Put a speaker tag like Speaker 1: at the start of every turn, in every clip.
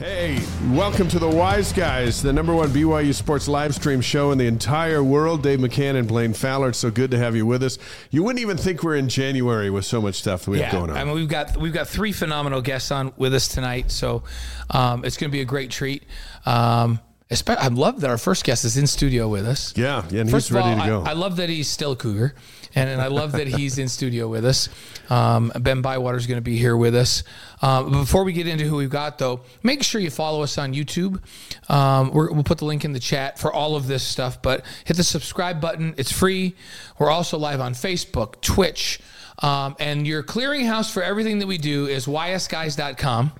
Speaker 1: Hey, welcome to the Wise Guys, the number one BYU sports live stream show in the entire world. Dave McCann and Blaine Fowler. It's so good to have you with us. You wouldn't even think we're in January with so much stuff we have going on.
Speaker 2: I mean, we've got we've got three phenomenal guests on with us tonight, so um, it's going to be a great treat. Um, I love that our first guest is in studio with us.
Speaker 1: Yeah, yeah and First he's ready
Speaker 2: all,
Speaker 1: to go.
Speaker 2: I, I, love that he's still a Cougar, and, and I love that he's in studio with us. Um, ben Bywater is going to be here with us. Um, before we get into who we've got, though, make sure you follow us on YouTube. Um, we will put the link in the chat for all of this stuff, but hit the subscribe button. It's free. We're also live on Facebook, Twitch. Um, and your clearinghouse for everything that we do is ysguys.com.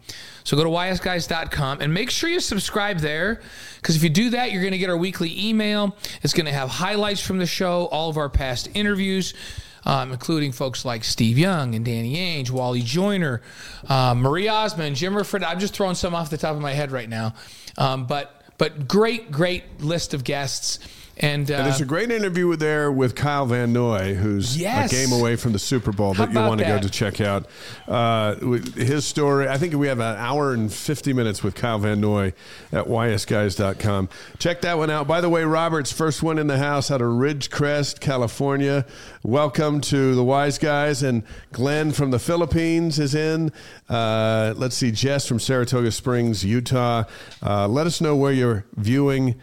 Speaker 2: So go to ysguys.com and make sure you subscribe there because if you do that, you're going to get our weekly email. It's going to have highlights from the show, all of our past interviews. Um, including folks like Steve Young and Danny Ainge, Wally Joyner, uh, Marie Osmond, Jim Riford. I'm just throwing some off the top of my head right now. Um, but but great, great list of guests. And, uh,
Speaker 1: and, there's a great interview there with Kyle Van Noy, who's
Speaker 2: yes.
Speaker 1: a game away from the Super Bowl that you want to go to check out. Uh, his story, I think we have an hour and 50 minutes with Kyle Van Noy at ysguys.com. Check that one out. By the way, Robert's first one in the house out of Ridgecrest, California. Welcome to the Wise Guys. And Glenn from the Philippines is in. Uh, let's see, Jess from Saratoga Springs, Utah. Uh, let us know where you're viewing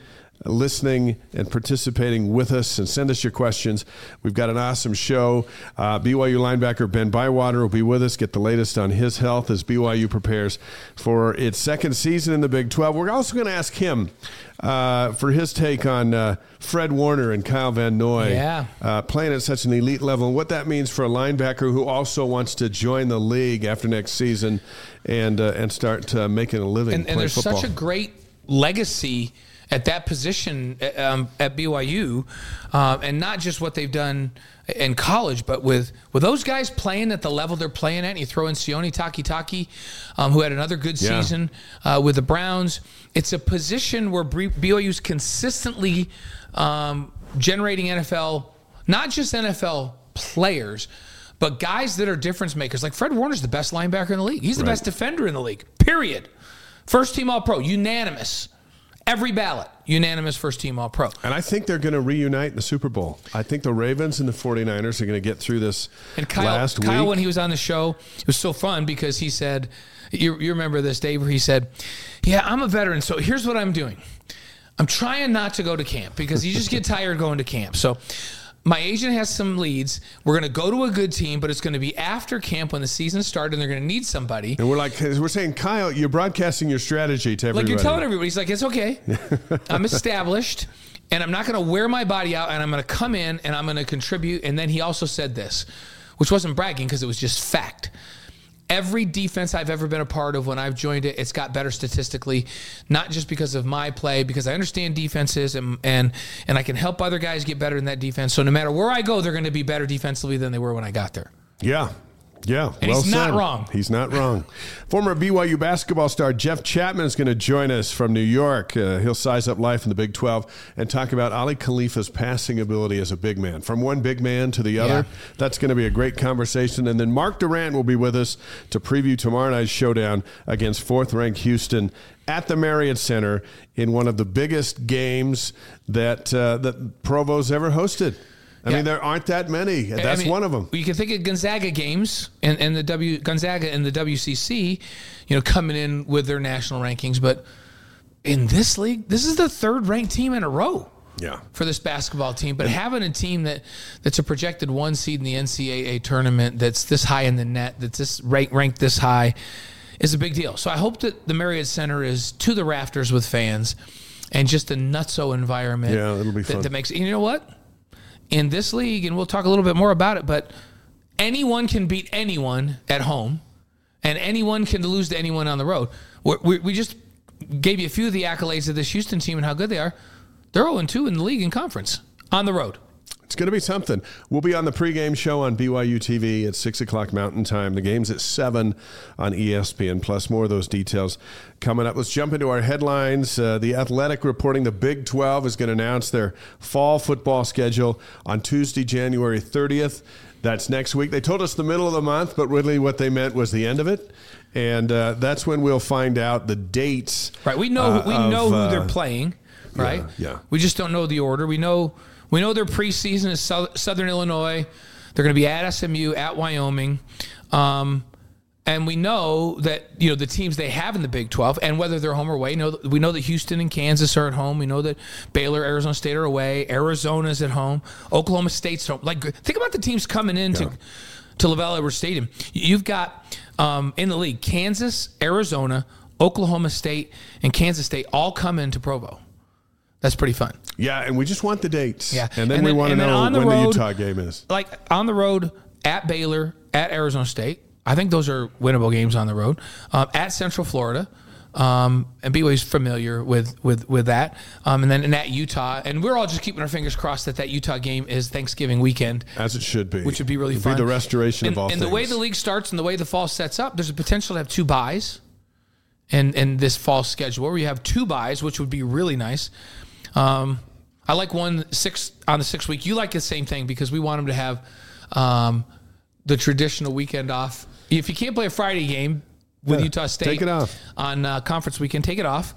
Speaker 1: listening and participating with us and send us your questions. We've got an awesome show. Uh, BYU linebacker Ben Bywater will be with us, get the latest on his health as BYU prepares for its second season in the Big 12. We're also going to ask him uh, for his take on uh, Fred Warner and Kyle Van Noy
Speaker 2: yeah.
Speaker 1: Uh, playing at such an elite level and what that means for a linebacker who also wants to join the league after next season and, uh, and start uh, making a living
Speaker 2: and, and there's
Speaker 1: football.
Speaker 2: such a great legacy – at that position um, at BYU, um, and not just what they've done in college, but with with those guys playing at the level they're playing at. And you throw in Sione Takitaki, um, who had another good
Speaker 1: yeah.
Speaker 2: season uh, with the Browns. It's a position where BYU's consistently um, generating NFL, not just NFL players. But guys that are difference makers, like Fred Warner's the best linebacker in the league. He's the right. best defender in the league. Period. First team All Pro, unanimous every ballot, unanimous first team All Pro.
Speaker 1: And I think they're going to reunite in the Super Bowl. I think the Ravens and the 49ers are going to get through this
Speaker 2: and Kyle,
Speaker 1: last
Speaker 2: Kyle,
Speaker 1: week.
Speaker 2: when he was on the show, it was so fun because he said, you, you remember this, Dave, where he said, Yeah, I'm a veteran, so here's what I'm doing. I'm trying not to go to camp because you just get tired going to camp. So my agent has some leads. We're going to go to a good team, but it's going to be after camp when the season started, and they're going to need somebody.
Speaker 1: And we're like, we're saying, Kyle, you're broadcasting your strategy to everybody.
Speaker 2: Like you're telling everybody, he's like, it's okay. I'm established, and I'm not going to wear my body out, and I'm going to come in and I'm going to contribute. And then he also said this, which wasn't bragging because it was just fact every defense I've ever been a part of when I've joined it, it's got better statistically, not just because of my play, because I understand defenses and and and I can help other guys get better in that defense. So no matter where I go, they're going to be better defensively than they were when I got there.
Speaker 1: Yeah, yeah,
Speaker 2: and
Speaker 1: well
Speaker 2: he's
Speaker 1: said.
Speaker 2: not wrong.
Speaker 1: He's not wrong. Former BYU basketball star Jeff Chatman is going to join us from New York. Uh, he'll size up life in the Big 12 and talk about Aly Khalifa's passing ability as a big man. From one big man to the other, yeah. that's going to be a great conversation. And then Mark Durrant will be with us to preview tomorrow night's showdown against fourth-ranked Houston at the Marriott Center in one of the biggest games that uh, that Provo's ever hosted. I yeah. mean, there aren't that many. That's
Speaker 2: I mean,
Speaker 1: one of them.
Speaker 2: You can think of Gonzaga games and, and the W Gonzaga and the WCC, you know, coming in with their national rankings. But in this league, this is the third ranked team in a row.
Speaker 1: Yeah.
Speaker 2: For this basketball team, but having a team that that's a projected one seed in the NCAA tournament that's this high in the net, that's this rank, ranked this high, is a big deal. So I hope that the Marriott Center is to the rafters with fans, and just a nutso environment.
Speaker 1: Yeah, it'll be fun.
Speaker 2: That, that makes you know what in this league, and we'll talk a little bit more about it, but anyone can beat anyone at home, and anyone can lose to anyone on the road. we we we just gave you a few of the accolades of this Houston team and how good they are. They're 0 2 in the league in conference on the road.
Speaker 1: It's going to be something. We'll be on the pregame show on BYU TV at 6 o'clock Mountain Time. The game's at 7 on ESPN, plus more of those details coming up. Let's jump into our headlines. Uh, the Athletic reporting the Big 12 is going to announce their fall football schedule on Tuesday, January 30th. That's next week. They told us the middle of the month, but really what they meant was the end of it. And uh, that's when we'll find out the dates.
Speaker 2: Right. We know
Speaker 1: uh,
Speaker 2: we
Speaker 1: of,
Speaker 2: know who
Speaker 1: uh,
Speaker 2: they're playing. Right.
Speaker 1: yeah.
Speaker 2: We just don't know the order. We know we know their preseason is Southern Illinois. They're going to be at SMU, at Wyoming. Um, and we know that you know the teams they have in the Big 12, and whether they're home or away. Know we know that Houston and Kansas are at home. We know that Baylor, Arizona State are away. Arizona's at home. Oklahoma State's home. Like think about the teams coming into
Speaker 1: Yeah.
Speaker 2: to LaVell Edwards Stadium. You've got um, in the league Kansas, Arizona, Oklahoma State, and Kansas State all come into Provo. That's pretty fun.
Speaker 1: Yeah, and we just want the dates.
Speaker 2: Yeah.
Speaker 1: And then
Speaker 2: And
Speaker 1: we want to know
Speaker 2: on the
Speaker 1: when
Speaker 2: road-
Speaker 1: the Utah game is.
Speaker 2: Like on the road at Baylor, at Arizona State. I think those are winnable games on the road. Um, at Central Florida. Um, and BYU's familiar with with with that, um, and then and at Utah, and we're all just keeping our fingers crossed that that Utah game is Thanksgiving weekend,
Speaker 1: As it should be.
Speaker 2: which would be really
Speaker 1: It'd
Speaker 2: fun.
Speaker 1: Be the restoration
Speaker 2: and,
Speaker 1: of all
Speaker 2: and
Speaker 1: things.
Speaker 2: the way the league starts and the way the fall sets up, there's a potential to have two buys, in in this fall schedule where you have two buys, which would be really nice. Um, I like one six on the six week. You like the same thing because we want them to have um, the traditional weekend off. If you can't play a Friday game with
Speaker 1: Yeah,
Speaker 2: Utah State,
Speaker 1: take it off.
Speaker 2: on uh, conference weekend. Take it off,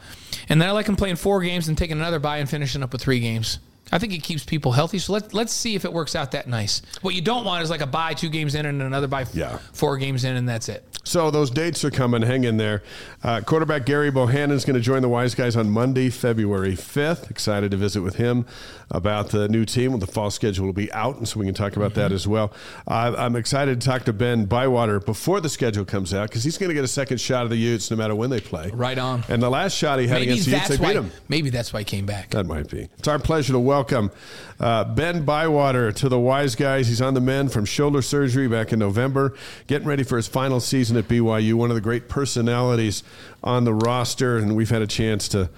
Speaker 2: and then I like them playing four games and taking another bye and finishing up with three games. I think it keeps people healthy. So let, let's see if it works out that nice. What you don't want is like a buy two games in and another buy
Speaker 1: Yeah.
Speaker 2: four games in, and that's it.
Speaker 1: So those dates are coming. Hang in there. Uh, quarterback Gerry Bohanon is going to join the Wise Guys on Monday, February 5th. Excited to visit with him about the new team. Well, the fall schedule will be out, and so we can talk about
Speaker 2: Mm-hmm.
Speaker 1: that as well. Uh, I'm excited to talk to Ben Bywater before the schedule comes out because he's going to get a second shot of the Utes no matter when they play.
Speaker 2: Right on.
Speaker 1: And the last shot he had
Speaker 2: Maybe
Speaker 1: against the Utes, they beat him.
Speaker 2: Maybe that's why he came back.
Speaker 1: That might be. It's our pleasure to welcome uh, Ben Bywater to the Wise Guys. He's on the mend from shoulder surgery back in November, getting ready for his final season at BYU. One of the great personalities on the roster, and we've had a chance to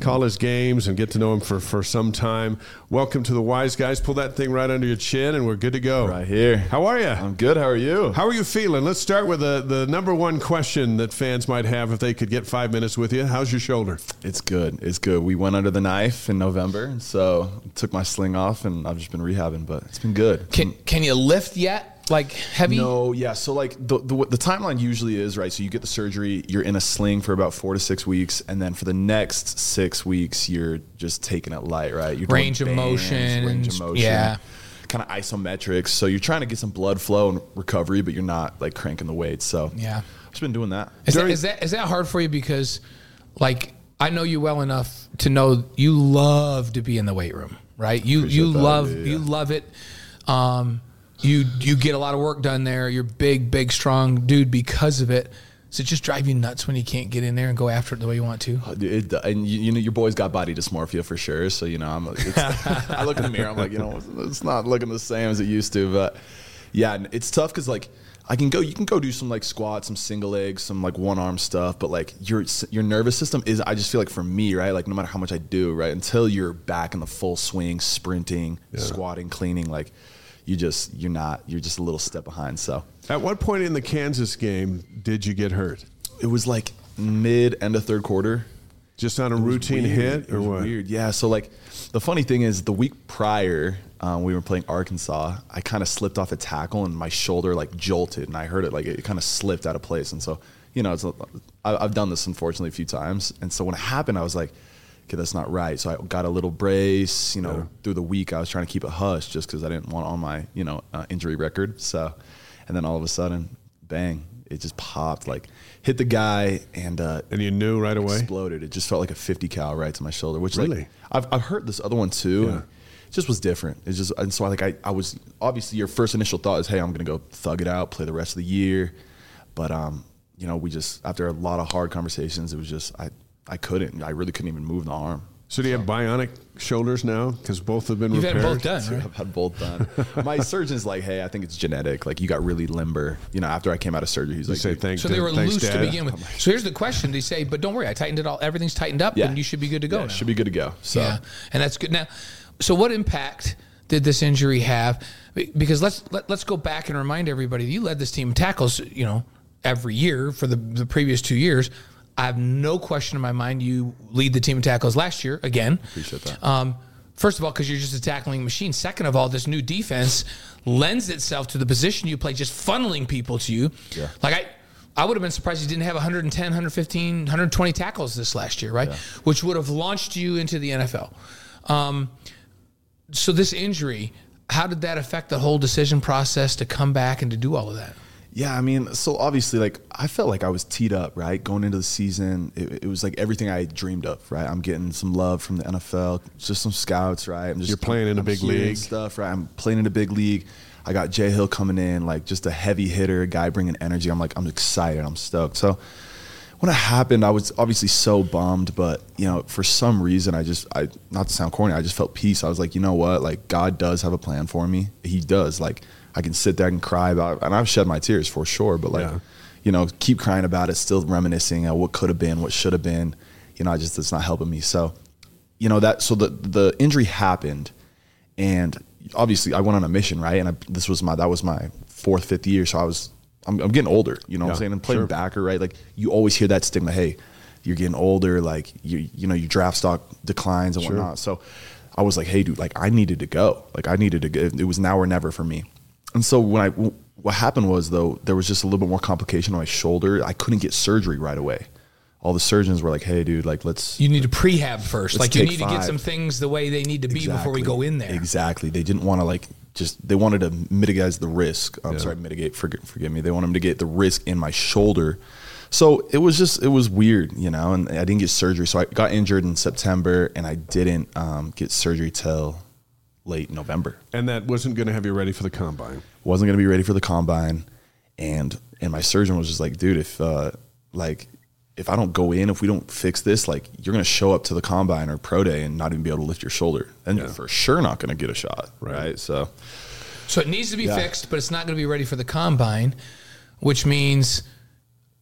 Speaker 1: call his games and get to know him for, for some time. Welcome to the Wise Guys. Pull that thing right under your chin, and we're good to go.
Speaker 3: Right here.
Speaker 1: How are you?
Speaker 3: I'm good. How are you?
Speaker 1: How are you feeling? Let's start with the, the number one question that fans might have if they could get five minutes with you. How's your shoulder?
Speaker 3: It's good. It's good. We went under the knife in November, so took my sling off, and I've just been rehabbing, but it's been good.
Speaker 2: Can Can you lift yet? Like heavy?
Speaker 3: No, yeah. So like the, the the timeline usually is right. So you get the surgery, you're in a sling for about four to six weeks, and then for the next six weeks, you're just taking it light, right? You're
Speaker 2: Range of
Speaker 3: bands,
Speaker 2: motion,
Speaker 3: range of motion,
Speaker 2: yeah.
Speaker 3: kind of isometrics. So you're trying to get some blood flow and recovery, but you're not like cranking the weights. So
Speaker 2: Yeah.
Speaker 3: I've just been doing that.
Speaker 2: Is that,
Speaker 1: During-
Speaker 2: is that is that hard for you? Because, like, I know you well enough to know you love to be in the weight room, right? You you
Speaker 3: that,
Speaker 2: love
Speaker 3: yeah,
Speaker 2: you love it. Um, you you get a lot of work done there. You're big, big, strong dude because of it. Does it just drive you nuts when you can't get in there and go after it the way you want to?
Speaker 3: Uh, it, and you, you know your boy's got body dysmorphia for sure. So you know I'm. It's, I look in the mirror. I'm like you know it's not looking the same as it used to. But yeah, it's tough because like I can go. You can go do some like squats, some single legs, some like one arm stuff. But like your your nervous system is. I just feel like for me, right? Like no matter how much I do, right, until you're back in the full swing, sprinting, squatting, cleaning, like you just you're not. You're just a little step behind. So
Speaker 1: At what point in the Kansas game did you get hurt?
Speaker 3: it was like mid end of third quarter.
Speaker 1: Just on a routine
Speaker 3: weird.
Speaker 1: hit
Speaker 3: It
Speaker 1: or what?
Speaker 3: Weird, yeah. So like, the funny thing is, the week prior, um, we were playing Arkansas. I kind of slipped off a tackle, and my shoulder like jolted, and I heard it like it kind of slipped out of place. And so, you know, it's I, I've done this unfortunately a few times. And so when it happened, I was like, okay, that's not right. So I got a little brace. You know, through the week, I was trying to keep it hush just because I didn't want on my you know uh, injury record. So, and then all of a sudden, bang. It just popped, like hit the guy, and uh,
Speaker 1: And you knew right away?
Speaker 3: exploded. It just felt like a 50 cal right to my shoulder, which
Speaker 1: Really?
Speaker 3: like I've, I've heard this other one too.
Speaker 1: Yeah.
Speaker 3: and It just was different. It's just, and so I like, I, I was obviously your first initial thought is, Hey, I'm going to go thug it out, play the rest of the year. But, um, you know, we just, after a lot of hard conversations, it was just, I, I couldn't, I really couldn't even move the arm.
Speaker 1: So do you have bionic shoulders now? Because both have been
Speaker 2: You've had
Speaker 1: repaired.
Speaker 2: them both done, right?
Speaker 3: I've had both done. My surgeon's like, hey, I think it's genetic. Like you got really limber. You know, after I came out of surgery, he's
Speaker 1: You
Speaker 3: like,
Speaker 1: say
Speaker 3: "Dude,
Speaker 1: thanks.
Speaker 2: So they were
Speaker 1: thanks,
Speaker 2: loose to begin with. So here's the question: They say, but don't worry, I tightened it all. Everything's tightened up,
Speaker 3: Yeah.
Speaker 2: and you should be good to go
Speaker 3: yeah, should be good to go. So
Speaker 2: Yeah, and that's good. Now, so what impact did this injury have? Because let's let, let's go back and remind everybody you led this team in tackles. You know, every year for the the previous two years. I have no question in my mind you lead the team in tackles last year again.
Speaker 3: Appreciate that.
Speaker 2: Um, first of all, because you're just a tackling machine. Second of all, this new defense lends itself to the position you play, just funneling people to you.
Speaker 3: Yeah.
Speaker 2: Like I, I would have been surprised you didn't have 110, 115, 120 tackles this last year, right? Which would have launched you into the NFL. Um, so this injury, how did that affect the whole decision process to come back and to do all of that?
Speaker 3: Yeah, I mean, so obviously, like I felt like I was teed up, right? Going into the season, it, it was like everything I dreamed of, right? I'm getting some love from the NFL, just some scouts, right? I'm just
Speaker 1: You're playing in a
Speaker 3: I'm
Speaker 1: big league.
Speaker 3: stuff, right? I'm playing in a big league. I got Jay Hill coming in, like just a heavy hitter, a guy bringing energy. I'm like, I'm excited, I'm stoked. So when it happened, I was obviously so bummed, but you know, for some reason, I just, I not to sound corny, I just felt peace. I was like, you know what? Like God does have a plan for me. He does. Like I can sit there and cry about, and I've shed my tears for sure. But like,
Speaker 1: Yeah.
Speaker 3: you know, keep crying about it, still reminiscing of what could have been, what should have been. You know, I just it's not helping me. So, you know that so the the injury happened, and obviously I went on a mission, right? And I, this was my that was my fourth, fifth year, so I was I'm, I'm getting older. You know what
Speaker 1: Yeah,
Speaker 3: I'm saying? And playing
Speaker 1: sure.
Speaker 3: backer, right? Like you always hear that stigma. Hey, you're getting older. Like you you know your draft stock declines and
Speaker 1: Sure.
Speaker 3: whatnot. So I was like, hey, dude, like I needed to go. Like I needed to go. It was now or never for me. And so when I what happened was though there was just a little bit more complication on my shoulder. I couldn't get surgery right away. All the surgeons were like, "Hey, dude, like let's
Speaker 2: You need to prehab first. Like you
Speaker 3: take
Speaker 2: need to get some things the way they need to be before we go in there.
Speaker 3: Exactly. They didn't want to like just they wanted to mitigate the risk. I'm sorry, mitigate. Forgive, forgive me. They wanted to get the risk in my shoulder. So it was just it was weird, you know. And I didn't get surgery. So I got injured in September, and I didn't um, get surgery till late November.
Speaker 1: And that wasn't going to have you ready for the combine.
Speaker 3: wasn't going to be ready for the combine and and my surgeon was just like dude if uh like if i don't go in if we don't fix this like you're going to show up to the combine or pro day and not even be able to lift your shoulder then you're for sure not going to get a shot
Speaker 1: Right.
Speaker 3: right, so
Speaker 2: So it needs to be
Speaker 3: Yeah.
Speaker 2: fixed, but it's not going to be ready for the combine, which means,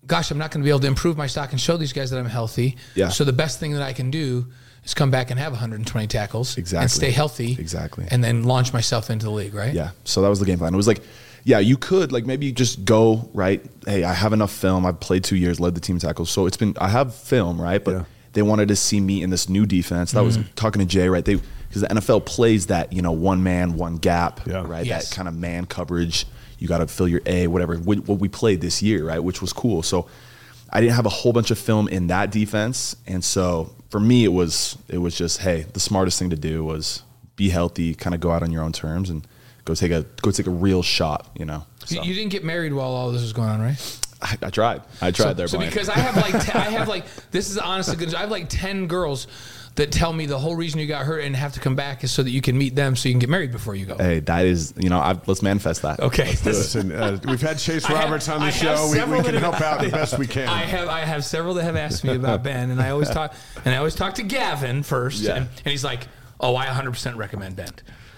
Speaker 2: gosh, I'm not going to be able to improve my stock and show these guys that I'm healthy.
Speaker 3: Yeah.
Speaker 2: So the best thing that I can do is come back and have 120 tackles
Speaker 3: exactly.
Speaker 2: and stay healthy.
Speaker 3: Exactly.
Speaker 2: And then launch myself into the league, right?
Speaker 3: yeah so that was the game plan it was like yeah you could like maybe just go right hey i have enough film i've played two years led the team tackles so it's been i have film right but
Speaker 1: Yeah.
Speaker 3: they wanted to see me in this new defense that was mm-hmm. talking to jay right they because the nfl plays that you know one man one gap
Speaker 1: Yeah.
Speaker 3: right
Speaker 2: Yes.
Speaker 3: that kind of man coverage you got to fill your a whatever what what we played this year right which was cool so i didn't have a whole bunch of film in that defense and so for me it was it was just hey the smartest thing to do was be healthy kind of go out on your own terms and go take a go take a real shot you know so
Speaker 2: you didn't get married while all this was going on, right?
Speaker 3: I, I tried i tried there
Speaker 2: So
Speaker 3: Brian.
Speaker 2: because I have like te- I have like this is honestly good. I have like ten girls that tell me the whole reason you got hurt and have to come back is so that you can meet them so you can get married before you go.
Speaker 3: hey that is you know i let's manifest that
Speaker 2: Okay.
Speaker 1: Listen, uh, we've had Chase
Speaker 2: I have-
Speaker 1: Roberts on the
Speaker 2: I
Speaker 1: show. We, we can help out the best we can.
Speaker 2: I have I have several that have asked me about Ben, and I always talk and I always talk to Gavin first,
Speaker 3: Yeah.
Speaker 2: and, and he's like, "Oh, I 100 percent recommend Ben."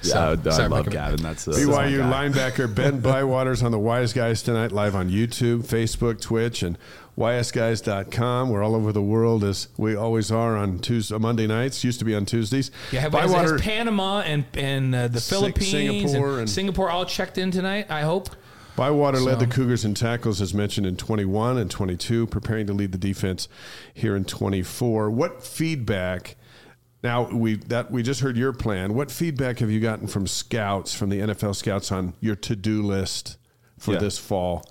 Speaker 3: yeah, I,
Speaker 2: so
Speaker 3: I love Gavin. That's a,
Speaker 1: BYU
Speaker 3: that's
Speaker 1: linebacker Ben Bywater's on the Wise Guys tonight, live on YouTube, Facebook, Twitch, and ysguys.com. We're all over the world as we always are on Tuesday, Monday nights. Used to be on Tuesdays.
Speaker 2: Yeah, have,
Speaker 1: Bywater,
Speaker 2: has Panama and and uh, the Philippines
Speaker 1: Singapore
Speaker 2: and,
Speaker 1: and-
Speaker 2: Singapore all checked in tonight. I hope.
Speaker 1: Bywater led the Cougars in tackles, as mentioned, in 21 and 22, preparing to lead the defense here in 24. What feedback? Now we that we just heard your plan. What feedback have you gotten from scouts, from the NFL scouts, on your to-do list for
Speaker 3: Yeah.
Speaker 1: this fall?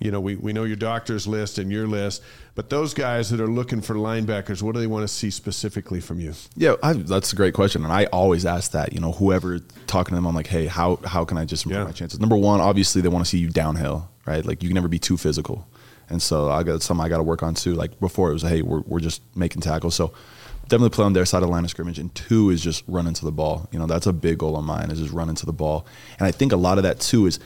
Speaker 1: You know, we, we know your doctor's list and your list, but those guys that are looking for linebackers, what do they want to see specifically from you?
Speaker 3: Yeah, I, that's a great question, and I always ask that. You know, whoever talking to them, I'm like, hey, how how can I just improve
Speaker 1: Yeah.
Speaker 3: my chances? Number one, obviously, they want to see you downhill, right? Like you can never be too physical, and so I got something I got to work on too. Like before, it was hey, we're we're just making tackles, so definitely play on their side of the line of scrimmage. And two is just run into the ball. You know, that's a big goal of mine is just run into the ball, and I think a lot of that too is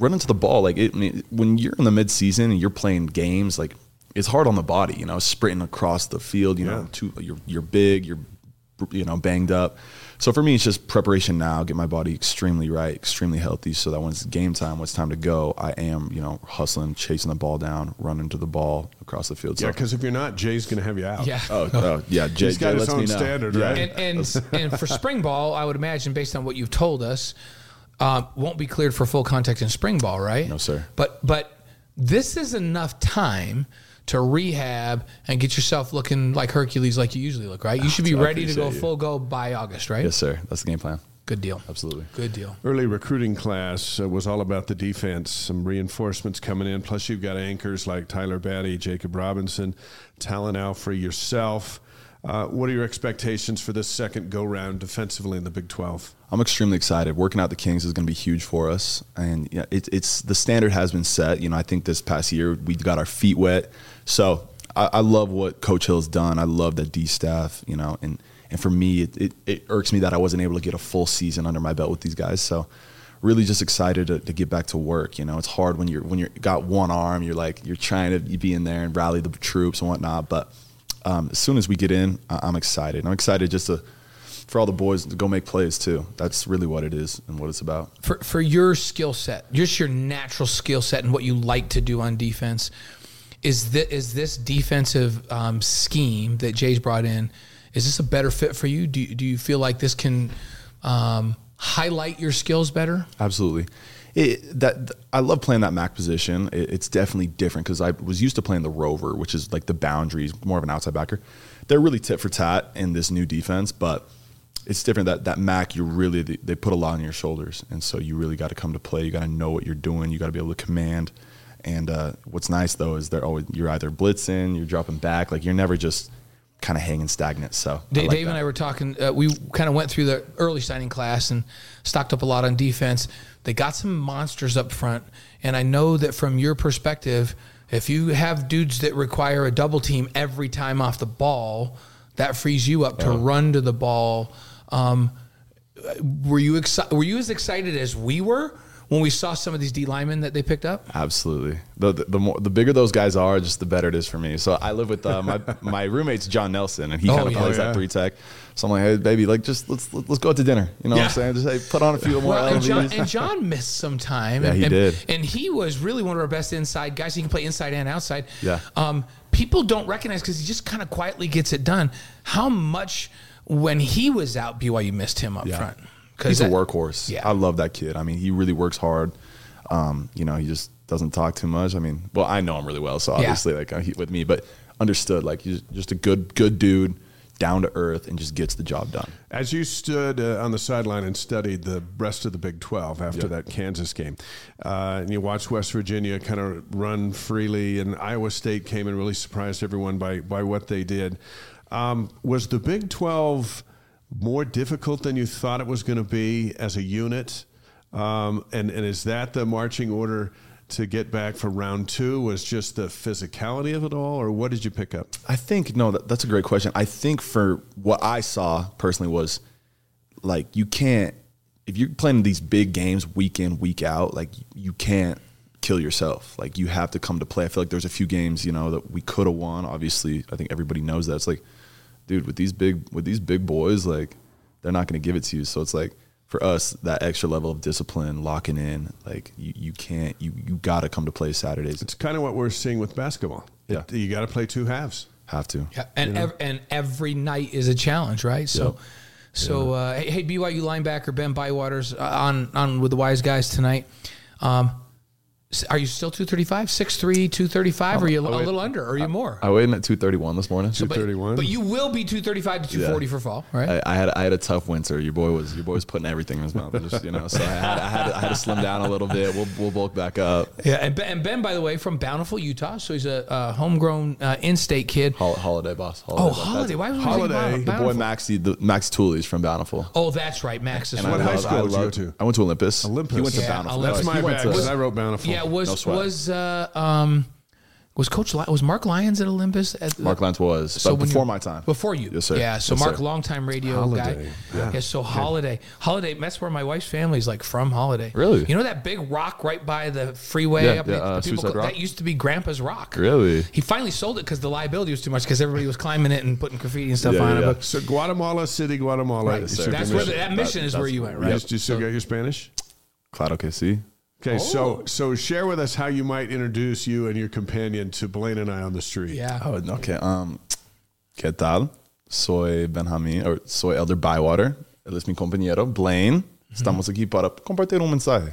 Speaker 3: run into the ball. Like it, I mean, when you're in the midseason and you're playing games, like it's hard on the body. You know, sprinting across the field. You
Speaker 1: Yeah.
Speaker 3: know, too, you're you're big, you're you know, banged up. So for me, it's just preparation now, get my body extremely right, extremely healthy, so that when it's game time, when it's time to go, I am, you know, hustling, chasing the ball down, running to the ball across the field.
Speaker 1: Yeah, because if you're not, Jay's going to have you out.
Speaker 2: Yeah.
Speaker 3: oh, oh, yeah, Jay,
Speaker 1: He's got
Speaker 3: Jay
Speaker 1: his
Speaker 3: lets
Speaker 1: own
Speaker 3: me know.
Speaker 1: standard, right?
Speaker 2: and and, and for spring ball, I would imagine, based on what you've told us, um, won't be cleared for full contact in spring ball, right?
Speaker 3: No, sir.
Speaker 2: But but this is enough time to rehab and get yourself looking like Hercules, like you usually look, right? You should be
Speaker 3: I
Speaker 2: ready to go
Speaker 3: you.
Speaker 2: full go by August, right?
Speaker 3: Yes, sir. That's the game plan.
Speaker 2: Good deal.
Speaker 3: Absolutely.
Speaker 2: Good deal.
Speaker 1: Early recruiting class uh, was all about the defense, some reinforcements coming in. Plus, you've got anchors like Tyler Batty, Jacob Robinson, Talan Alfrey, yourself. Uh, what are your expectations for this second go round defensively in the Big 12?
Speaker 3: I'm extremely excited. Working out the Kings is going to be huge for us, and yeah, it, it's the standard has been set. You know, I think this past year we got our feet wet, so I, I love what Coach Hill's done. I love that D staff. You know, and and for me, it, it, it irks me that I wasn't able to get a full season under my belt with these guys. So really just excited to, to get back to work. You know, it's hard when you're when you're got one arm. You're like you're trying to be in there and rally the troops and whatnot, but um, as soon as we get in, I- I'm excited. I'm excited just to for all the boys to go make plays too. That's really what it is and what it's about.
Speaker 2: For for your skill set, just your natural skill set and what you like to do on defense, is this, is this defensive um, scheme that Jay's brought in? Is this a better fit for you? Do you, do you feel like this can um, highlight your skills better?
Speaker 3: Absolutely. It, that I love playing that Mac position. It, it's definitely different because I was used to playing the rover, which is like the boundaries, more of an outside backer. They're really tit for tat in this new defense, but it's different. That that Mac, you really they, they put a lot on your shoulders, and so you really got to come to play. You got to know what you're doing. You got to be able to command. And uh, what's nice though is they're always you're either blitzing, you're dropping back, like you're never just kind of hanging stagnant. So like
Speaker 2: Dave
Speaker 3: that.
Speaker 2: and I were talking. Uh, we kind of went through the early signing class and stocked up a lot on defense. They got some monsters up front, and I know that from your perspective, if you have dudes that require a double team every time off the ball, that frees you up to run to the ball. Um, were you exci- Were you as excited as we were when we saw some of these D linemen that they picked up?
Speaker 3: Absolutely. The, the the more the bigger those guys are, just the better it is for me. So I live with uh, my my roommate's John Nelson, and he
Speaker 2: Oh,
Speaker 3: kind of
Speaker 2: yeah.
Speaker 3: plays
Speaker 1: Oh, yeah.
Speaker 3: that three tech. So I'm like, hey, baby, like just let's let's go out to dinner. You know
Speaker 1: Yeah.
Speaker 3: what I'm saying? Just hey, put on a few more
Speaker 2: Well, and John, and John missed some time.
Speaker 3: Yeah,
Speaker 2: and,
Speaker 3: he
Speaker 2: and-
Speaker 3: did.
Speaker 2: And he was really one of our best inside guys. He can play inside and outside.
Speaker 3: Yeah.
Speaker 2: Um, people don't recognize because he just kind of quietly gets it done. How much when he was out, BYU missed him up
Speaker 3: Yeah.
Speaker 2: front.
Speaker 3: He's a
Speaker 2: that-
Speaker 3: workhorse.
Speaker 2: Yeah.
Speaker 3: I love that kid. I mean, he really works hard. Um, you know, he just doesn't talk too much. I mean, well, I know him really well, so obviously, like uh, he, with me, but understood. Like he's just a good, good dude, down to earth, and just gets the job done.
Speaker 1: As you stood uh, on the sideline and studied the rest of the Big 12 after
Speaker 3: Yeah.
Speaker 1: that Kansas game, uh, and you watched West Virginia kind of run freely, and Iowa State came and really surprised everyone by, by what they did. Um, was the Big 12 more difficult than you thought it was going to be as a unit? Um, and, and is that the marching order to get back for round two? Was just the physicality of it all, or what did you pick up?
Speaker 3: I think no, that, that's a great question. I think for what I saw personally was like you can't if you're playing these big games week in week out, like you can't kill yourself. Like you have to come to play. I feel like there's a few games you know that we could have won. Obviously, I think everybody knows that. It's like, dude, with these big with these big boys, like they're not going to give it to you. So it's like for us that extra level of discipline, locking in, like you, you can't you you got to come to play Saturdays.
Speaker 1: It's kind of what we're seeing with basketball.
Speaker 3: Yeah.
Speaker 1: It- you got to play two halves.
Speaker 3: Have to.
Speaker 2: Yeah, and ev- and every night is a challenge, right? So, so uh, hey, hey, BYU linebacker Ben Bywater's uh, on on with the wise guys tonight. Um, s- are you still 235, 6'3", 235, or are you a,
Speaker 3: oh,
Speaker 2: little under, or are you more?
Speaker 3: I weighed in at 231 this morning.
Speaker 2: But-
Speaker 1: 231.
Speaker 2: But, you will be 235 to 240 for fall, right?
Speaker 3: I, I had I had a tough winter. Your boy was your boy was putting everything in his mouth. Just, you know, so I had I had, to, I had to slim down a little bit. We'll we'll bulk back up.
Speaker 2: yeah, and ben, and ben, by the way, from Bountiful, Utah, so he's a, uh homegrown uh, in-state kid.
Speaker 3: Hol- Holladay boss.
Speaker 2: Oh,
Speaker 3: boss.
Speaker 2: Holladay! Why was we
Speaker 1: Holladay.
Speaker 2: saying
Speaker 1: The
Speaker 3: The boy
Speaker 2: Bountiful?
Speaker 3: Maxie, the Max Tooley's from Bountiful.
Speaker 2: Oh, that's right, Max. Is
Speaker 3: And
Speaker 1: What high
Speaker 3: love-
Speaker 1: school did you go to?
Speaker 3: I went to Olympus.
Speaker 1: Olympus.
Speaker 3: He went to
Speaker 2: Yeah,
Speaker 3: Bountiful.
Speaker 2: Olympus.
Speaker 1: That's
Speaker 3: He
Speaker 1: my
Speaker 3: went
Speaker 1: bad
Speaker 3: to-
Speaker 1: because I wrote Bountiful.
Speaker 2: Yeah, was
Speaker 3: No sweat.
Speaker 2: was uh, um, Was Coach Ly- was Mark Lyons at Olympus? At the-
Speaker 3: Mark Lance was,
Speaker 2: So
Speaker 3: but
Speaker 2: when
Speaker 3: before
Speaker 2: you-
Speaker 3: my time.
Speaker 2: Before you.
Speaker 3: Yes, sir.
Speaker 2: Yeah. So
Speaker 3: Yes,
Speaker 2: Mark,
Speaker 3: sir.
Speaker 2: longtime radio
Speaker 1: Holladay.
Speaker 2: guy.
Speaker 1: Yeah.
Speaker 2: Yeah. so Holladay. Holladay, that's where my wife's family's like from Holladay.
Speaker 3: Really?
Speaker 2: You know that big rock right by the freeway?
Speaker 3: Yeah,
Speaker 2: up
Speaker 3: yeah,
Speaker 2: in-
Speaker 3: uh,
Speaker 2: people
Speaker 3: Suicide
Speaker 2: call-
Speaker 3: Rock?
Speaker 2: That used to be Grandpa's Rock.
Speaker 3: Really?
Speaker 2: He finally sold it because the liability was too much because everybody was climbing it and putting graffiti and stuff
Speaker 3: Yeah,
Speaker 2: on
Speaker 3: yeah,
Speaker 2: it.
Speaker 3: yeah.
Speaker 2: But
Speaker 1: So Guatemala City, Guatemala.
Speaker 2: Right,
Speaker 1: is
Speaker 3: sir.
Speaker 2: that's where the, that mission
Speaker 3: That-
Speaker 2: is where you
Speaker 3: where-
Speaker 2: went, right?
Speaker 1: Yes, you still got your Spanish?
Speaker 3: Claro que sí.
Speaker 1: Okay,
Speaker 2: Oh.
Speaker 1: so so share with us how you might introduce you and your companion to Blaine and I on the street.
Speaker 2: Yeah.
Speaker 3: Oh, okay. Um, ¿Qué tal? Soy Benjamín, or soy Elder Bywater. Él es mi compañero, Blaine. Estamos aquí para compartir un mensaje.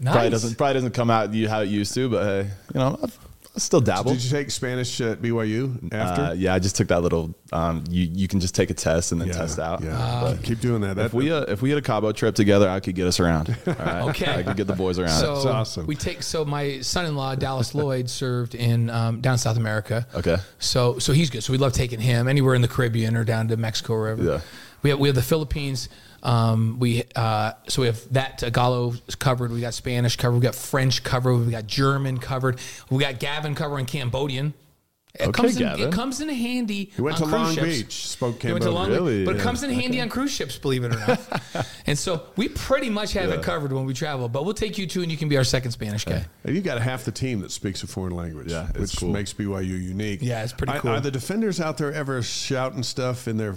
Speaker 2: Nice.
Speaker 3: Probably doesn't probably doesn't come out you how it used to, but hey, you know, I've, I still dabble.
Speaker 1: Did you take Spanish at BYU after?
Speaker 3: Uh, yeah, I just took that little. Um, you you can just take a test and then test out.
Speaker 1: Yeah,
Speaker 3: But
Speaker 1: keep doing that. That
Speaker 3: if we uh, if we had a Cabo trip together, I could get us around. All right?
Speaker 2: Okay.
Speaker 3: I could get the boys around.
Speaker 2: So
Speaker 1: That's awesome.
Speaker 2: we take so my son-in-law Dallas Lloyd served in um, down South America.
Speaker 3: Okay.
Speaker 2: So so he's good. So we love taking him anywhere in the Caribbean or down to Mexico or wherever.
Speaker 3: Yeah.
Speaker 2: We have we have the Philippines. Um, we uh, so we have that Tagalog covered. We got Spanish covered. We got French covered. We got German covered. We got Gavin covering Cambodian. It
Speaker 3: Okay,
Speaker 2: comes in,
Speaker 3: Gavin.
Speaker 2: It comes in handy.
Speaker 1: He went
Speaker 2: on
Speaker 1: to
Speaker 2: cruise
Speaker 1: Long
Speaker 2: ships.
Speaker 1: Beach, spoke
Speaker 2: He went to Long
Speaker 3: Really?
Speaker 2: Beach, but it comes in handy on cruise ships, believe it or not. and so we pretty much have it covered when we travel. But we'll take you too, and you can be our second Spanish guy.
Speaker 1: And you got half the team that speaks a foreign language,
Speaker 3: Yeah,
Speaker 1: which
Speaker 3: cool.
Speaker 1: makes BYU unique.
Speaker 2: Yeah, it's pretty
Speaker 1: Are-
Speaker 2: cool.
Speaker 1: Are the defenders out there ever shouting stuff in their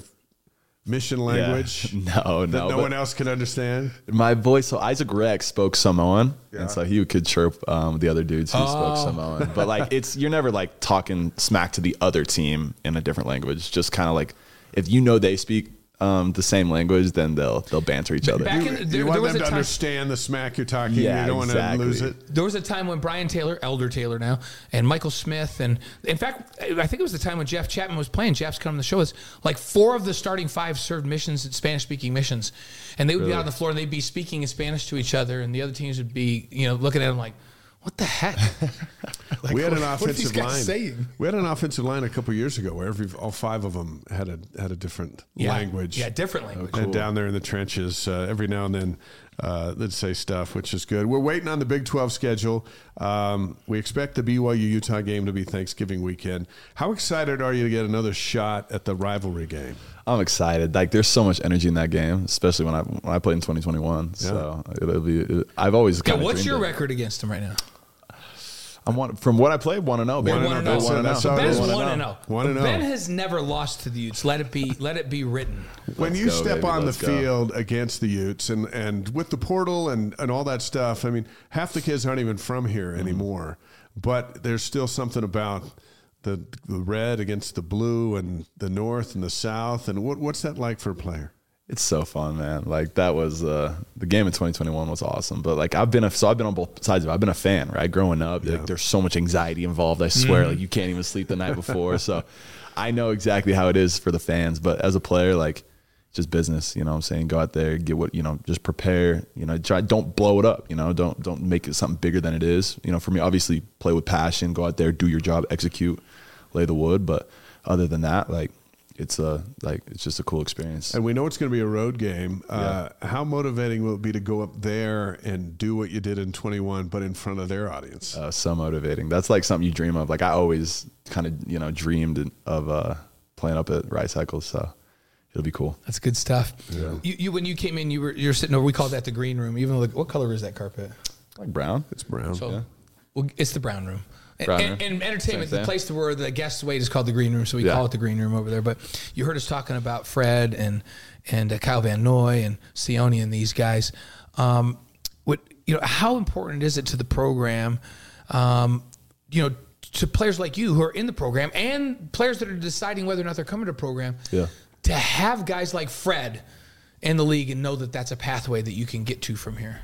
Speaker 1: mission language
Speaker 3: Yeah. No,
Speaker 1: that
Speaker 3: no.
Speaker 1: no one else can understand?
Speaker 3: My boy, so Isaac Rex spoke Samoan,
Speaker 1: Yeah.
Speaker 3: and so he could chirp um, the other dudes who spoke
Speaker 2: Oh.
Speaker 3: Samoan. But like, it's you're never like talking smack to the other team in a different language. Just kind of like if you know they speak um, the same language, then they'll they'll banter each other.
Speaker 2: Back
Speaker 1: You,
Speaker 2: in-
Speaker 1: you want
Speaker 2: there was
Speaker 1: them
Speaker 2: a
Speaker 1: to
Speaker 2: time-
Speaker 1: understand the smack you're talking.
Speaker 3: Yeah,
Speaker 1: you don't want to lose it.
Speaker 2: There was a time when Brian Taylor, Elder Taylor now, and Michael Smith, and in fact, I think it was the time when Jeff Chatman was playing. Jeff's come on the show. It's like four of the starting five served missions, at Spanish speaking missions, and they would be out on the floor and they'd be speaking in Spanish to each other, and the other teams would be, you know, looking at them like, "What the heck?" Like,
Speaker 1: we had an
Speaker 2: what- what are these
Speaker 1: offensive
Speaker 2: guys
Speaker 1: line.
Speaker 2: saying?
Speaker 1: We had an offensive line a couple years ago where every all five of them had a had a different
Speaker 2: Yeah.
Speaker 1: language.
Speaker 2: Yeah, different language.
Speaker 1: And down there in the trenches, uh, every now and then uh, they'd say stuff, which is good. We're waiting on the Big 12 schedule. Um, we expect the BYU Utah game to be Thanksgiving weekend. How excited are you to get another shot at the rivalry game?
Speaker 3: I'm excited. Like, there's so much energy in that game, especially when I when I played in 2021. So it'll be. It, I've always.
Speaker 2: Okay,
Speaker 3: kinda
Speaker 2: what's your
Speaker 3: of-
Speaker 2: record against them right now?
Speaker 3: I'm one from what I played. One to know.
Speaker 2: They're
Speaker 3: baby.
Speaker 2: one and
Speaker 1: That's
Speaker 2: oh.
Speaker 1: it. That's all it
Speaker 2: Ben's one and zero.
Speaker 1: One and oh.
Speaker 2: Ben has never lost to the Utes. Let it be. Let it be written.
Speaker 1: when
Speaker 3: Let's
Speaker 1: you
Speaker 3: go,
Speaker 1: step
Speaker 3: baby.
Speaker 1: on
Speaker 3: Let's
Speaker 1: the
Speaker 3: go.
Speaker 1: field against the Utes and, and with the portal and, and all that stuff, I mean, half the kids aren't even from here
Speaker 3: Mm-hmm.
Speaker 1: anymore. But there's still something about the the red against the blue and the north and the south. And what what's that like for a player?
Speaker 3: It's so fun, man. Like that was uh, the game in 2021 was awesome. But like I've been a so I've been on both sides of it. I've been a fan, right? Growing up, like there's so much anxiety involved. I swear, like you can't even sleep the night before. so I know exactly how it is for the fans. But as a player, like just business, you know what I'm saying? Go out there, get what you know, just prepare, you know, try don't blow it up, you know, don't don't make it something bigger than it is. You know, for me, obviously play with passion, go out there, do your job, execute, lay the wood. But other than that, like it's a like it's just a cool experience.
Speaker 1: And we know it's going to be a road game. Uh, how motivating will it be to go up there and do what you did in 21, but in front of their audience?
Speaker 3: uh, so motivating. That's like something you dream of. Like I always kind of you know dreamed of uh, playing up at Rice-Eccles, so it'll be cool.
Speaker 2: That's good stuff. You, you when you came in, you were you're sitting over. We called that the green room. Even though the, what color is that carpet?
Speaker 3: Like Brown.
Speaker 1: it's brown.
Speaker 2: So, well, it's the brown room.
Speaker 3: Brown
Speaker 2: and,
Speaker 3: room.
Speaker 2: and entertainment,
Speaker 3: Same
Speaker 2: the place where the guests wait is called the green room, so we
Speaker 3: Yeah.
Speaker 2: call it the green room over there. But you heard us talking about Fred and and uh, Kyle Van Noy and Sione and these guys. Um, what you know, how important is it to the program? Um, you know, to players like you who are in the program and players that are deciding whether or not they're coming to the program.
Speaker 3: Yeah.
Speaker 2: To have guys like Fred in the league and know that that's a pathway that you can get to from here.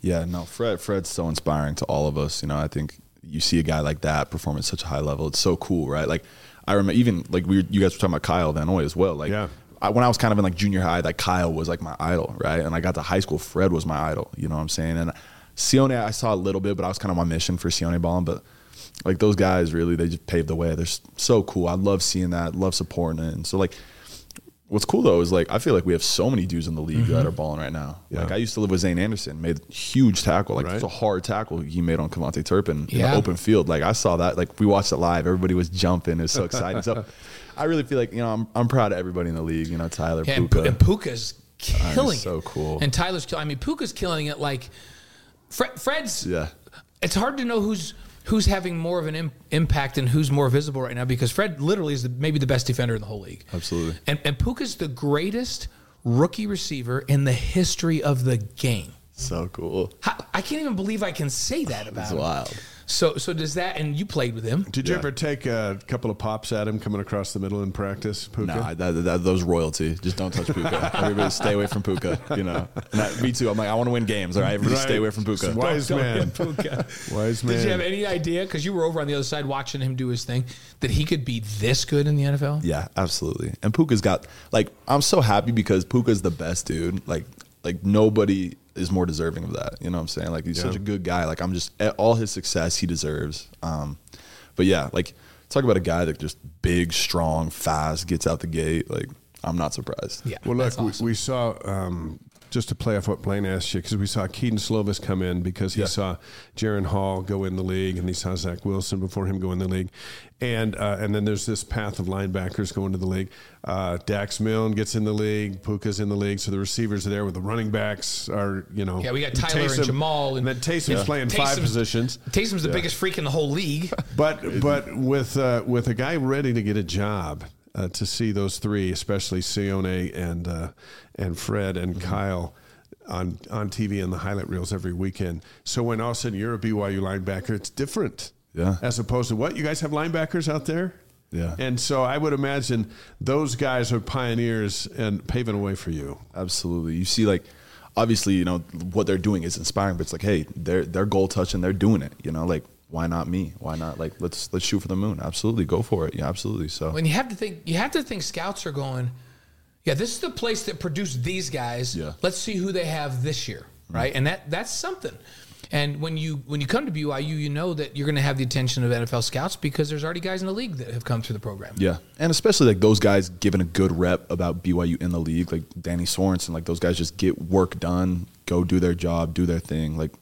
Speaker 3: Yeah, no, Fred. Fred's so inspiring to all of us. You know, I think you see a guy like that perform at such a high level. It's so cool, right? Like I remember even like we were, you guys were talking about Kyle Van Noy as well. Like
Speaker 1: Yeah.
Speaker 3: I, when I was kind of in like junior high, like Kyle was like my idol, right? And I got to high school, Fred was my idol. You know what I'm saying? And Sione, I saw a little bit, but I was kind of on my mission for Sione balling. But like those guys, really, they just paved the way. They're so cool. I love seeing that. Love supporting it. And so like what's cool though is like I feel like we have so many dudes in the league
Speaker 2: Mm-hmm.
Speaker 3: that are balling right now. Like I used to live with Zayne Anderson, made huge tackle, like
Speaker 1: Right.
Speaker 3: it's a hard tackle he made on KaVontae Turpin in the open field. Like I saw that, like we watched it live, everybody was jumping, it was so exciting. so I really feel like you know I'm, I'm proud of everybody in the league. You know Tyler
Speaker 2: Yeah,
Speaker 3: Puka.
Speaker 2: And Puka's killing
Speaker 3: so
Speaker 2: it.
Speaker 3: cool.
Speaker 2: And Tyler's killing. I mean, Puka's killing it. Like Fred, Fred's.
Speaker 3: Yeah.
Speaker 2: It's hard to know who's who's having more of an Im- impact and who's more visible right now because Fred literally is the, maybe the best defender in the whole league.
Speaker 3: Absolutely.
Speaker 2: And and Puka's the greatest rookie receiver in the history of the game.
Speaker 3: so cool.
Speaker 2: How, I can't even believe I can say that about
Speaker 3: It's
Speaker 2: him.
Speaker 3: wild.
Speaker 2: So so does that? And you played with him.
Speaker 1: Did you
Speaker 3: Yeah.
Speaker 1: ever take a couple of pops at him coming across the middle in practice, Puka?
Speaker 3: Nah, that, that, those royalty. Just don't touch Puka. Everybody stay away from Puka. You know, Not- me too. I'm like, I want to win games. All right, everybody
Speaker 1: Right.
Speaker 3: stay away from Puka.
Speaker 1: Wise
Speaker 2: Don't
Speaker 1: man.
Speaker 2: hit Puka.
Speaker 1: Wise man.
Speaker 2: Did you have any idea? Because you were over on the other side watching him do his thing, that he could be this good in the NFL?
Speaker 3: Yeah, absolutely. And Puka's got like I'm so happy because Puka's the best dude. Like like nobody is more deserving of that. You know what I'm saying? Like he's
Speaker 1: Yeah.
Speaker 3: such a good guy. Like I'm just all his success he deserves. Um but yeah, like talk about a guy that just big, strong, fast, gets out the gate. Like I'm not surprised.
Speaker 2: Yeah.
Speaker 1: Well, look,
Speaker 2: that's awesome.
Speaker 1: we, we saw um, just to play off what Blaine asked you because we saw Kedon Slovis come in because he
Speaker 3: Yeah.
Speaker 1: saw Jaren Hall go in the league and he saw Zach Wilson before him go in the league, and uh, and then there's this path of linebackers going to the league. Uh, Dax Milne gets in the league, Puka's in the league, so the receivers are there with the running backs are you know
Speaker 2: Yeah, we got Tyler and Jamal
Speaker 1: and,
Speaker 2: and-
Speaker 1: then Taysom's
Speaker 2: Yeah.
Speaker 1: playing five
Speaker 2: Taysom's-
Speaker 1: positions.
Speaker 2: Taysom's the biggest freak in the whole league.
Speaker 1: But but with uh, with a guy ready to get a job, uh, to see those three, especially Sione and uh, and Fred and
Speaker 3: Mm-hmm.
Speaker 1: Kyle. On, on TV and the highlight reels every weekend. So when all of a sudden you're a BYU linebacker, it's different.
Speaker 3: Yeah.
Speaker 1: As opposed to what you guys have linebackers out there.
Speaker 3: Yeah.
Speaker 1: And so I would imagine those guys are pioneers and paving a way for you.
Speaker 3: Absolutely. You see, like, obviously, you know what they're doing is inspiring, but it's like, hey, they're they're goal touching, they're doing it. You know, like, why not me? Why not? Like, let's let's shoot for the moon. Absolutely, go for it. Yeah, absolutely. So
Speaker 2: When you have to think, you have to think scouts are going, yeah, this is the place that produced these guys.
Speaker 3: Yeah.
Speaker 2: Let's see who they have this year, mm. right? And that that's something. And when you when you come to BYU, you know that you're going to have the attention of NFL scouts because there's already guys in the league that have come through the program.
Speaker 3: yeah, and especially like those guys giving a good rep about BYU in the league, like Danny Sorensen, like those guys just get work done, go do their job, do their thing, like,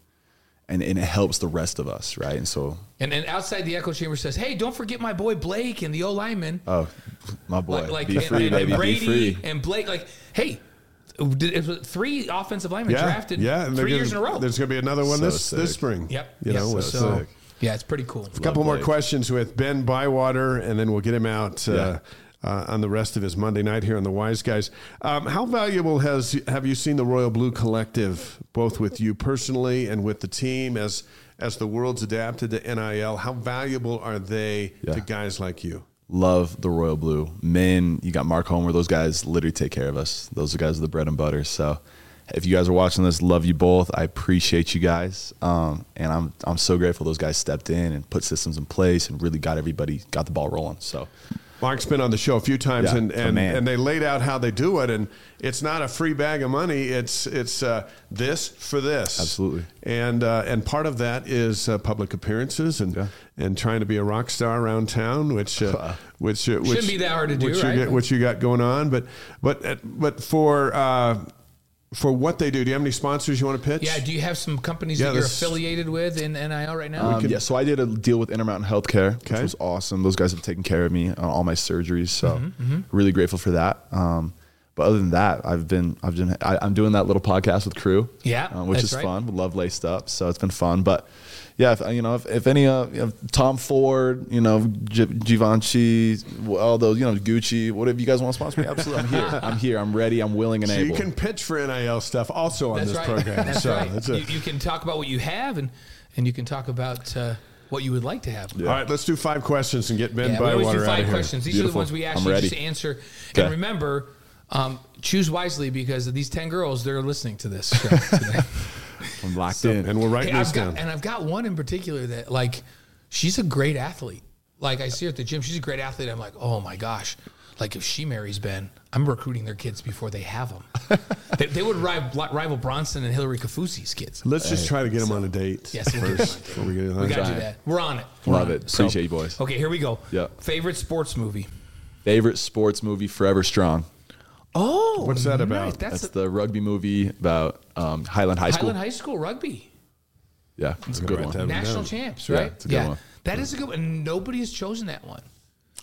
Speaker 3: and and it helps the rest of us, right? And so,
Speaker 2: And and outside the echo chamber says, hey, don't forget my boy Blake and the O lineman.
Speaker 3: oh, my boy,
Speaker 2: like, like
Speaker 3: be
Speaker 2: and,
Speaker 3: free,
Speaker 2: and-
Speaker 3: baby,
Speaker 2: and Brady
Speaker 3: be free.
Speaker 2: and Blake, like, hey, did- it was three offensive linemen drafted
Speaker 1: yeah, and
Speaker 2: three
Speaker 1: gonna-
Speaker 2: years in a row.
Speaker 1: There's going to be another one
Speaker 3: So
Speaker 1: this this spring.
Speaker 2: Yep.
Speaker 1: You
Speaker 2: yep.
Speaker 1: know, with,
Speaker 2: so
Speaker 1: uh,
Speaker 2: yeah, it's pretty cool.
Speaker 1: A couple more
Speaker 3: Blake.
Speaker 1: questions with Ben Bywater, and then we'll get him out uh,
Speaker 3: Yeah.
Speaker 1: Uh, on the rest of his Monday night here on the Wise Guys. Um, how valuable has have you seen the Royal Blue Collective, both with you personally and with the team, as as the world's adapted to NIL? How valuable are they to guys like you?
Speaker 3: love the royal blue. Men you got mark homer. Those guys literally take care of us. Those are guys are the bread and butter. So if you guys are watching this love you both. I appreciate you guys. Um, and i'm i'm so grateful those guys stepped in and put systems in place and really got everybody got the ball rolling. So
Speaker 1: Mark's been on the show a few times,
Speaker 3: Yeah,
Speaker 1: and and,
Speaker 3: man.
Speaker 1: and they laid out how they do it, and it's not a free bag of money. It's it's uh, this for this,
Speaker 3: Absolutely.
Speaker 1: and uh, and part of that is uh, public appearances and
Speaker 3: Yeah.
Speaker 1: and trying to be a rock star around town, which uh, which uh, which
Speaker 2: be that hard to do,
Speaker 1: which
Speaker 2: right?
Speaker 1: You get, which you got going on, but but uh, but for. For what they do, do you have any sponsors you want to pitch?
Speaker 2: Yeah, do you have some companies
Speaker 1: Yeah,
Speaker 2: that you're
Speaker 1: this-
Speaker 2: affiliated with in NIL right now?
Speaker 3: Um, yeah, so I did a deal with Intermountain Healthcare,
Speaker 1: Okay.
Speaker 3: which was awesome. Those guys have taken care of me on all my surgeries, so
Speaker 2: Mm-hmm,
Speaker 3: really grateful for that. Um, but other than that, I've been I've been I, I'm doing that little podcast with Crew,
Speaker 2: Yeah,
Speaker 3: uh, which
Speaker 2: that's
Speaker 3: is
Speaker 2: right.
Speaker 3: fun. Love laced up, so it's been fun. But yeah, if, you know, if, if any uh, you know, Tom Ford, you know, G- Givenchy, all those, you know, Gucci, whatever you guys want to sponsor me, absolutely, I'm here. I'm here. I'm ready. I'm willing and
Speaker 1: So
Speaker 3: able.
Speaker 1: you can pitch for NIL stuff also on
Speaker 2: That's
Speaker 1: this
Speaker 2: right.
Speaker 1: program.
Speaker 2: That's
Speaker 1: so
Speaker 2: right.
Speaker 1: that's
Speaker 2: you, you can talk about what you have and and you can talk about uh, what you would like to have.
Speaker 1: All right, let's do five questions and get Ben
Speaker 2: Yeah, we always
Speaker 1: Bywater
Speaker 2: do
Speaker 1: out of
Speaker 2: five questions. These are the ones we ask you
Speaker 3: ready.
Speaker 2: just to answer.
Speaker 3: Okay.
Speaker 2: And remember, um, choose wisely because of these ten girls, they're listening to this show today.
Speaker 3: I'm locked
Speaker 1: So-
Speaker 3: in.
Speaker 1: and we're writing
Speaker 2: Hey,
Speaker 1: this
Speaker 2: I've got,
Speaker 1: down.
Speaker 2: and I've got one in particular that like she's a great athlete. Like I see her at the gym, she's a great athlete. I'm like, oh my gosh. Like if she marries Ben, I'm recruiting their kids before they have them. they, they would rival, rival Bronson and Hillary Kaufusi's kids.
Speaker 1: Let's just try to get him on a date.
Speaker 2: Yes, we'll get him on a
Speaker 1: first
Speaker 2: date.
Speaker 1: before we, get
Speaker 2: we got to do that. We're on it. We're
Speaker 3: Love
Speaker 2: on
Speaker 3: it. Appreciate you boys.
Speaker 2: Okay, here we go.
Speaker 3: Yeah.
Speaker 2: Favorite sports movie?
Speaker 3: Favorite sports movie, Forever Strong.
Speaker 2: Oh,
Speaker 1: What's that
Speaker 2: nice.
Speaker 1: about?
Speaker 2: That's,
Speaker 3: That's
Speaker 2: a,
Speaker 3: the rugby movie about um, Highland High School.
Speaker 2: Highland High School rugby.
Speaker 3: yeah, it's a good one.
Speaker 2: National
Speaker 1: down.
Speaker 2: champs,
Speaker 3: Yeah,
Speaker 2: right?
Speaker 3: it's a good one.
Speaker 2: That is a good one. And nobody has chosen that one.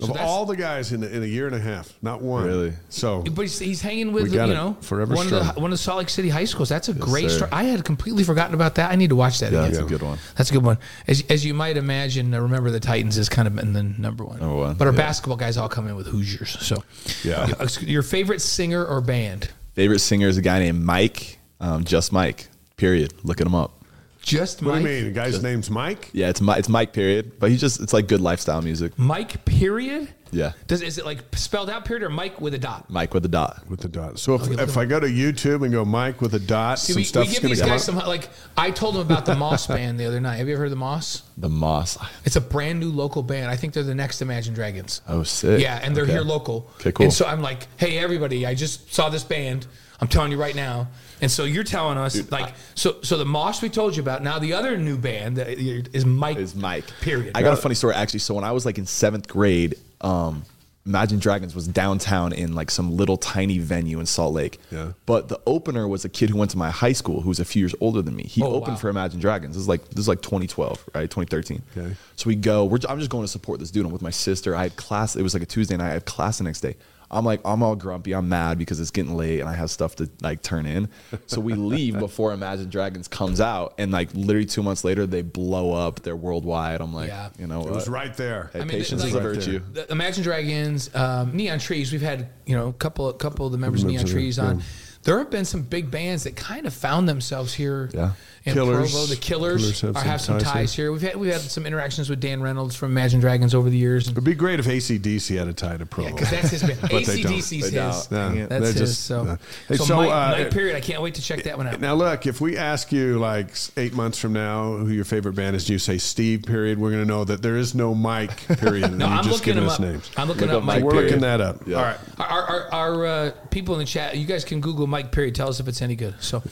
Speaker 2: So
Speaker 1: Of all the guys in, in a year and a half, not one.
Speaker 3: Really?
Speaker 1: So
Speaker 2: But he's, he's hanging with
Speaker 1: We
Speaker 2: you know
Speaker 1: Forever
Speaker 2: one of the one of the Salt Lake City high schools. That's a great story. I had completely forgotten about that. I need to watch that
Speaker 3: Yeah,
Speaker 2: again.
Speaker 3: it's a good one.
Speaker 2: That's a good one. As, as you might imagine, uh, remember the Titans is kind of in the number one.
Speaker 3: Number one,
Speaker 2: But our
Speaker 3: yeah.
Speaker 2: basketball guys all come in with Hoosiers. So
Speaker 1: Yeah.
Speaker 2: Your favorite singer or band?
Speaker 3: Favorite singer is a guy named Mike, um, just Mike. Period. Look at him up.
Speaker 2: Just
Speaker 1: what
Speaker 2: Mike.
Speaker 1: do you mean? The guy's name's Mike.
Speaker 3: Yeah, it's Mi- it's Mike. Period. But he just it's like good lifestyle music.
Speaker 2: Mike. Period.
Speaker 3: Yeah,
Speaker 2: Does is it like spelled out period or Mike with a dot?
Speaker 3: Mike with a dot.
Speaker 1: With the dot. So if, if I go to YouTube and go Mike with a dot,
Speaker 2: See,
Speaker 1: some
Speaker 2: we, we
Speaker 1: stuff's
Speaker 2: give
Speaker 1: going
Speaker 2: these
Speaker 1: to come
Speaker 2: guys
Speaker 1: up.
Speaker 2: some like I told them about the Moss band the other night. Have you ever heard of the Moss?
Speaker 3: The Moss.
Speaker 2: It's a brand new local band. I think they're the next Imagine Dragons.
Speaker 3: Oh, sick.
Speaker 2: Yeah, and they're
Speaker 3: Okay.
Speaker 2: here local.
Speaker 3: Okay, cool.
Speaker 2: And so I'm like, hey, everybody, I just saw this band. I'm telling you right now. And so you're telling us, like, so so the Moss we told you about. Now the other new band that is Mike.
Speaker 3: is Mike.
Speaker 2: Period.
Speaker 3: I got a funny story actually. So when I was like in seventh grade, um, Imagine Dragons was downtown in like some little tiny venue in Salt Lake.
Speaker 1: Yeah.
Speaker 3: But the opener was a kid who went to my high school who was a few years older than me. He
Speaker 2: Oh,
Speaker 3: opened
Speaker 2: wow.
Speaker 3: for Imagine Dragons. This is like this is like 2012, right? 2013.
Speaker 1: Okay.
Speaker 3: So we go. We're, I'm just going to support this dude. I'm with my sister. I had class. It was like a Tuesday night. I had class the next day. I'm like, I'm all grumpy. I'm mad because it's getting late and I have stuff to like turn in. So we leave before Imagine Dragons comes out, and like literally two months later, they blow up. They're worldwide. I'm like,
Speaker 2: Yeah.
Speaker 3: you know,
Speaker 1: It was
Speaker 3: what?
Speaker 1: right there.
Speaker 3: Hey,
Speaker 2: I mean,
Speaker 3: patience
Speaker 2: like-
Speaker 3: is a
Speaker 1: Right
Speaker 3: virtue.
Speaker 2: The Imagine Dragons, um, Neon Trees. We've had you know a couple a couple of the members of Neon
Speaker 1: Members of it,
Speaker 2: Trees on. There have been some big bands that kind of found themselves here
Speaker 3: Yeah.
Speaker 2: In
Speaker 1: Killers.
Speaker 2: Provo. The Killers,
Speaker 1: Killers have
Speaker 2: are,
Speaker 1: some
Speaker 2: have some
Speaker 1: ties
Speaker 2: ties here. We've had we've had some interactions with Dan Reynolds from Imagine Dragons over the years.
Speaker 1: It'd be great if ACDC had a tie to Provo.
Speaker 2: yeah, because that's his band.
Speaker 1: But they don't.
Speaker 2: ACDC's
Speaker 3: They
Speaker 2: his.
Speaker 3: don't.
Speaker 1: Yeah,
Speaker 3: Dang it.
Speaker 2: That's
Speaker 1: they're
Speaker 2: his.
Speaker 1: just-
Speaker 2: so,
Speaker 1: hey,
Speaker 2: so,
Speaker 1: so,
Speaker 2: Mike,
Speaker 1: uh,
Speaker 2: Mike Period. I can't wait to check that one out.
Speaker 1: Now look, if we ask you like s- eight months from now who your favorite band is, and you say Steve period, we're going to know that there is no Mike period. and
Speaker 2: no, I'm
Speaker 1: just
Speaker 2: looking
Speaker 1: giving
Speaker 2: him
Speaker 1: us
Speaker 2: up.
Speaker 1: names.
Speaker 2: I'm looking
Speaker 3: Look
Speaker 2: up
Speaker 3: up
Speaker 2: Mike
Speaker 3: Mike
Speaker 1: We're looking that up.
Speaker 3: Yeah.
Speaker 1: All right.
Speaker 2: Our, our, our uh, people in the chat, you guys can Google Mike Period. Tell us if it's any good. So,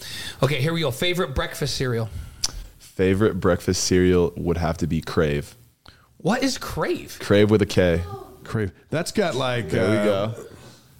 Speaker 2: okay, here we go. Favorite breakfast cereal.
Speaker 3: Favorite breakfast cereal would have to be Krave.
Speaker 2: What is Krave?
Speaker 3: Krave with a K.
Speaker 1: Krave. That's got like
Speaker 3: There we
Speaker 1: uh,
Speaker 3: go.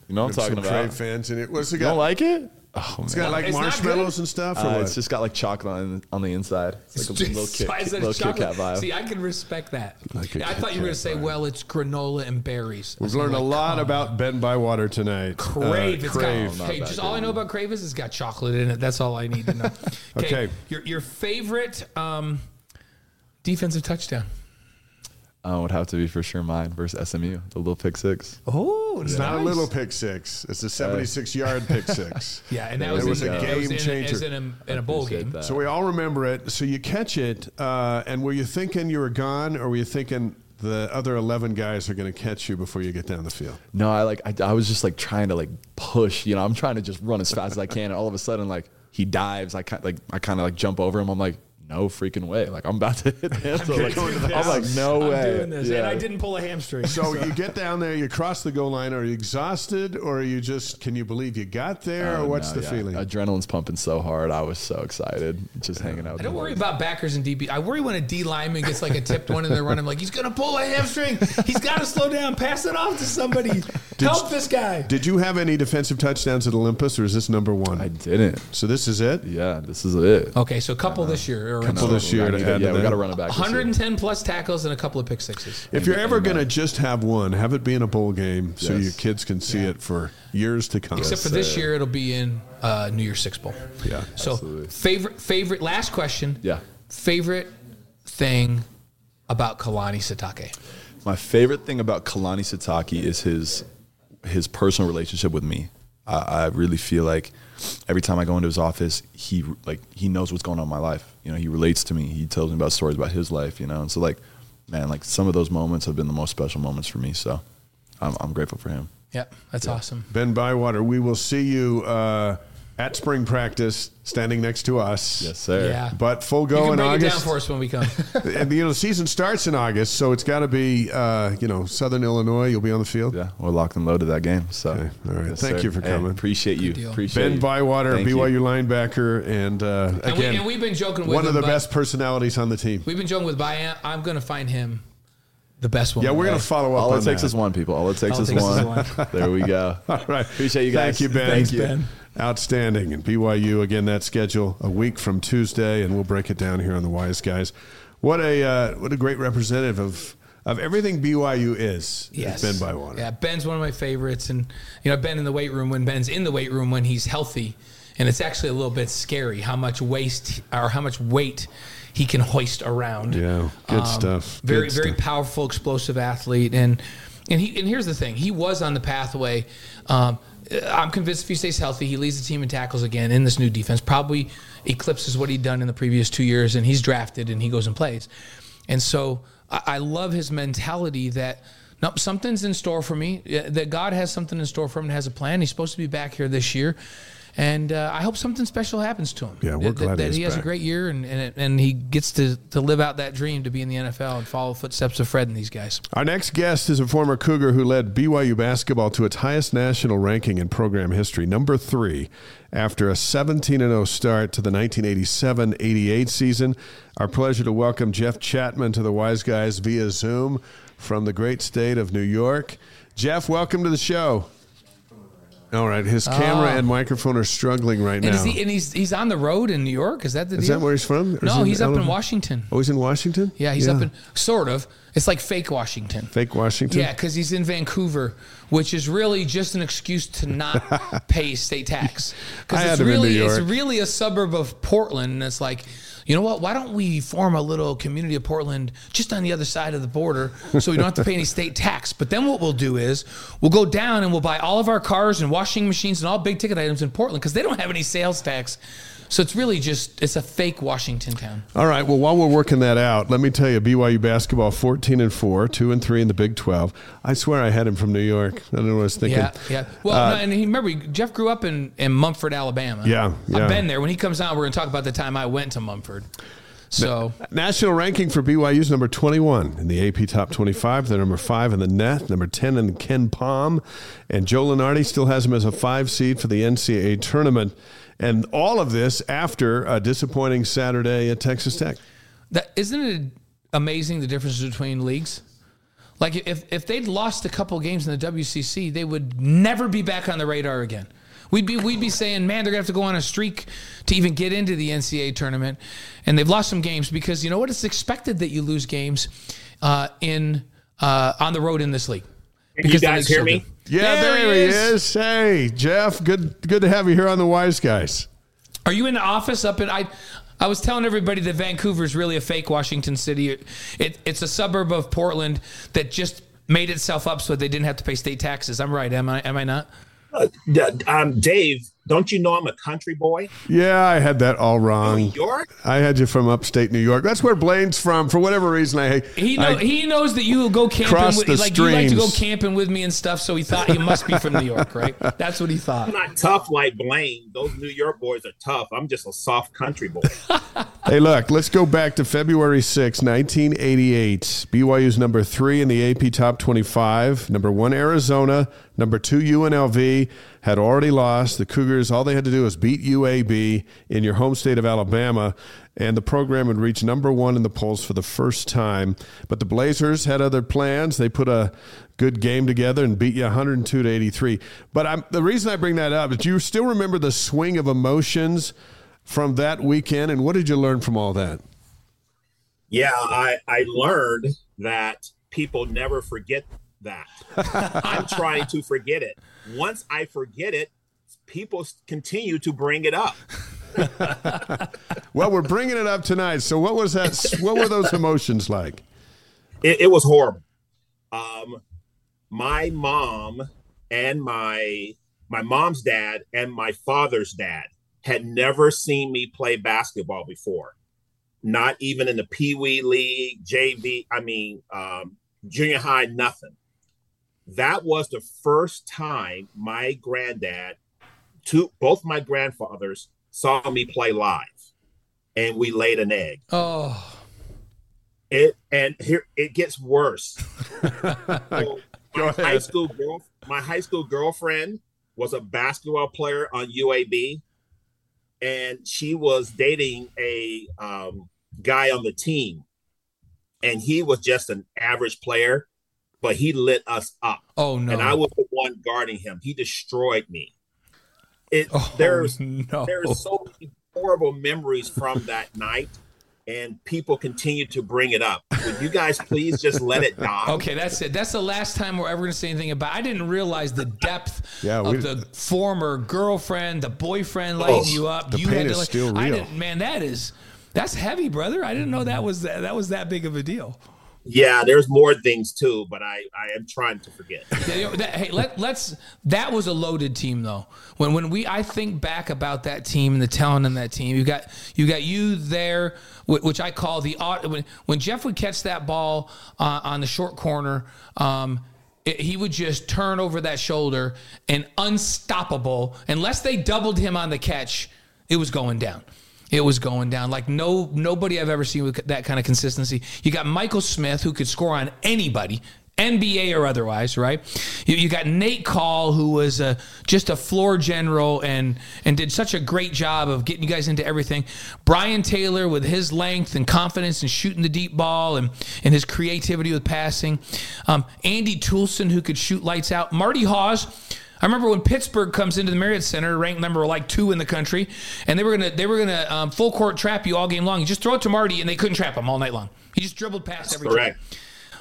Speaker 3: You know what I'm
Speaker 1: some
Speaker 3: talking
Speaker 1: Krave
Speaker 3: about.
Speaker 1: fans in it. What's it
Speaker 3: You
Speaker 1: got?
Speaker 3: don't like it? Oh,
Speaker 1: it's
Speaker 3: man.
Speaker 1: got like
Speaker 2: It's not
Speaker 1: marshmallows
Speaker 2: good?
Speaker 1: and stuff. Or
Speaker 3: Uh,
Speaker 1: what?
Speaker 3: it's just got like chocolate on, on the inside. It's like a little Kit,
Speaker 2: Why is that
Speaker 3: little Kit
Speaker 2: chocolate?
Speaker 3: Kat vibe.
Speaker 2: See, I can respect that.
Speaker 1: Like a
Speaker 2: I thought you were going to say,
Speaker 1: vibe.
Speaker 2: well, it's granola and berries. I
Speaker 1: We've
Speaker 2: was
Speaker 1: learned a lot
Speaker 2: come
Speaker 1: about Ben Bywater tonight.
Speaker 2: Krave.
Speaker 1: Uh,
Speaker 2: it's
Speaker 1: Krave.
Speaker 2: got,
Speaker 3: Not
Speaker 2: hey, just all I know about Krave is it's got chocolate in it. That's all I need to know.
Speaker 1: Okay.
Speaker 2: Your, your favorite um, defensive touchdown?
Speaker 3: Uh, would have to be for sure mine versus SMU, the little pick six.
Speaker 2: Oh,
Speaker 1: It's not a little pick six. It's a 76 yard pick six.
Speaker 2: Yeah, and that
Speaker 3: There
Speaker 2: was,
Speaker 3: we
Speaker 2: in,
Speaker 3: go.
Speaker 2: that
Speaker 1: Game
Speaker 2: was in,
Speaker 1: changer.
Speaker 2: as in a, in a bowl
Speaker 3: Appreciate
Speaker 2: game.
Speaker 3: that.
Speaker 1: So we all remember it. So you catch it, uh, and were you thinking you were gone, or were you thinking the other 11 guys are going to catch you before you get down the field?
Speaker 3: No, I like I, I was just like trying to like push, you know, I'm trying to just run as fast as I can, and all of a sudden like he dives, I kind like I kind of like jump over him. I'm like, no freaking way, like I'm about to hit the end. So, like,
Speaker 1: the
Speaker 3: I'm like, no
Speaker 2: I'm
Speaker 3: way.
Speaker 2: doing this,
Speaker 3: Yeah.
Speaker 2: and I didn't pull a hamstring.
Speaker 1: So you get down there, you cross the goal line. Are you exhausted, or are you just? Can you believe you got there,
Speaker 3: Oh,
Speaker 1: or what's
Speaker 3: no,
Speaker 1: the
Speaker 3: yeah.
Speaker 1: feeling?
Speaker 3: Adrenaline's pumping so hard. I was so excited, just hanging out.
Speaker 2: I don't worry about backers and DB. I worry when a D lineman gets like a tipped one in the run. I'm like he's gonna pull a hamstring. He's got to slow down. Pass it off to somebody. Help this guy.
Speaker 1: Did you have any defensive touchdowns at Olympus, or is this number one?
Speaker 3: I didn't.
Speaker 1: so this is it.
Speaker 3: Yeah, this is it.
Speaker 2: Okay, so a couple this year. Or
Speaker 1: Couple this year to
Speaker 3: I need
Speaker 1: to
Speaker 3: yeah, we
Speaker 1: that.
Speaker 3: got to run it back.
Speaker 2: 110 plus tackles and a couple of pick sixes.
Speaker 1: If you're ever
Speaker 3: Amen.
Speaker 1: going to just have one, have it be in a bowl game so
Speaker 3: Yes.
Speaker 1: your kids can see it for years to come.
Speaker 2: Except for this
Speaker 3: sir.
Speaker 2: year, it'll be in uh, New Year's Six Bowl.
Speaker 1: Yeah,
Speaker 2: So
Speaker 3: absolutely.
Speaker 2: favorite favorite last question.
Speaker 3: Yeah.
Speaker 2: Favorite thing about Kalani Sitake.
Speaker 3: My favorite thing about Kalani Sitake is his his personal relationship with me. I, I really feel like every time I go into his office, he like he knows what's going on in my life. You know, he relates to me. He tells me about stories about his life. You know, and so like, man, like some of those moments have been the most special moments for me. So, I'm, I'm grateful for him.
Speaker 2: Yeah, that's awesome.
Speaker 1: Ben Bywater, we will see you uh, at spring practice, standing next to us.
Speaker 3: Yes, sir.
Speaker 2: Yeah.
Speaker 1: But full go
Speaker 2: You
Speaker 1: go
Speaker 2: can
Speaker 1: in
Speaker 2: break it down
Speaker 1: August.
Speaker 2: for us when we come.
Speaker 1: and you know, the season starts in August, so it's got to be, uh, you know, Southern Illinois. You'll be on the field.
Speaker 3: Yeah, we're locked and loaded that game. So,
Speaker 1: Okay, all right. Thank you for
Speaker 3: Hey,
Speaker 1: coming.
Speaker 3: appreciate you.
Speaker 2: deal.
Speaker 3: Appreciate
Speaker 1: Ben
Speaker 3: you.
Speaker 1: Bywater,
Speaker 3: Thank
Speaker 1: BYU
Speaker 3: you.
Speaker 1: linebacker, and uh,
Speaker 2: And, we,
Speaker 1: again,
Speaker 2: and we've been joking with
Speaker 1: one
Speaker 2: him,
Speaker 1: of the best personalities on the team.
Speaker 2: We've been joking with Bayant. I'm going to find him the best one.
Speaker 1: Yeah, we're going to follow up
Speaker 3: All
Speaker 1: on
Speaker 3: it takes
Speaker 1: that.
Speaker 3: is one, people. All it takes,
Speaker 2: All it
Speaker 3: is,
Speaker 2: takes is
Speaker 3: one.
Speaker 2: one.
Speaker 3: there we go.
Speaker 1: All right.
Speaker 3: Appreciate you guys.
Speaker 1: Thank you, Ben.
Speaker 3: Thank you.
Speaker 2: Ben.
Speaker 1: Outstanding. And BYU, again, that schedule a week from Tuesday, and we'll break it down here on the Wise Guys. What a uh, what a great representative of of everything BYU is.
Speaker 2: Yes.
Speaker 1: Ben Bywater.
Speaker 2: Yeah, Ben's one of my favorites, and you know, Ben in the weight room when Ben's in the weight room when he's healthy, and it's actually a little bit scary how much waste or how much weight he can hoist around.
Speaker 1: Yeah, good stuff.
Speaker 2: Um, Very,
Speaker 1: Good
Speaker 2: very
Speaker 1: stuff.
Speaker 2: powerful, explosive athlete, and and he and here's the thing: he was on the pathway. Um, I'm convinced if he stays healthy, he leads the team in tackles again in this new defense. Probably eclipses what he'd done in the previous two years, and he's drafted and he goes and plays. And so I, love his mentality that. No, something's in store for me. That God has something in store for him and has a plan. He's supposed to be back here this year, and uh, I hope something special happens to him.
Speaker 1: Yeah, we're
Speaker 2: that,
Speaker 1: glad
Speaker 2: that
Speaker 1: he's
Speaker 2: he has a great year and and, and he gets to, to live out that dream to be in the NFL and follow footsteps of Fred and these guys.
Speaker 1: Our next guest is a former Cougar who led BYU basketball to its highest national ranking in program history, number three, after a 17 0 start to the 1987 88 season. Our pleasure to welcome Jeff Chatman to the Wise Guys via Zoom from the great state of New York. Jeff, welcome to the show. All right, his camera
Speaker 2: Oh.
Speaker 1: and microphone are struggling right
Speaker 2: And,
Speaker 1: now.
Speaker 2: is he, and he's he's on the road in New York. Is that the
Speaker 1: Is
Speaker 2: deal?
Speaker 1: that where he's from? Or is
Speaker 2: No,
Speaker 1: he
Speaker 2: he's up in
Speaker 1: Alabama?
Speaker 2: Washington.
Speaker 1: Oh, he's in Washington?
Speaker 2: Yeah, he's up in sort of. It's like fake Washington.
Speaker 1: fake Washington.
Speaker 2: Yeah, because he's in Vancouver, which is really just an excuse to not pay state tax.
Speaker 1: I
Speaker 2: Because
Speaker 1: had
Speaker 2: it's
Speaker 1: him in
Speaker 2: really
Speaker 1: New
Speaker 2: it's
Speaker 1: York.
Speaker 2: really a suburb of Portland, and it's like, you know what? Why don't we form a little community of Portland just on the other side of the border, so we don't have to pay any state tax? But then what we'll do is we'll go down and we'll buy all of our cars and washing machines and all big ticket items in Portland because they don't have any sales tax. So it's really just it's a fake Washington town.
Speaker 1: All right. Well, while we're working that out, let me tell you, BYU basketball, fourteen and four, two and three in the Big Twelve. I swear I had him from New York. I don't know what I was thinking.
Speaker 2: Yeah, yeah. Well, uh, no, and he, remember, Jeff grew up in, in Munford, Alabama.
Speaker 1: Yeah, yeah.
Speaker 2: I've been there. When he comes out, we're going to talk about the time I went to Munford. So,
Speaker 1: National ranking for BYU is number 21 in the AP Top 25. They're number five in the net, number 10 in the KenPom. And Joe Lunardi still has them as a five seed for the NCAA tournament. And all of this after a disappointing Saturday at Texas Tech.
Speaker 2: that isn't it amazing the difference between leagues? Like if if they'd lost a couple games in the WCC, they would never be back on the radar again. We'd be we'd be saying, man, they're gonna have to go on a streak to even get into the NCAA tournament, and they've lost some games because you know what? It's expected that you lose games uh, in uh, on the road in this league.
Speaker 4: Can you guys hear
Speaker 2: so
Speaker 4: me?
Speaker 2: Good.
Speaker 1: Yeah, there,
Speaker 2: There
Speaker 1: he
Speaker 2: he
Speaker 1: is.
Speaker 2: is.
Speaker 1: Hey, Jeff, good good to have you here on the Wise Guys.
Speaker 2: Are you in the office up in I? I was telling everybody that Vancouver is really a fake Washington City. It, it, it's a suburb of Portland that just made itself up so they didn't have to pay state taxes. I'm right, am I? Am I not?
Speaker 4: Uh, um, Dave, don't you know I'm a country boy?
Speaker 1: Yeah, I had that all wrong.
Speaker 4: New York?
Speaker 1: I had you from upstate New York. That's where Blaine's from. For whatever reason, I
Speaker 2: He know,
Speaker 1: I-
Speaker 2: he knows that you will go camping
Speaker 1: Cross
Speaker 2: with
Speaker 1: the
Speaker 2: like you like to go camping with me and stuff. So he thought you must be from New York, right? That's what he thought.
Speaker 4: I'm not tough like Blaine. Those New York boys are tough. I'm just a soft country boy.
Speaker 1: Hey, look, let's go back to February 6, 1988. BYU's number three in the AP Top 25. Number one, Arizona. Number two, UNLV had already lost. The Cougars, all they had to do was beat UAB in your home state of Alabama, and the program would reach number one in the polls for the first time. But the Blazers had other plans. They put a good game together and beat you 102 to 83. But I'm, the reason I bring that up is you still remember the swing of emotions from that weekend, and what did you learn from all that?
Speaker 4: yeah, I, I learned that people never forget that. I'm trying to forget it. Once I forget it, people continue to bring it up.
Speaker 1: Well, we're bringing it up tonight. So, what was that? What were those emotions like?
Speaker 4: it, it was horrible. Um, my mom and my my mom's dad and my father's dad had never seen me play basketball before, not even in the Pee Wee League, JV. I mean, um, junior high, nothing. That was the first time my granddad, two both my grandfathers saw me play live, and we laid an egg.
Speaker 2: Oh,
Speaker 4: It and here it gets worse. So, my
Speaker 1: ahead.
Speaker 4: high school girl, my high school girlfriend was a basketball player on UAB, and she was dating a um, guy on the team. and he was just an average player, but he lit us up.
Speaker 2: Oh no!
Speaker 4: And I was the one guarding him. He destroyed me. It
Speaker 2: Oh,
Speaker 4: there's
Speaker 2: no.
Speaker 4: there's so many horrible memories from that night, and people continue to bring it up. Would you guys please just let it die?
Speaker 2: Okay, that's it. That's the last time we're ever going to say anything about. I didn't realize the depth
Speaker 1: Yeah,
Speaker 2: of
Speaker 1: we-
Speaker 2: the former girlfriend, the boyfriend oh, lighting
Speaker 4: Oh,
Speaker 2: you up.
Speaker 1: the
Speaker 2: you
Speaker 1: pain
Speaker 2: had to
Speaker 1: is
Speaker 2: like-
Speaker 1: still
Speaker 2: I
Speaker 1: real.
Speaker 2: didn't, man, that is that's heavy, brother. I didn't know that was that, that was that big of a deal.
Speaker 4: Yeah, there's more things too, but I I am trying to forget.
Speaker 2: Hey, let, let's. That was a loaded team, though. When when we, I think back about that team and the talent in that team. You got you got you there, which I call the when when Jeff would catch that ball uh, on the short corner. Um, it- he would just turn over that shoulder and unstoppable. Unless they doubled him on the catch, it was going down. It was going down like no nobody I've ever seen with that kind of consistency. You got Michael Smith who could score on anybody, NBA or otherwise, right? You, you got Nate Call who was uh just a floor general and and did such a great job of getting you guys into everything. Brian Taylor with his length and confidence and shooting the deep ball and and his creativity with passing. Um, Andy Toolson who could shoot lights out. Marty Haws. I remember when Pittsburgh comes into the Marriott Center, ranked number like two in the country, and they were gonna they were gonna um, full court trap you all game long. You just throw it to Marty, and they couldn't trap him all night long. He just dribbled past every
Speaker 4: Correct.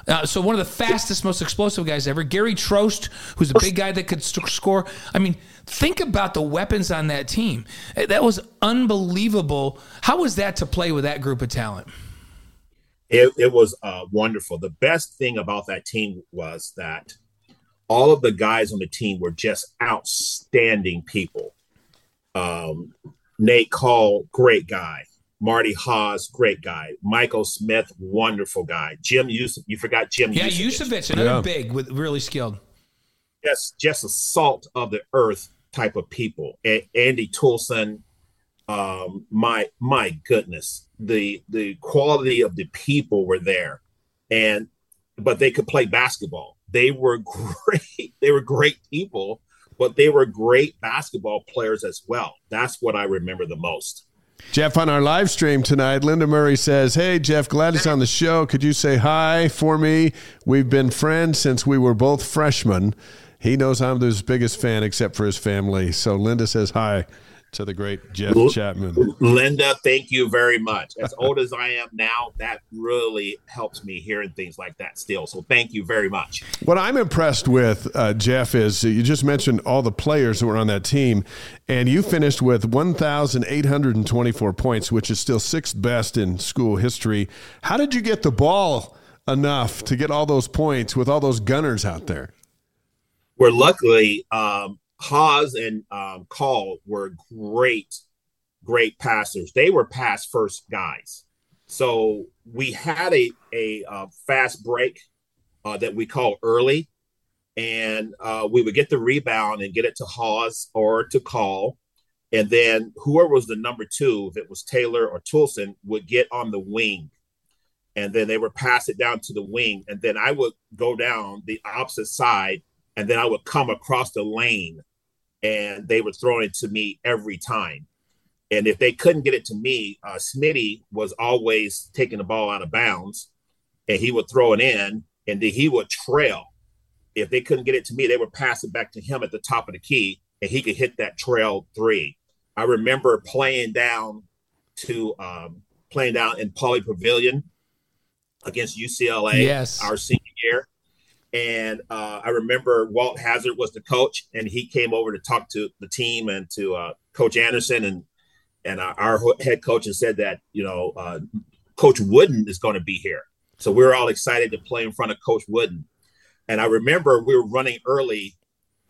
Speaker 2: Uh, so one of the fastest, most explosive guys ever, Gary Trost, who's a big guy that could st- score. I mean, think about the weapons on that team. Uh, That was unbelievable. How was that to play with that group of talent?
Speaker 4: It, it was uh, wonderful. The best thing about that team was that all of the guys on the team were just outstanding people. Um, Nate Call, great guy. Marty Haws, great guy. Michael Smith, wonderful guy. Jim Yusuf, you forgot Jim
Speaker 2: Yeah,
Speaker 4: Yusuf.
Speaker 2: Usevitch, another
Speaker 1: Yeah.
Speaker 2: big with really skilled.
Speaker 4: Yes, just a salt of the earth type of people. A- Andy Toolson, um, my my goodness, the the quality of the people were there, and but they could play basketball. They were great. They were great people, but they were great basketball players as well. That's what I remember the most.
Speaker 1: Jeff, on our live stream tonight, Linda Murray says, Hey, Jeff, glad it's on the show. Could you say hi for me? We've been friends since we were both freshmen. He knows I'm his biggest fan except for his family. So Linda says hi to the great Jeff Chatman.
Speaker 4: Linda, thank you very much. As old as I am now, that really helps me hearing things like that still. So thank you very much.
Speaker 1: What I'm impressed with, uh, Jeff, is you just mentioned all the players that were on that team, and you finished with 1,824 points, which is still sixth best in school history. How did you get the ball enough to get all those points with all those gunners out there?
Speaker 4: where luckily um, Haws and um, Call were great, great passers. They were pass first guys. So we had a a uh, fast break uh, that we call early, and uh, we would get the rebound and get it to Haws or to Call, and then whoever was the number two, if it was Taylor or Toolson, would get on the wing. And then they would pass it down to the wing. And then I would go down the opposite side and then I would come across the lane and they would throw it to me every time. And if they couldn't get it to me, uh, Smitty was always taking the ball out of bounds and he would throw it in and then he would trail. If they couldn't get it to me, they would pass it back to him at the top of the key and he could hit that trail three. I remember playing down to um, playing down in Pauley Pavilion against UCLA
Speaker 2: Yes.
Speaker 4: our senior year. And uh, I remember Walt Hazzard was the coach, and he came over to talk to the team and to uh, Coach Andersen and and our, head coach and said that you know uh, Coach Wooden is going to be here. So we were all excited to play in front of Coach Wooden. And I remember we were running early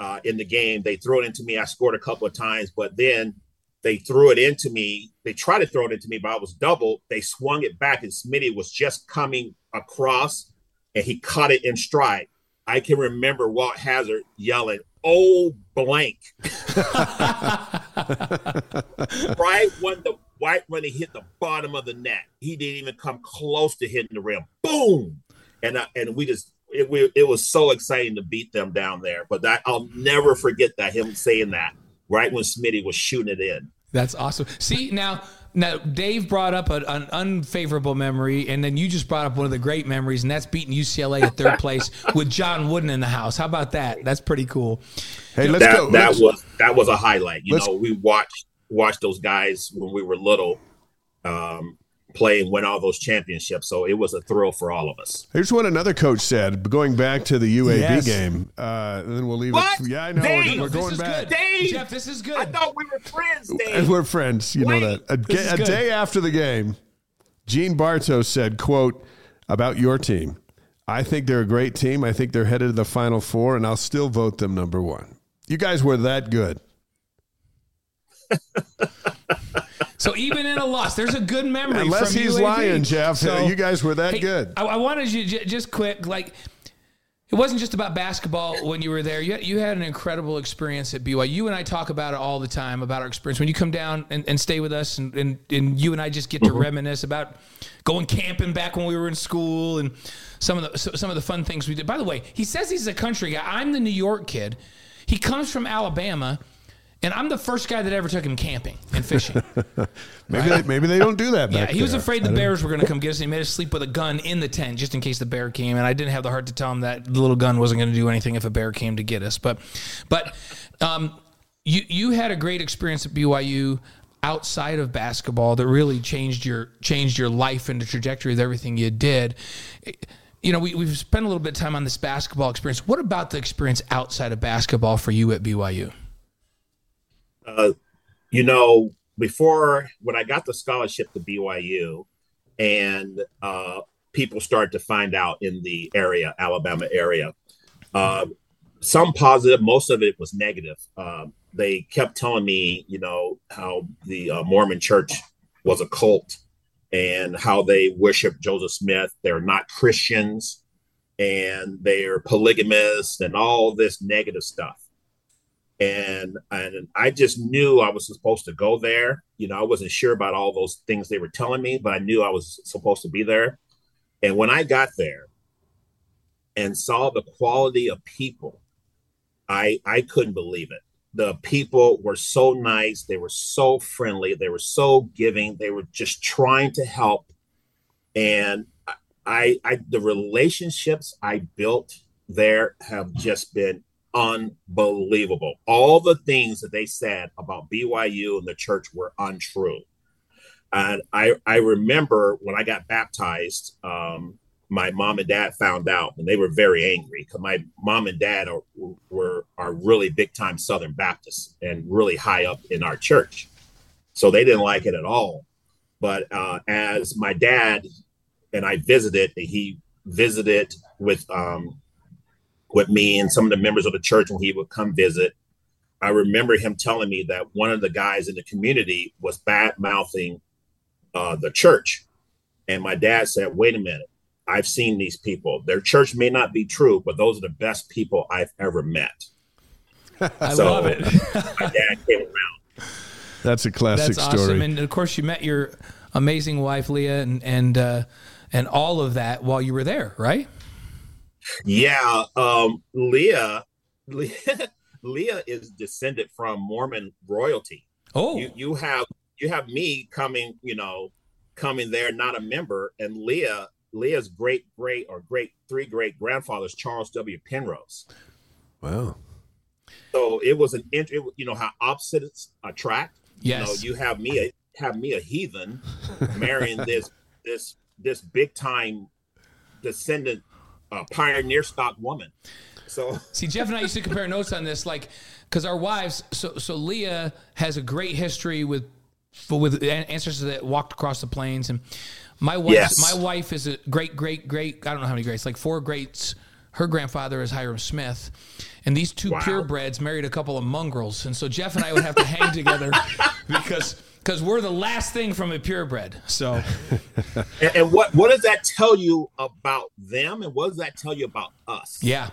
Speaker 4: uh, in the game. They threw it into me. I scored a couple of times, but then they threw it into me. They tried to throw it into me, but I was double. They swung it back, and Smitty was just coming across, and he caught it in stride. I can remember Walt Hazzard yelling, "Oh blank!" right when the right when he hit the bottom of the net, he didn't even come close to hitting the rim. Boom! And and we just it, we, it was so exciting to beat them down there. But that I'll never forget that him saying that right when Smitty was shooting it in.
Speaker 2: That's awesome. See now. Now, Dave brought up an, an unfavorable memory, and then you just brought up one of the great memories, and that's beating UCLA at third place with John Wooden in the house. How about that? That's pretty cool.
Speaker 1: Hey, let's
Speaker 4: that
Speaker 1: go.
Speaker 4: that
Speaker 1: let's-
Speaker 4: was that was a highlight. You know, we watched watched those guys when we were little um, play and win all those championships. So it was a thrill for all of us.
Speaker 1: Here's what another coach said. Going back to the UAB
Speaker 2: Yes.
Speaker 1: game, uh, and then we'll leave
Speaker 4: What?
Speaker 1: it. Yeah, I know.
Speaker 4: Dave,
Speaker 1: we're, we're
Speaker 2: this
Speaker 1: going
Speaker 2: is
Speaker 1: back.
Speaker 2: good.
Speaker 4: Dave!
Speaker 2: Jeff, this is good.
Speaker 4: I thought we were friends,
Speaker 1: And
Speaker 4: Dave.
Speaker 1: we're friends. You know that. A, ga- a day after the game, Gene Bartow said, "quote about your team. I think they're a great team. I think they're headed to the Final Four, and I'll still vote them number one. You guys were that good.
Speaker 2: So even in a loss, there's a good memory.
Speaker 1: Unless
Speaker 2: from
Speaker 1: he's
Speaker 2: UAB.
Speaker 1: lying, Jeff.
Speaker 2: So-
Speaker 1: you guys were that
Speaker 2: Hey,
Speaker 1: good.
Speaker 2: I, I wanted you j- just quick, like it wasn't just about basketball when you were there. You had, you had an incredible experience at BYU. You and I talk about it all the time about our experience. When you come down and, and stay with us, and, and, and you and I just get to mm-hmm. reminisce about going camping back when we were in school and some of the some of the fun things we did. By the way, he says he's a country guy. I'm the New York kid. He comes from Alabama. And I'm the first guy that ever took him camping and fishing.
Speaker 1: Maybe they, maybe they don't do that
Speaker 2: Yeah,
Speaker 1: back
Speaker 2: he was
Speaker 1: there.
Speaker 2: afraid the bears were going to come get us. And he made us sleep with a gun in the tent just in case the bear came. And I didn't have the heart to tell him that the little gun wasn't going to do anything if a bear came to get us. But, but um, you you had a great experience at BYU outside of basketball that really changed your changed your life and the trajectory of everything you did. You know, we, we've spent a little bit of time on this basketball experience. What about the experience outside of basketball for you at BYU?
Speaker 4: Uh, you know, before when I got the scholarship to BYU, and uh, people started to find out in the area, Alabama area, uh, some positive, most of it was negative. Um, they kept telling me, you know, how the uh, Mormon Church was a cult and how they worship Joseph Smith. They're not Christians and they're polygamists and all this negative stuff and and I just knew I was supposed to go there. You know, I wasn't sure about all those things they were telling me, but I knew I was supposed to be there. And when I got there and saw the quality of people, I I couldn't believe it. The people were so nice, they were so friendly, they were so giving, they were just trying to help. And I I the relationships I built there have just been unbelievable. All the things that they said about BYU and the church were untrue. And I, I remember when I got baptized, um, my mom and dad found out and they were very angry because my mom and dad are, were are really big time Southern Baptists and really high up in our church. So they didn't like it at all. But uh, as my dad and I visited, he visited with um, with me and some of the members of the church when he would come visit. I remember him telling me that one of the guys in the community was bad mouthing uh, the church. And my dad said, wait a minute, I've seen these people. Their church may not be true, but those are the best people I've ever met.
Speaker 2: I
Speaker 4: So-
Speaker 2: love it.
Speaker 4: My dad came around.
Speaker 1: That's a classic
Speaker 2: That's
Speaker 1: story.
Speaker 2: awesome. And of course, you met your amazing wife, Leah, and and uh, and all of that while you were there, right?
Speaker 4: Yeah, um, Leah, Leah, Leah is descended from Mormon royalty.
Speaker 2: Oh,
Speaker 4: you you have you have me coming you know coming there not a member and leah leah's great great or great three great grandfathers charles w penrose
Speaker 1: wow.
Speaker 4: so it was an int- it, you know how opposites attract
Speaker 2: yes.
Speaker 4: you know you have me a have me a heathen marrying this this this big time descendant uh, pioneer stock woman so
Speaker 2: See, Jeff and I used to compare notes on this, like, because our wives. So, so Leah has a great history with, with ancestors that walked across the plains, and my wife,
Speaker 4: Yes.
Speaker 2: my wife is a great, great, great. I don't know how many greats, like four greats. Her grandfather is Hyrum Smith, and these two
Speaker 4: Wow.
Speaker 2: purebreds married a couple of mongrels, and so Jeff and I would have to hang together because because we're the last thing from a purebred. So
Speaker 4: and, and what what does that tell you about them and what does that tell you about us
Speaker 2: yeah,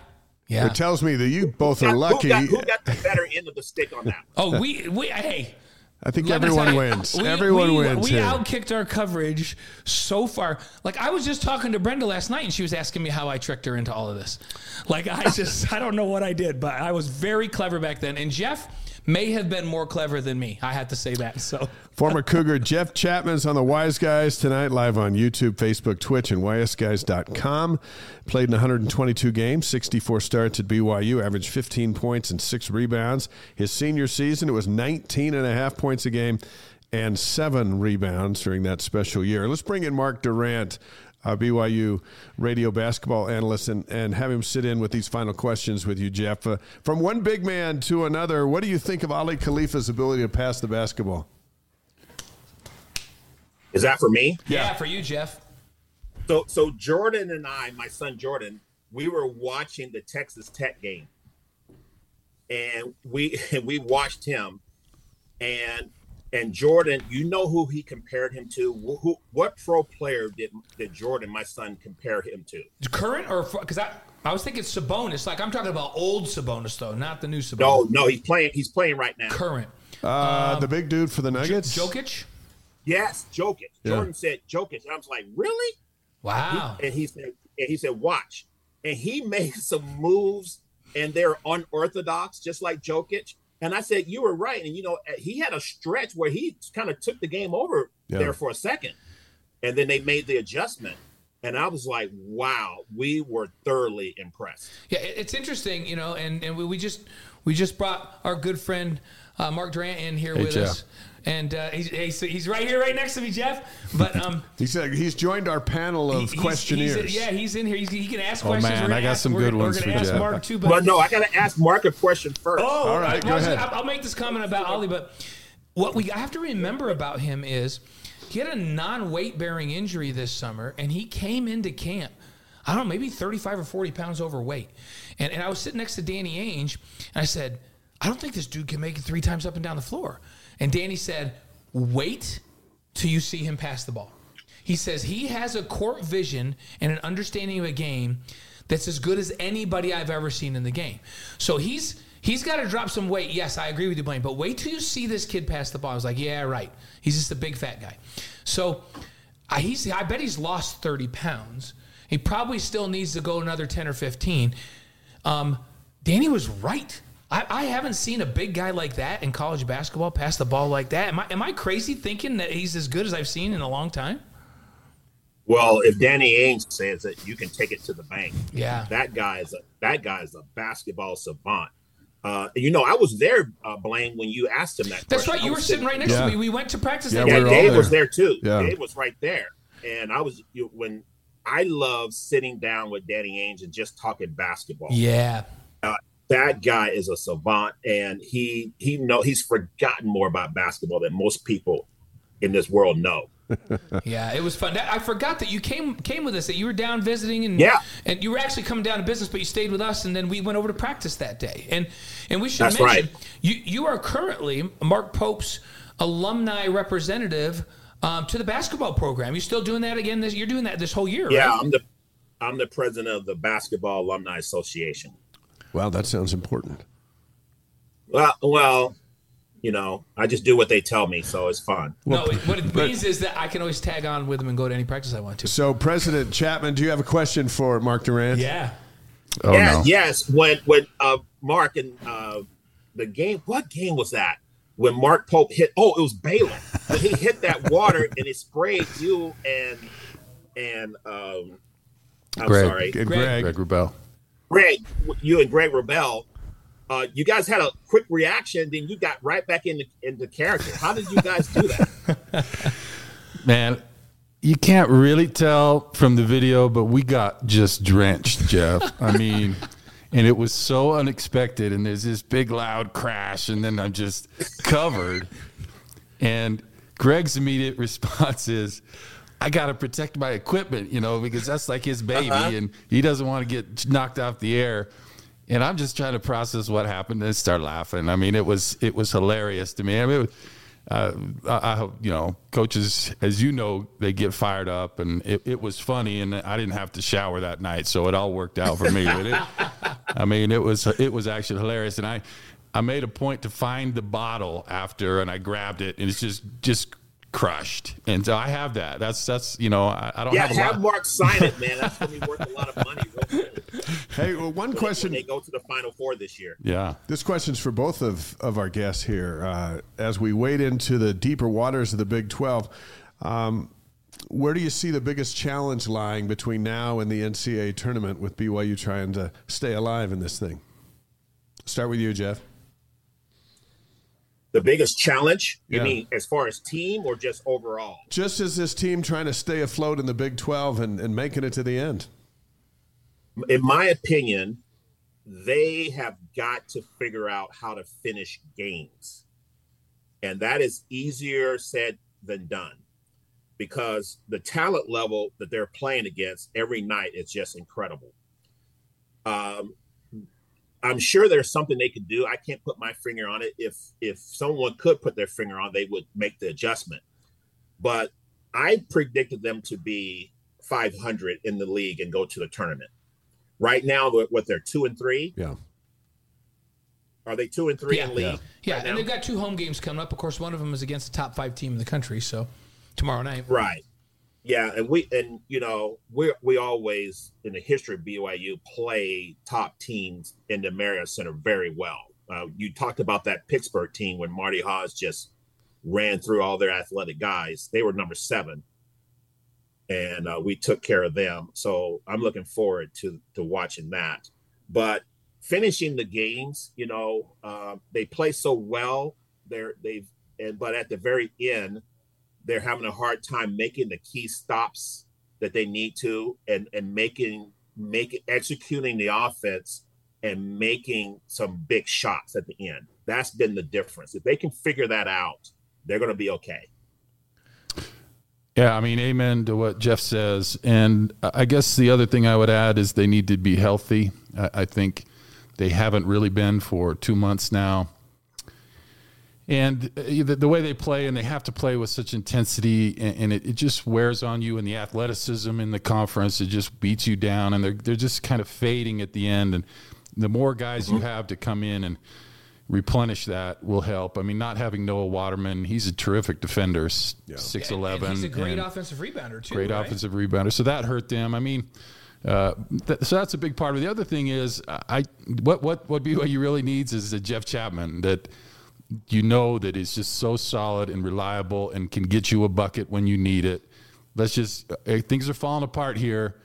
Speaker 2: yeah.
Speaker 1: It tells me that you both
Speaker 4: Who
Speaker 1: are lucky.
Speaker 4: Who got, who got the better end of the stick on that?
Speaker 2: Oh, we we hey.
Speaker 1: I think
Speaker 2: Let
Speaker 1: everyone wins.
Speaker 2: we-
Speaker 1: everyone
Speaker 2: we,
Speaker 1: wins
Speaker 2: We
Speaker 1: here.
Speaker 2: outkicked our coverage so far. Like I was just talking to Brenda last night, and she was asking me how I tricked her into all of this. Like I just, I don't know what I did, but I was very clever back then. And Jeff may have been more clever than me. I have to say that. So
Speaker 1: Former Cougar Jeff Chatman's on the Wise Guys tonight, live on YouTube, Facebook, Twitch, and wiseguys.com. Played in 122 games, 64 starts at BYU, averaged 15 points and six rebounds. His senior season, it was 19 and a half points a game and seven rebounds during that special year. Let's bring in Mark Durrant, uh, BYU radio basketball analyst, and, and have him sit in with these final questions with you, Jeff. Uh, from one big man to another, what do you think of Aly Khalifa's ability to pass the basketball?
Speaker 4: Is that for me?
Speaker 2: yeah, yeah for you, Jeff.
Speaker 4: So so Jordan and I, my son Jordan, we were watching the Texas Tech game. And we and we watched him and and Jordan, you know who he compared him to? Who, what pro player did did Jordan, my son, compare him to?
Speaker 2: Current or because I I was thinking Sabonis. Like I'm talking about old Sabonis though, not the new Sabonis.
Speaker 4: No, no, he's playing. He's playing right now.
Speaker 2: Current.
Speaker 1: Uh, um, the big dude for the Nuggets,
Speaker 2: J- Jokic.
Speaker 4: Yes, Jokic. Yeah. Jordan said Jokic. And I was like, really?
Speaker 2: Wow.
Speaker 4: He, and he said, and he said, watch. And he made some moves, and they're unorthodox, just like Jokic. And I said, you were right. And you know, he had a stretch where he kind of took the game over yeah. there for a second, and then they made the adjustment. And I was like, wow, we were thoroughly impressed.
Speaker 2: Yeah, it's interesting, you know, and, and we, we just we just brought our good friend uh, Mark Durrant in here hey, with Jeff. us and uh, he's, he's, he's right here, right next to me, Jeff. But um,
Speaker 1: he's uh, he's joined our panel of he's, questionnaires.
Speaker 2: He's, yeah, he's in here. He's, he can ask oh, questions.
Speaker 3: Oh man, I got
Speaker 2: ask,
Speaker 3: some good ones
Speaker 2: we're
Speaker 3: for
Speaker 2: Jeff.
Speaker 3: Mark
Speaker 2: too,
Speaker 4: but well, no, I got to ask Mark a question first.
Speaker 2: Oh,
Speaker 1: all right,
Speaker 2: I,
Speaker 1: go ahead.
Speaker 2: I'll make this comment about Aly, but what we have to remember about him is he had a non-weight bearing injury this summer, and he came into camp. I don't know, maybe 35 or 40 pounds overweight. And, and I was sitting next to Danny Ainge, and I said, I don't think this dude can make it three times up and down the floor. And Danny said, wait till you see him pass the ball. He says he has a court vision and an understanding of a game that's as good as anybody I've ever seen in the game. So he's he's got to drop some weight. Yes, I agree with you, Blaine. But wait till you see this kid pass the ball. I was like, yeah, right. He's just a big fat guy. So I, he's I bet he's lost thirty pounds. He probably still needs to go another ten or fifteen. Um, Danny was right. I, I, haven't seen a big guy like that in college basketball pass the ball like that. Am I, am I crazy thinking that he's as good as I've seen in a long time?
Speaker 4: Well, if Danny Ainge says it, you can take it to the bank.
Speaker 2: Yeah,
Speaker 4: that guy is a that guy is a basketball savant. Uh, you know, I was there, uh, Blaine, when you asked him that.
Speaker 2: That's
Speaker 4: question.
Speaker 2: right. You were sitting right next yeah. to me. We went to practice.
Speaker 1: Yeah,
Speaker 4: yeah
Speaker 1: we
Speaker 4: Dave
Speaker 1: there.
Speaker 4: was there too.
Speaker 1: Yeah.
Speaker 4: Dave was right there, and I was you, when I love sitting down with Danny Ainge and just talking basketball.
Speaker 2: Yeah,
Speaker 4: that guy is a savant and he he know he's forgotten more about basketball than most people in this world know.
Speaker 2: yeah, it was fun. I forgot that you came came with us. That you were down visiting, and
Speaker 4: yeah,
Speaker 2: and you were actually coming down to business, but you stayed with us, and then we went over to practice that day. And and we should
Speaker 4: That's
Speaker 2: mention
Speaker 4: right.
Speaker 2: you you are currently Mark Pope's alumni representative um, to the basketball program. You're still doing that again. This you're doing that this whole year.
Speaker 4: Yeah,
Speaker 2: right?
Speaker 4: I'm the I'm the president of the Basketball Alumni Association.
Speaker 1: Wow, that sounds important.
Speaker 4: Well, well, you know, I just do what they tell me, so it's fun.
Speaker 2: No, what it means is that I can always tag on with them and go to any practice I want to.
Speaker 1: So, President Chatman, do you have a question for Mark Durrant?
Speaker 2: Yeah.
Speaker 3: Oh,
Speaker 4: yes,
Speaker 3: no.
Speaker 4: yes. When when uh, Mark and uh, the game, what game was that? When Mark Pope hit, oh, it was Baylor. When he hit that water and it sprayed you and and um, I'm
Speaker 3: Greg.
Speaker 4: sorry,
Speaker 1: Greg.
Speaker 3: Greg Wrubell.
Speaker 4: Greg, you and Greg Wrubell, uh, you guys had a quick reaction, then you got right back into into character. How did you guys do that?
Speaker 5: Man, you can't really tell from the video, but we got just drenched, Jeff. I mean, and it was so unexpected. And there's this big loud crash, and then I'm just covered. And Greg's immediate response is, I got to protect my equipment, you know, because that's like his baby
Speaker 4: Uh-huh.
Speaker 5: and he doesn't want to get knocked off the air. And I'm just trying to process what happened and start laughing. I mean, it was it was hilarious to me. I mean, it was, uh, I, I hope you know, coaches, as you know, they get fired up, and it, it was funny. And I didn't have to shower that night, so it all worked out for me. But it, I mean, it was it was actually hilarious, and I I made a point to find the bottle after, and I grabbed it, and it's just just crushed. And so I have that. That's that's you know I, I don't
Speaker 4: Yeah,
Speaker 5: have a
Speaker 4: have
Speaker 5: lot.
Speaker 4: Mark sign it, man. That's going to be worth a lot of money. real
Speaker 1: Hey, well, one
Speaker 4: when
Speaker 1: question.
Speaker 4: they go to the Final Four this year.
Speaker 5: yeah.
Speaker 1: This question's for both of, of our guests here. Uh, as we wade into the deeper waters of the Big 12, um, where do you see the biggest challenge lying between now and the NCAA tournament with BYU trying to stay alive in this thing? Start with you, Jeff.
Speaker 4: The biggest challenge, you
Speaker 1: Yeah.
Speaker 4: mean as far as team or just overall?
Speaker 1: Just as this team trying to stay afloat in the Big 12 and, and making it to the end.
Speaker 4: in my opinion, they have got to figure out how to finish games. And that is easier said than done because the talent level that they're playing against every night is just incredible. Um, I'm sure there's something they could do. I can't put my finger on it. If if someone could put their finger on, they would make the adjustment. But I predicted them to be 500 in the league and go to the tournament. Right now, what what they're two and three?
Speaker 1: Yeah.
Speaker 4: Are they two and three
Speaker 2: Yeah.
Speaker 4: in league?
Speaker 2: Yeah,
Speaker 4: right
Speaker 2: and
Speaker 4: now?
Speaker 2: they've got two home games coming up. Of course, one of them is against the top five team in the country. So tomorrow night.
Speaker 4: Right. Yeah, and we and you know we we always in the history of BYU play top teams in the Marriott Center very well. Uh, you talked about that Pittsburgh team when Marty Haws just ran through all their athletic guys. They were number seven, and uh, we took care of them. So I'm looking forward to to watching that. But finishing the games, you know, uh, they play so well. They're they've and but at the very end they're having a hard time making the key stops that they need to and and making making executing the offense and making some big shots at the end that's been the difference if they can figure that out they're going to be okay
Speaker 5: Yeah, I mean, amen to what Jeff says. And I guess the other thing I would add is they need to be healthy. I, I think they haven't really been for two months now. And uh, the, the way they play, and they have to play with such intensity, and, and it, it just wears on you. And the athleticism in the conference, it just beats you down, and they're they're just kind of fading at the end. And the more guys you have to come in and replenish that will help. I mean, not having Noah Waterman, he's a terrific defender, six eleven.
Speaker 2: And he's a great offensive rebounder too.
Speaker 5: great
Speaker 2: right?
Speaker 5: offensive rebounder. So that hurt them. I mean, uh, th- so that's a big part of it. The other thing is, I what what what BYU really needs is a Jeff Chatman that you know that is just so solid and reliable and can get you a bucket when you need it. Let's just uh, things are falling apart here.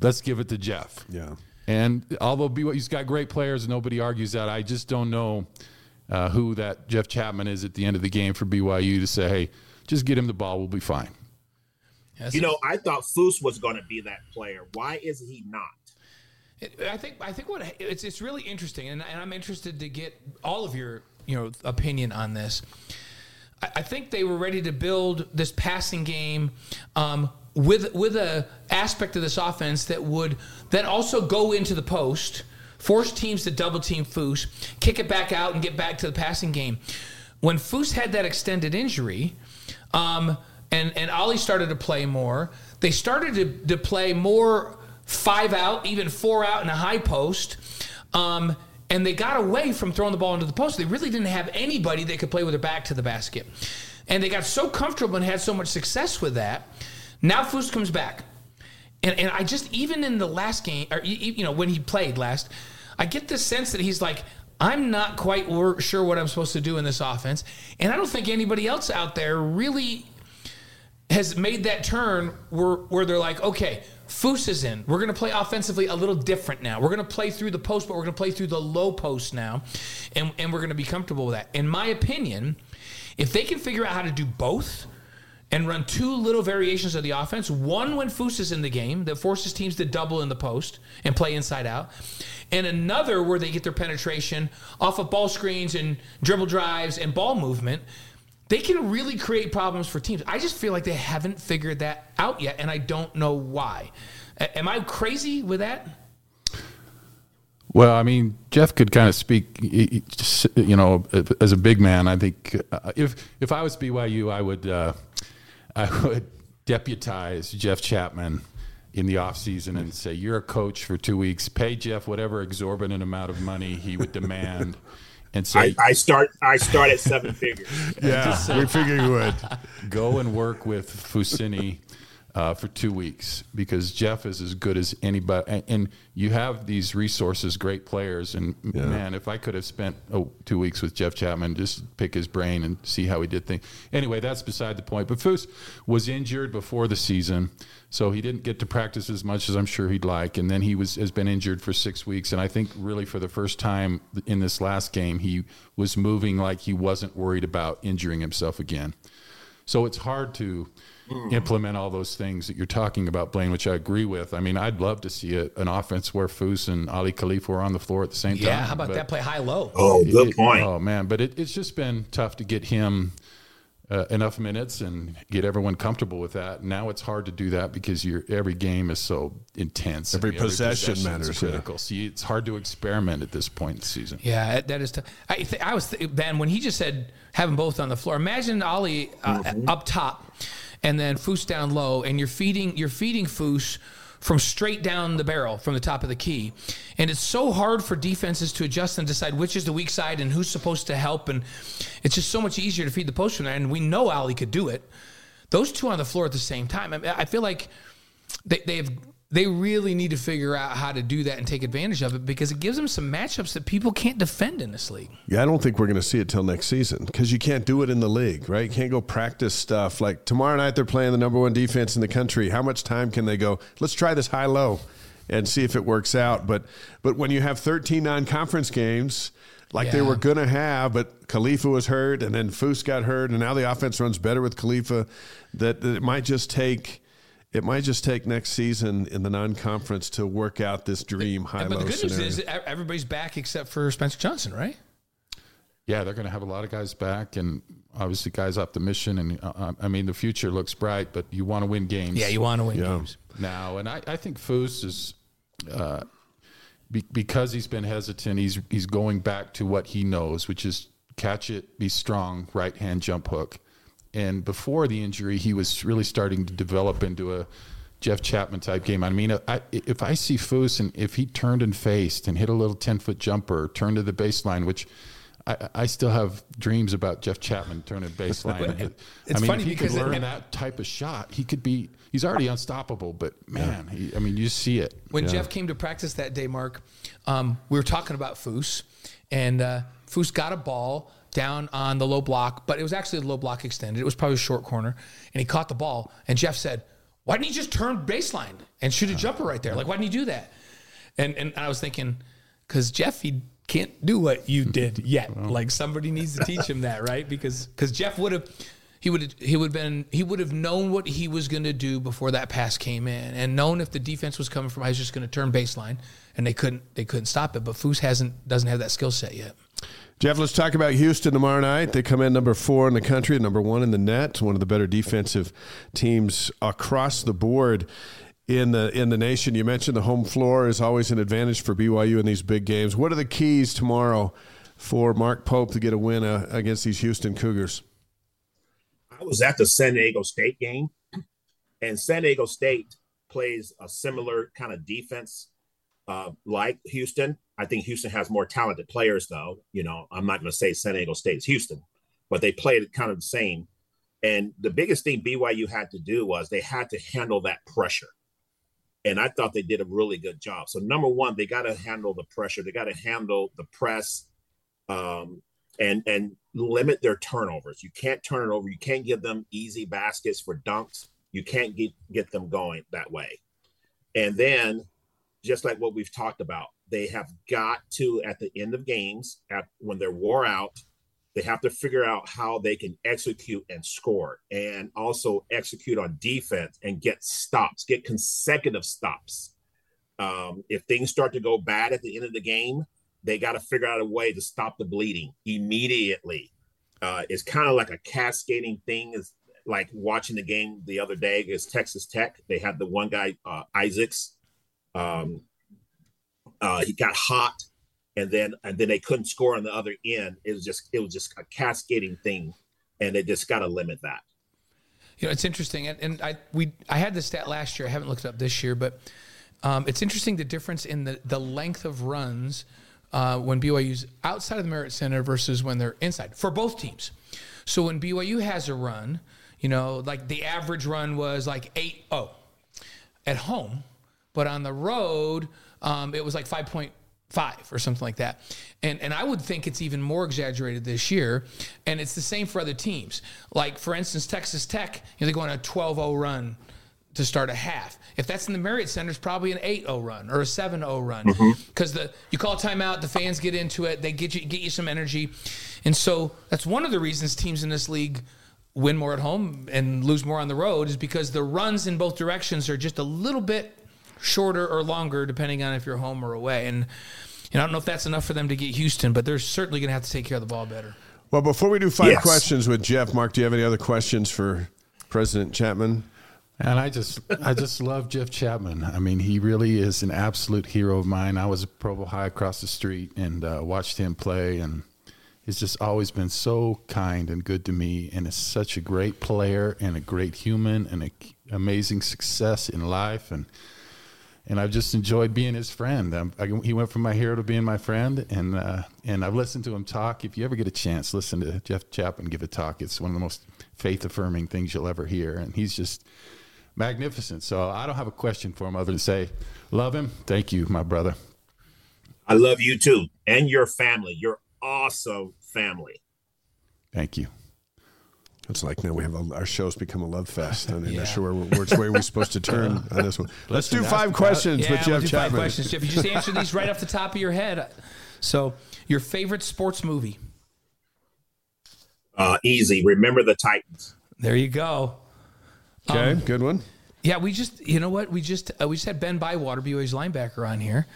Speaker 5: Let's give it to Jeff.
Speaker 1: Yeah.
Speaker 5: And although BYU's got great players, and nobody argues that. I just don't know uh, who that Jeff Chatman is at the end of the game for BYU to say, hey, just get him the ball, we'll be fine.
Speaker 2: Yes.
Speaker 4: you know i thought foose was going to be that player why is he not
Speaker 2: It- I think I think what it's it's really interesting, and, and I'm interested to get all of your you know opinion on this. I, I think they were ready to build this passing game um, with with a aspect of this offense that would then also go into the post, force teams to double team Foose, kick it back out, and get back to the passing game. When Foose had that extended injury, um, and and Ollie started to play more, they started to, to play more five out, even four out in a high post. Um, and they got away from throwing the ball into the post. They really didn't have anybody that could play with their back to the basket. And they got so comfortable and had so much success with that. Now Foose comes back. And, and I just, even in the last game, or, you know, when he played last, I get this sense that he's like, I'm not quite sure what I'm supposed to do in this offense. And I don't think anybody else out there really has made that turn where, where they're like, okay, Foose is in. We're going to play offensively a little different now. We're going to play through the post, but we're going to play through the low post now. And, and we're going to be comfortable with that. In my opinion, if they can figure out how to do both and run two little variations of the offense, one when Foose is in the game that forces teams to double in the post and play inside out, and another where they get their penetration off of ball screens and dribble drives and ball movement they can really create problems for teams. I just feel like they haven't figured that out yet, and I don't know why. A- am I crazy with that?
Speaker 5: Well, I mean, Jeff could kind of speak, you know, as a big man. I think uh, if if I was BYU, I would uh, I would deputize Jeff Chatman in the offseason and say, "You're a coach for two weeks. Pay Jeff whatever exorbitant amount of money he would demand." And say,
Speaker 4: I, I start I start at seven figures.
Speaker 1: Yeah, we figured you would.
Speaker 5: go and work with Fousseyni uh, for two weeks because Jeff is as good as anybody. And, and you have these resources, great players. And man, if I could have spent oh, two weeks with Jeff Chatman, just pick his brain and see how he did things. Anyway, that's beside the point. But Fus was injured before the season, so he didn't get to practice as much as I'm sure he'd like. And then he was has been injured for six weeks. And I think really for the first time in this last game, he was moving like he wasn't worried about injuring himself again. So it's hard to hmm. implement all those things that you're talking about, Blaine, which I agree with. I mean, I'd love to see a, an offense where Foose and Aly Khalifa were on the floor at the same time.
Speaker 2: Yeah, how about
Speaker 5: but
Speaker 2: that play high low?
Speaker 4: Oh, good
Speaker 5: it-
Speaker 4: point.
Speaker 5: Oh man, but it, it's just been tough to get him uh, enough minutes and get everyone comfortable with that. Now it's hard to do that because your every game is so intense.
Speaker 1: Every possession
Speaker 5: possession's
Speaker 1: matters, yeah.
Speaker 5: critical. See, it's hard to experiment at this point in the season.
Speaker 2: Yeah, that- that is. T- I th- I was th- Ben when he just said have them both on the floor. Imagine Aly uh,
Speaker 4: Mm-hmm.
Speaker 2: up top, and then Foose down low, and you're feeding you're feeding Foose from straight down the barrel from the top of the key, and it's so hard for defenses to adjust and decide which is the weak side and who's supposed to help, and it's just so much easier to feed the post there. And we know Aly could do it. Those two on the floor at the same time. I, I feel like they they have they really need to figure out how to do that and take advantage of it because it gives them some matchups that people can't defend in this league.
Speaker 1: Yeah, I don't think we're going to see it till next season because you can't do it in the league, right? You can't go practice stuff. Like tomorrow night, they're playing the number one defense in the country. How much time can they go? Let's try this high low and see if it works out. But but when you have 13 non-conference games like they were going to have, but Khalifa was hurt and then Foose got hurt, and now the offense runs better with Khalifa. That, that it might just take. It might just take next season in the non-conference to work out this dream high-low
Speaker 2: But the good
Speaker 1: scenario.
Speaker 2: news is everybody's back except for Spencer Johnson, right?
Speaker 5: Yeah, they're going to have a lot of guys back, and obviously guys off the mission. And uh, I mean, the future looks bright, but you want to win games.
Speaker 2: Yeah, you want to win
Speaker 1: Yeah.
Speaker 2: games.
Speaker 5: now, and I, I think Foose is uh, be, because he's been hesitant. He's he's going back to what he knows, which is catch it, be strong, right hand jump hook. And before the injury, he was really starting to develop into a Jeff Chatman type game. I mean, I, if I see Foose and if he turned and faced and hit a little ten foot jumper, turned to the baseline, which I, I still have dreams about Jeff Chatman turning baseline. and hit.
Speaker 2: It's
Speaker 5: I mean,
Speaker 2: funny
Speaker 5: if he
Speaker 2: because
Speaker 5: could
Speaker 2: it-
Speaker 5: learn that type of shot, he could be. He's already unstoppable, but man, he, I mean, you see it.
Speaker 2: When Jeff came to practice that day, Mark, um, we were talking about Foose, and uh, Foose got a ball down on the low block, but it was actually the low block extended. It was probably a short corner, and he caught the ball. And Jeff said, "Why didn't he just turn baseline and shoot a jumper right there? Like, why didn't he do that?" And and I was thinking, because Jeff he can't do what you did yet. Like somebody needs to teach him that, right? Because because Jeff would have. He would he would been he would have known what he was going to do before that pass came in, and known if the defense was coming from, I was just going to turn baseline, and they couldn't they couldn't stop it. But Foose hasn't doesn't have that skill set yet.
Speaker 1: Jeff, let's talk about Houston tomorrow night. They come in number four in the country, number one in the net, one of the better defensive teams across the board in the in the nation. You mentioned the home floor is always an advantage for BYU in these big games. What are the keys tomorrow for Mark Pope to get a win uh, against these Houston Cougars?
Speaker 4: I was at the San Diego State game, and San Diego State plays a similar kind of defense uh, like Houston. I think Houston has more talented players, though. You know, I'm not going to say San Diego State's Houston, but they played kind of the same. And the biggest thing BYU had to do was they had to handle that pressure. And I thought they did a really good job. So, number one, they got to handle the pressure, they got to handle the press. Um, and and limit their turnovers. You can't turn it over. You can't give them easy baskets for dunks. You can't get get them going that way. And then, just like what we've talked about, they have got to at the end of games, at when they're wore out, they have to figure out how they can execute and score, and also execute on defense and get stops, get consecutive stops. Um, if things start to go bad at the end of the game, they got to figure out a way to stop the bleeding immediately. Uh, it's kind of like a cascading thing. Is like watching the game the other day is Texas Tech. They had the one guy uh, Isaacs. Um, uh, he got hot, and then and then they couldn't score on the other end. It was just it was just a cascading thing, and they just got to limit that.
Speaker 2: You know, it's interesting, and, and I we I had the stat last year. I haven't looked it up this year, but um, it's interesting the difference in the the length of runs uh, when BYU's outside of the Marriott Center versus when they're inside for both teams. So when BYU has a run, you know, like the average run was like 8 0 at home, but on the road, um, it was like 5.5 or something like that. And, and I would think it's even more exaggerated this year. And it's the same for other teams. Like, for instance, Texas Tech, you know, they go on a 12 0 run to start a half. If that's in the Marriott Center, it's probably an 8-0 run or a 7-0 run because the you call timeout, the fans get into it, they get you get you some energy, and so that's one of the reasons teams in this league win more at home and lose more on the road is because the runs in both directions are just a little bit shorter or longer depending on if you're home or away. And you know, I don't know if that's enough for them to get Houston, but they're certainly going to have to take care of the ball better.
Speaker 1: Well, before we do five
Speaker 4: Yes.
Speaker 1: questions with Jeff, Mark, do you have any other questions for President Chatman?
Speaker 5: And I just, I just love Jeff Chatman. I mean, he really is an absolute hero of mine. I was at Provo High across the street and uh, watched him play, and he's just always been so kind and good to me. And is such a great player and a great human and an amazing success in life. And and I've just enjoyed being his friend. I, he went from my hero to being my friend, and uh, and I've listened to him talk. If you ever get a chance, listen to Jeff Chatman give a talk. It's one of the most faith affirming things you'll ever hear, and he's just magnificent. So I don't have a question for him other than say, love him. Thank you, my brother.
Speaker 4: I love you too, and your family. Your awesome family.
Speaker 5: Thank you.
Speaker 1: It's like now we have a, our show's become a love fest. I'm
Speaker 2: Yeah.
Speaker 1: not sure where, which way we're supposed to turn on this one. Let's do five
Speaker 5: ask-
Speaker 1: questions
Speaker 2: Yeah,
Speaker 1: with
Speaker 2: we'll
Speaker 1: Jeff
Speaker 2: do
Speaker 1: Chatman.
Speaker 2: five questions, Jeff. You just answer these right off the top of your head. So, your favorite sports movie?
Speaker 4: Uh, easy. Remember the Titans.
Speaker 2: There you go.
Speaker 1: Okay,
Speaker 2: Um,
Speaker 1: good one.
Speaker 2: Yeah, we just, you know what? We just, uh, we just had Ben Bywater, BYU's linebacker, on here,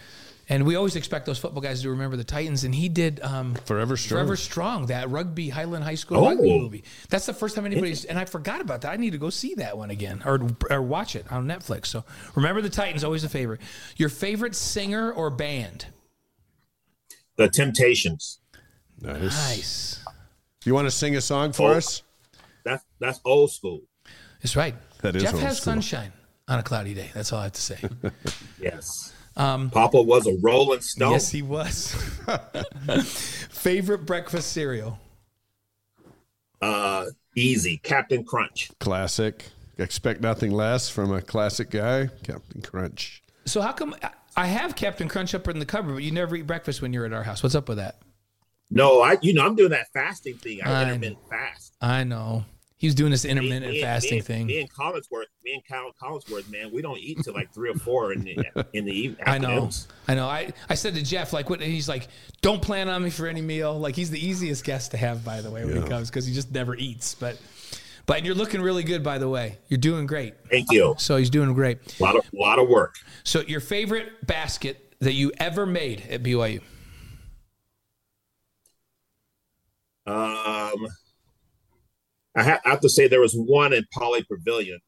Speaker 2: and we always expect those football guys to remember the Titans, and he did um,
Speaker 1: Forever Strong.
Speaker 2: Forever Strong, that rugby Highland High School
Speaker 4: Oh.
Speaker 2: rugby movie. That's the first time anybody's, and I forgot about that. I need to go see that one again or or watch it on Netflix. So remember the Titans, always a favorite. Your favorite singer or band?
Speaker 4: The Temptations.
Speaker 1: Nice.
Speaker 2: Nice.
Speaker 1: You want to sing a song for
Speaker 4: Oh.
Speaker 1: us?
Speaker 4: That's that's old school.
Speaker 2: That's right.
Speaker 1: That is
Speaker 2: Jeff
Speaker 1: old
Speaker 2: has
Speaker 1: school.
Speaker 2: sunshine on a cloudy day. That's all I have to say.
Speaker 4: Yes.
Speaker 2: Um,
Speaker 4: Papa was a Rolling Stone.
Speaker 2: Yes, he was. Favorite breakfast cereal?
Speaker 4: Uh, easy. Captain Crunch.
Speaker 1: Classic. Expect nothing less from a classic guy, Captain Crunch.
Speaker 2: So how come I have Captain Crunch up in the cupboard, but you never eat breakfast when you're at our house? What's up with that?
Speaker 4: No, I you know I'm doing that fasting thing. I
Speaker 2: I
Speaker 4: intermittent fast.
Speaker 2: I know he was doing this intermittent
Speaker 4: me-
Speaker 2: fasting
Speaker 4: me,
Speaker 2: thing.
Speaker 4: Me and Collinsworth, me and Cal Collinsworth, man, we don't eat till like three or four in the in the evening.
Speaker 2: I know, I know. I, I said to Jeff, like, what? He's like, don't plan on me for any meal. Like, he's the easiest guest to have, by the way, when he comes because he just never eats. But, but you're looking really good, by the way. You're doing great.
Speaker 4: Thank you.
Speaker 2: So he's doing great.
Speaker 4: A lot of lot of work.
Speaker 2: So your favorite basket that you ever made at BYU?
Speaker 4: Um, I, ha- I have to say there was one in Pauley Pavilion.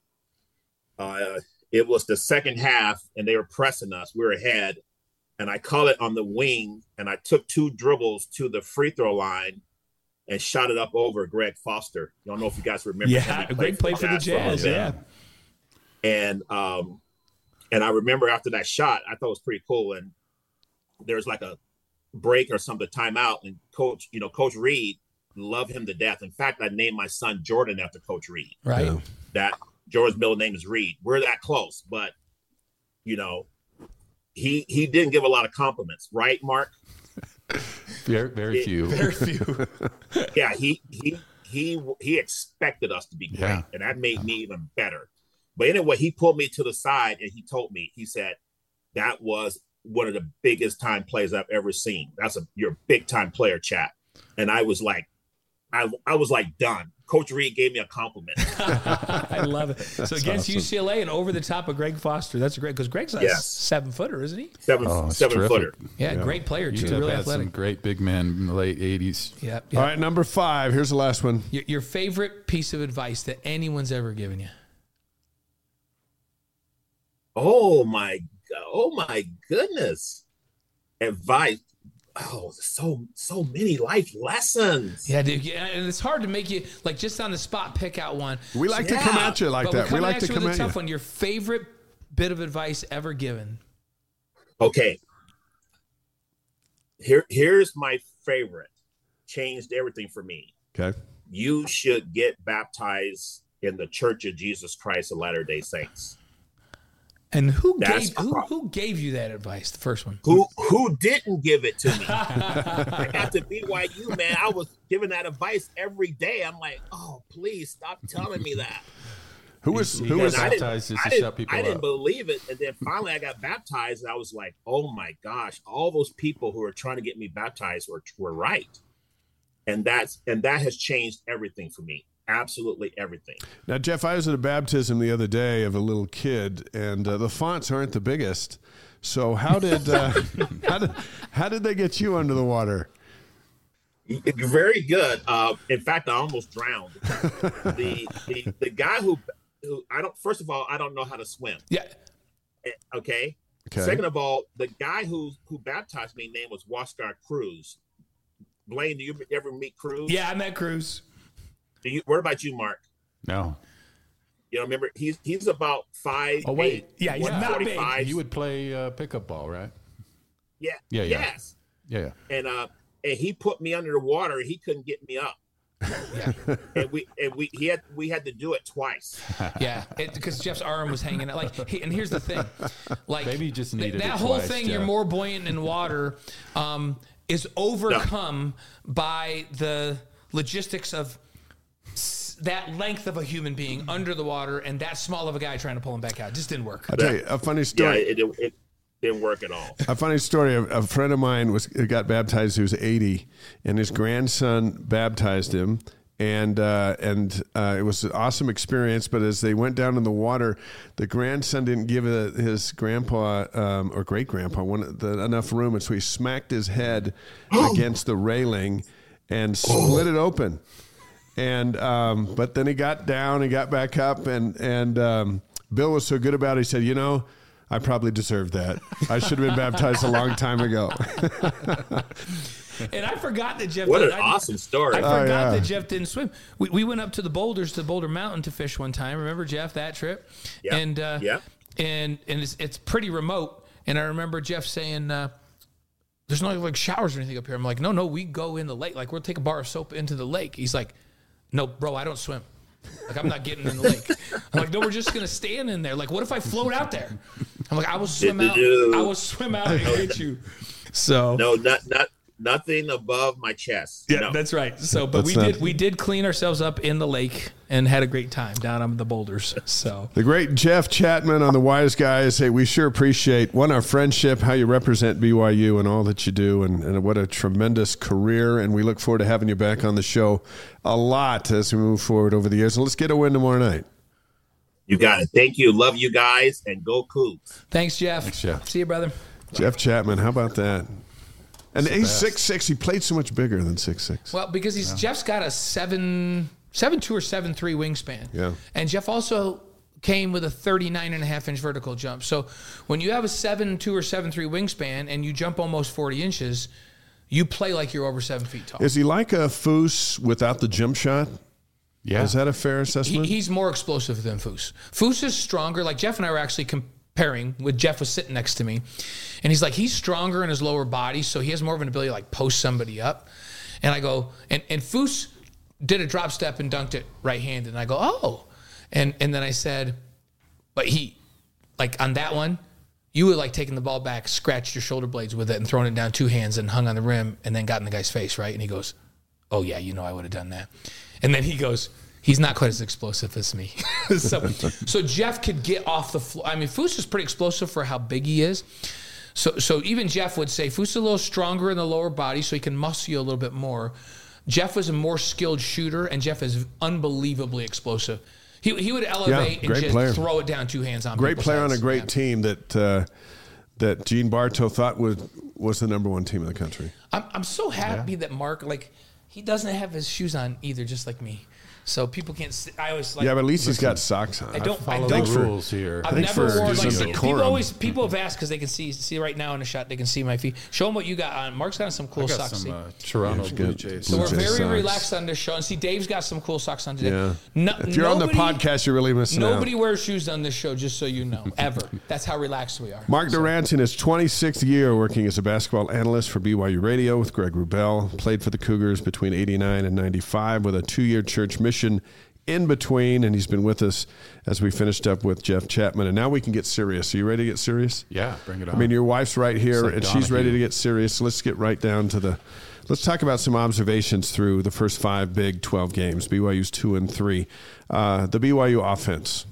Speaker 4: Uh, it was the second half, and they were pressing us. We were ahead, and I caught it on the wing, and I took two dribbles to the free throw line and shot it up over Greg Foster. I don't know if you guys remember.
Speaker 2: Yeah,
Speaker 4: He
Speaker 2: a great play for the Jazz. Yeah.
Speaker 4: and um and I remember after that shot, I thought it was pretty cool. And there was like a break or something, timeout, and coach, you know, Coach Reed love him to death. In fact, I named my son Jordan after Coach Reed.
Speaker 2: Right.
Speaker 1: Yeah.
Speaker 4: That Jordan's middle name is Reed. We're that close, but you know, he he didn't give a lot of compliments, right, Mark?
Speaker 5: Very, very few.
Speaker 2: Very few.
Speaker 4: yeah, he he he he expected us to be great,
Speaker 5: Yeah.
Speaker 4: and that made me even better. But anyway, he pulled me to the side and he told me, he said, that was one of the biggest time plays I've ever seen. That's a you're a big time player, chat. And I was like, I I was like done. Coach Reed gave me a compliment.
Speaker 2: I love it. So against
Speaker 1: awesome.
Speaker 2: UCLA and over the top of Greg Foster. That's great because Greg's a
Speaker 4: Yes.
Speaker 2: seven footer, isn't he?
Speaker 4: Seven
Speaker 5: Oh, it's
Speaker 4: seven
Speaker 5: terrific.
Speaker 4: footer.
Speaker 2: Yeah,
Speaker 1: Yeah.
Speaker 2: great player too. Really
Speaker 5: had some
Speaker 2: athletic.
Speaker 5: great big man in the late 80s.
Speaker 2: Yeah.
Speaker 1: All
Speaker 2: yeah.
Speaker 1: right, number five. Here's the last one.
Speaker 2: Your, your favorite piece of advice that anyone's ever given you?
Speaker 4: Oh my oh my goodness. Advice. Oh, so so many life lessons.
Speaker 2: Yeah, dude. Yeah, and it's hard to make you like just on the spot pick out one.
Speaker 1: We like to come at you like
Speaker 2: but
Speaker 1: that.
Speaker 2: we're
Speaker 1: We
Speaker 2: coming
Speaker 1: like
Speaker 2: at
Speaker 1: to
Speaker 2: you
Speaker 1: come
Speaker 2: with
Speaker 1: at
Speaker 2: a tough
Speaker 1: you.
Speaker 2: one. Your favorite bit of advice ever given?
Speaker 4: Okay. Here, here's my favorite. Changed everything for me.
Speaker 1: Okay.
Speaker 4: You should get baptized in the Church of Jesus Christ of Latter Day Saints.
Speaker 2: And who
Speaker 4: That's
Speaker 2: gave who, who gave you that advice? The first one.
Speaker 4: Who who didn't give it to me? I got to BYU, man. I was giving that advice every day. I'm like, oh, please stop telling me that.
Speaker 1: Who was who
Speaker 5: got
Speaker 1: was
Speaker 4: I didn't,
Speaker 5: baptized just
Speaker 4: I
Speaker 5: to
Speaker 4: didn't,
Speaker 5: shut people up?
Speaker 4: I didn't
Speaker 5: up.
Speaker 4: believe it. And then finally I got baptized and I was like, oh my gosh, all those people who are trying to get me baptized were, were right. And that's and that has changed everything for me. Absolutely everything.
Speaker 1: Now, Jeff, I was at a baptism the other day of a little kid, and uh, the fonts aren't the biggest. So how did uh, how did how did they get you under the water?
Speaker 4: Very good. Uh, in fact, I almost drowned. the, the the guy who who I don't first of all, I don't know how to swim.
Speaker 2: Yeah.
Speaker 4: Eh, Okay.
Speaker 1: Okay.
Speaker 4: Second of all, the guy who who baptized me name was Waskar Cruz. Blaine, do you ever meet Cruz?
Speaker 2: Yeah, I met Cruz.
Speaker 4: Do you, what about you, Mark?
Speaker 5: No.
Speaker 4: You know, remember he's he's about five.
Speaker 5: Oh, wait.
Speaker 4: eight,
Speaker 2: Yeah, he's not big.
Speaker 5: You would play uh, pickup ball, right?
Speaker 4: Yeah.
Speaker 5: Yeah, yeah.
Speaker 4: Yes.
Speaker 5: Yeah. yeah.
Speaker 4: And uh, and he put me under the water. He couldn't get me up.
Speaker 2: Yeah.
Speaker 4: and we and we he had we had to do it twice.
Speaker 2: Yeah, because Jeff's arm was hanging out. Like, he, and here's the thing, like
Speaker 5: Maybe you just
Speaker 2: th-
Speaker 5: needed
Speaker 2: that
Speaker 5: it
Speaker 2: whole
Speaker 5: twice,
Speaker 2: thing. You're more buoyant in water, um, is overcome by the logistics of s- that length of a human being under the water and that small of a guy trying to pull him back out. Just didn't work.
Speaker 1: I'll tell you a funny
Speaker 4: Yeah,
Speaker 1: story.
Speaker 4: it, it, it didn't work at all.
Speaker 1: A funny story. A, a friend of mine was got baptized. He was eighty, and his grandson baptized him, and uh, and uh, it was an awesome experience. But as they went down in the water, the grandson didn't give uh his grandpa um, or great grandpa enough room, and so he smacked his head against the railing and split it open. And um, but then he got down and got back up, and and um, Bill was so good about it. He said, "You know, I probably deserved that. I should have been baptized a long time ago."
Speaker 2: And I forgot that Jeff.
Speaker 4: What an
Speaker 2: I-
Speaker 4: awesome story.
Speaker 2: I forgot
Speaker 1: Oh, yeah.
Speaker 2: that Jeff didn't swim. We, we went up to the boulders to Boulder Mountain to fish one time. Remember Jeff that trip?
Speaker 4: Yeah.
Speaker 2: And uh,
Speaker 4: Yeah.
Speaker 2: and and it's, it's pretty remote. And I remember Jeff saying, uh, "There's no like showers or anything up here." I'm like, "No, no, we go in the lake. Like we'll take a bar of soap into the lake." He's like, "No, bro, I don't swim. Like I'm not getting in the lake." I'm like, "No, we're just gonna stand in there. Like, what if I float out there?" I'm like, "I will swim out. I will swim out and get you." So
Speaker 4: no, not not nothing above my chest.
Speaker 2: yeah,
Speaker 4: no.
Speaker 2: that's right. So, but
Speaker 1: That's
Speaker 2: we
Speaker 1: not-
Speaker 2: did we did clean ourselves up in the lake and had a great time down on the boulders. So
Speaker 1: The great Jeff Chatman on the Wise Guys. Hey, we sure appreciate one our friendship, how you represent BYU, and all that you do, and, and what a tremendous career. And we look forward to having you back on the show a lot as we move forward over the years. And let's get a win tomorrow night.
Speaker 4: You got it. Thank you. Love you guys and go Cougs.
Speaker 2: thanks, Jeff.
Speaker 5: Thanks, Jeff.
Speaker 2: See you, brother.
Speaker 1: Jeff Chatman, how about that? And he's six six. He played so much bigger than six six.
Speaker 2: Well, because he's Jeff's got a seven seven two or seven three wingspan.
Speaker 1: Yeah.
Speaker 2: And Jeff also came with a 39 and a half inch vertical jump. So when you have a seven two or seven three wingspan and you jump almost 40 inches, you play like you're over seven feet tall.
Speaker 1: Is he like a Foose without the jump shot?
Speaker 5: Yeah.
Speaker 1: Is that a fair
Speaker 2: He,
Speaker 1: assessment?
Speaker 2: he's more explosive than Foose. Foose is stronger. Like Jeff and I were actually comparing. With Jeff was sitting next to me, and he's like he's stronger in his lower body, so he has more of an ability to like post somebody up. And I go, and and Foose did a drop step and dunked it right handed, and I go, oh, and and then I said, but he, like on that one. You would like taking the ball back, scratched your shoulder blades with it, and thrown it down two hands and hung on the rim, and then got in the guy's face, right? And he goes, oh yeah, you know I would have done that. And then he goes, he's not quite as explosive as me. so, so Jeff could get off the floor. I mean, Foose is pretty explosive for how big he is. So, so even Jeff would say Foose is a little stronger in the lower body, so he can muscle you a little bit more. Jeff was a more skilled shooter, and Jeff is unbelievably explosive. He, he would elevate and just
Speaker 1: player.
Speaker 2: throw it down two hands on.
Speaker 1: great
Speaker 2: people's
Speaker 1: player on a great
Speaker 2: Yeah.
Speaker 1: team that uh, that Gene Bartow thought was was the number one team in the country.
Speaker 2: I'm, I'm so happy that Mark like He doesn't have his shoes on either, just like me. So people can't. See, I always like.
Speaker 1: yeah, but at least he's got socks on.
Speaker 2: I don't. I
Speaker 5: Follow
Speaker 2: don't.
Speaker 5: the rules here.
Speaker 2: I've
Speaker 1: Thanks
Speaker 2: never
Speaker 1: for
Speaker 2: worn like
Speaker 1: using decorum.
Speaker 2: people always people have asked because they can see see right now in the shot they can see my feet. Show them what you got on. Mark's got some cool
Speaker 5: I got
Speaker 2: socks. see?
Speaker 5: some uh, Toronto
Speaker 1: Yeah,
Speaker 5: Blue
Speaker 1: good.
Speaker 5: Jays.
Speaker 2: so
Speaker 1: Blue
Speaker 2: we're
Speaker 1: Jay
Speaker 2: very
Speaker 1: socks.
Speaker 2: relaxed on this show. And see, Dave's got some cool socks on today.
Speaker 1: Yeah.
Speaker 2: No,
Speaker 1: if you're on the podcast, you're really missing out.
Speaker 2: Nobody wears shoes on this show, just so you know. Ever. That's how relaxed we are.
Speaker 1: Mark Durrant's in his 26th year working as a basketball analyst for BYU Radio with Greg Wrubell. Played for the Cougars between 89 and 95 with a two year church mission in between. And he's been with us as we finished up with Jeff Chatman. And now we can get serious. Are you ready to get serious?
Speaker 5: Yeah, bring it on.
Speaker 1: I mean, your wife's right here
Speaker 5: like
Speaker 1: and she's ready to get serious. Let's get right down to the. Let's talk about some observations through the first five Big 12 games. BYU's two and three. Uh, the BYU offense.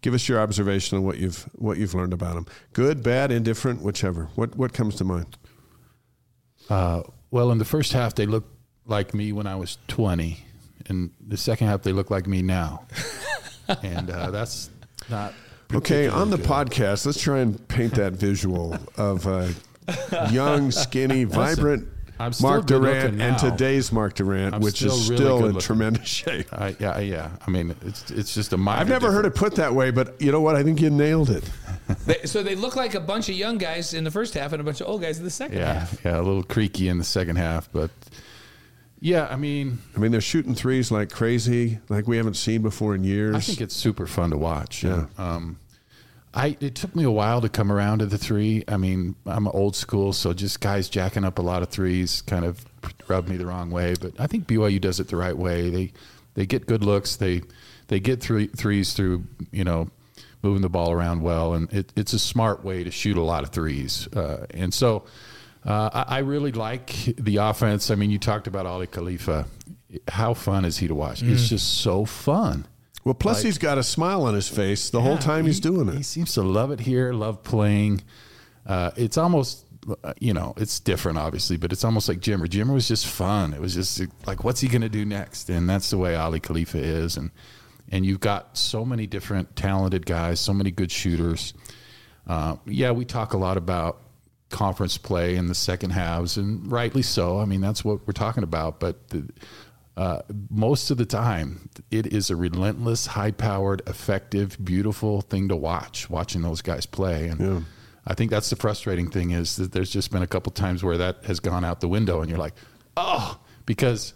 Speaker 1: Give us your observation on what you've what you've learned about them. Good, bad, indifferent, whichever. What what comes to mind?
Speaker 5: Uh, well, in the first half, they looked like me when I was 20. In the second half, they look like me now. and uh, that's not.
Speaker 1: Okay, on the
Speaker 5: good.
Speaker 1: podcast, let's try and paint that visual of a young, skinny, vibrant
Speaker 5: I'm still
Speaker 1: Mark
Speaker 5: Durrant
Speaker 1: and today's Mark Durrant,
Speaker 5: I'm
Speaker 1: which is
Speaker 5: still really
Speaker 1: still in tremendous shape.
Speaker 5: I, yeah, yeah. I mean, it's it's just a minor.
Speaker 1: I've never heard it put that way, but you know what? I think you nailed it.
Speaker 2: They, so they look like a bunch of young guys in the first half and a bunch of old guys in the second
Speaker 5: Yeah,
Speaker 2: half.
Speaker 5: yeah, a little creaky in the second half, but yeah, I mean,
Speaker 1: I mean, they're shooting threes like crazy, like we haven't seen before in years.
Speaker 5: I think it's super fun to watch.
Speaker 1: Yeah.
Speaker 5: Um, I it took me a while to come around to the three. I mean, I'm old school, so just guys jacking up a lot of threes kind of rubbed me the wrong way. But I think BYU does it the right way. They they get good looks. They they get three threes through you know moving the ball around well, and it, it's a smart way to shoot a lot of threes. Uh, and so uh, I, I really like the offense. I mean, you talked about Aly Khalifa. How fun is he to watch? It's just so fun.
Speaker 1: well, plus he's got a smile on his face the whole
Speaker 5: Yeah,
Speaker 1: time he's doing it.
Speaker 5: He seems to love it here, love playing. Uh, it's almost, uh, you know, it's different, obviously, but it's almost like Jimmer. Jimmer was just fun. It was just like, what's he going to do next? And that's the way Aly Khalifa is. And and you've got so many different talented guys, so many good shooters. Uh, yeah, we talk a lot about conference play in the second halves, and rightly so. I mean, that's what we're talking about. But the, uh, most of the time, it is a relentless, high-powered, effective, beautiful thing to watch. Watching those guys play, and I think that's the frustrating thing is that there's just been a couple times where that has gone out the window, and you're like, oh, because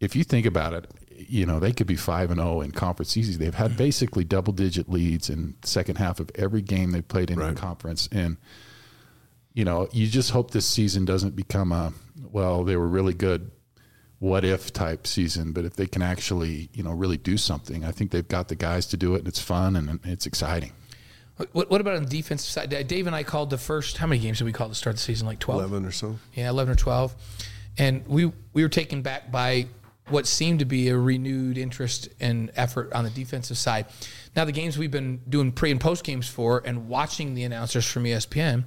Speaker 5: if you think about it, you know they could be five and zero in conference seasons. They've had basically double-digit leads in the second half of every game they've played in
Speaker 1: Right.
Speaker 5: the conference, and you know you just hope this season doesn't become a well they were really good what if type season but if they can actually you know really do something i think they've got the guys to do it and it's fun and it's exciting
Speaker 2: What, what about on the defensive side? Dave and I called the first. How many games did we call to start the season? Like twelve.
Speaker 1: 11 or so.
Speaker 2: Yeah, eleven or twelve. And we we were taken back by what seemed to be a renewed interest and effort on the defensive side. Now the games we've been doing pre and post games for, and watching the announcers from ESPN.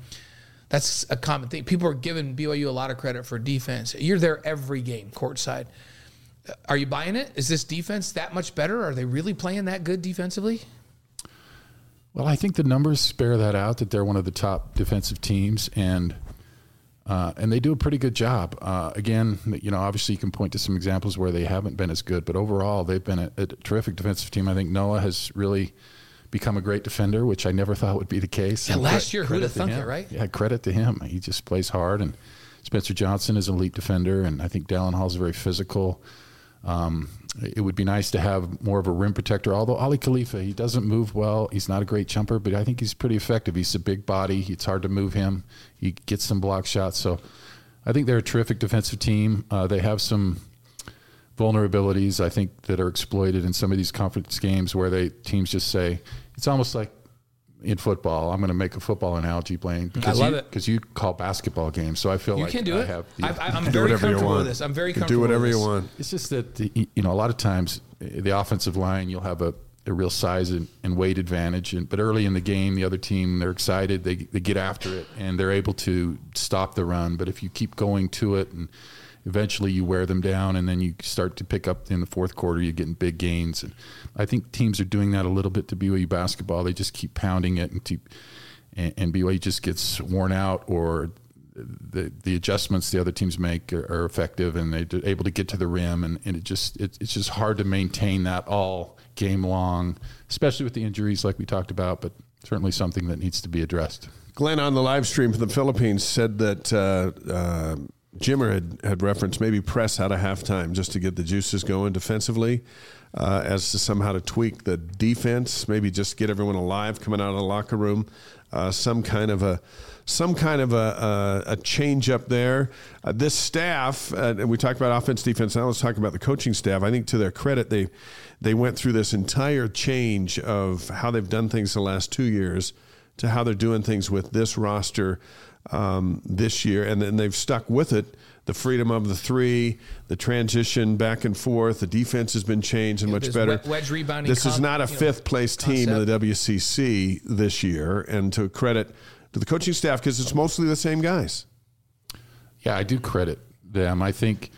Speaker 2: That's a common thing. People are giving BYU a lot of credit for defense. You're there every game, courtside. Are you buying it? Is this defense that much better? Are they really playing that good defensively?
Speaker 5: well i think the numbers bear that out that they're one of the top defensive teams and uh, and they do a pretty good job. Uh, again, you know, obviously you can point to some examples where they haven't been as good, but overall they've been a, a terrific defensive team. I think Noah has really become a great defender, which I never thought would be the case.
Speaker 2: Yeah,
Speaker 5: And
Speaker 2: last
Speaker 5: cre-
Speaker 2: year, who'd have thunk
Speaker 5: him.
Speaker 2: it, right?
Speaker 5: Yeah, credit to him. He just plays hard, and Spencer Johnson is an elite defender, and I think Dallin Hall is very physical. Um, it would be nice to have more of a rim protector. Although Aly Khalifa, he doesn't move well. He's not a great jumper, but I think he's pretty effective. He's a big body. It's hard to move him. He gets some block shots. So I think they're a terrific defensive team. Uh, they have some vulnerabilities I think that are exploited in some of these conference games where they teams just say it's almost like in football. I'm going to make a football analogy playing because
Speaker 2: love
Speaker 5: you,
Speaker 2: it.
Speaker 5: because you call basketball games. So I feel
Speaker 2: You
Speaker 5: like
Speaker 2: can do
Speaker 5: I
Speaker 2: it.
Speaker 5: have the-
Speaker 2: I, I, I'm
Speaker 1: Do
Speaker 2: very
Speaker 1: whatever you
Speaker 2: comfortable
Speaker 1: want.
Speaker 2: with this. I'm very
Speaker 1: You can
Speaker 2: comfortable.
Speaker 1: Do whatever
Speaker 2: with
Speaker 1: you want.
Speaker 5: It's just that the- you know a lot of times uh, the offensive line you'll have a, a real size and, and weight advantage, and but early in the game the other team they're excited they they get after it and they're able to stop the run. But if you keep going to it and eventually you wear them down and then you start to pick up in the fourth quarter you're getting big gains and I think teams are doing that a little bit to BYU basketball. They just keep pounding it and keep and, and BYU just gets worn out or the the adjustments the other teams make are, are effective, and they're able to get to the rim, and, and it just it, it's just hard to maintain that all game long, especially with the injuries like we talked about. But certainly something that needs to be addressed.
Speaker 1: Glenn on the live stream from the Philippines said that uh, uh, Jimmer had, had referenced maybe press out of halftime just to get the juices going defensively, uh, as to somehow to tweak the defense, maybe just get everyone alive coming out of the locker room, uh, some kind of a some kind of a, a, a change up there. Uh, this staff, uh, and we talked about offense, defense. Now let's talk about the coaching staff. I think to their credit, they they went through this entire change of how they've done things the last two years to how they're doing things with this roster um, this year, and then they've stuck with it. The freedom of the three, the transition back and forth, the defense has been changed and much better.
Speaker 2: wedge rebounding
Speaker 1: This is not a
Speaker 2: you know,
Speaker 1: fifth place team in the WCC this year, and to credit to the coaching staff because it's mostly the same guys.
Speaker 5: Yeah, I do credit them. I think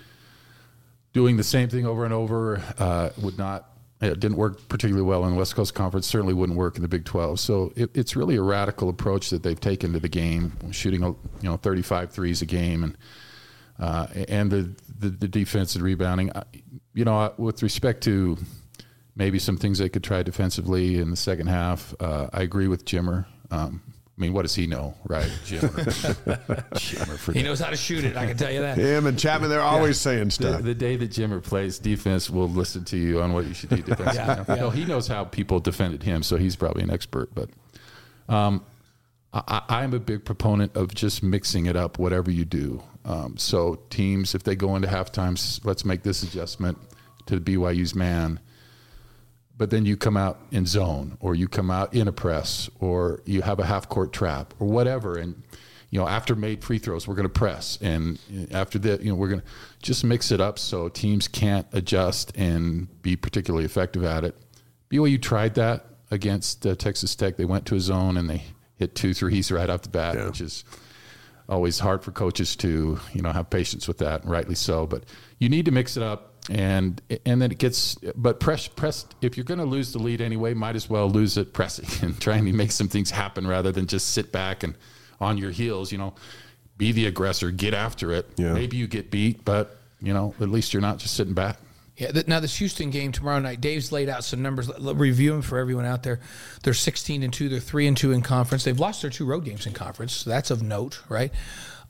Speaker 5: doing the same thing over and over uh, would not. It didn't work particularly well in the West Coast Conference. Certainly wouldn't work in the Big Twelve. So it, it's really a radical approach that they've taken to the game, shooting you know 35 threes a game, and uh, and the, the the defense and rebounding. You know, with respect to maybe some things they could try defensively in the second half, uh, I agree with Jimmer. Um, I mean, what does he know, right? Jimmer, Jimmer
Speaker 2: He knows how to shoot it. I can tell you that.
Speaker 1: Him and Chatman, they're always saying stuff.
Speaker 5: the day that Jimmer plays defense, we'll listen to you on what you should do defensively.
Speaker 2: Yeah, yeah.
Speaker 5: No, he knows how people defended him, so he's probably an expert. But um, I, I'm a big proponent of just mixing it up, whatever you do. Um, so teams, if they go into halftime, s- let's make this adjustment to BYU's man. But then you come out in zone, or you come out in a press, or you have a half court trap, or whatever, and you know after made free throws, we're going to press, and after that, you know we're going to just mix it up so teams can't adjust and be particularly effective at it. BYU tried that against uh, Texas Tech. They went to a zone and they hit two threes right off the bat,
Speaker 1: Yeah.
Speaker 5: which is always hard for coaches to you know have patience with that, and rightly so. But you need to mix it up, and and then it gets. But press press. If you're going to lose the lead anyway, might as well lose it pressing and trying to make some things happen rather than just sit back and on your heels. You know, be the aggressor, get after it.
Speaker 1: Yeah.
Speaker 5: Maybe you get beat, but you know at least you're not just sitting back.
Speaker 2: Yeah. th- Now this Houston game tomorrow night, Dave's laid out some numbers. Let- let- review them for everyone out there. They're 16 and two. They're three and two in conference. They've lost their two road games in conference. So that's of note, right?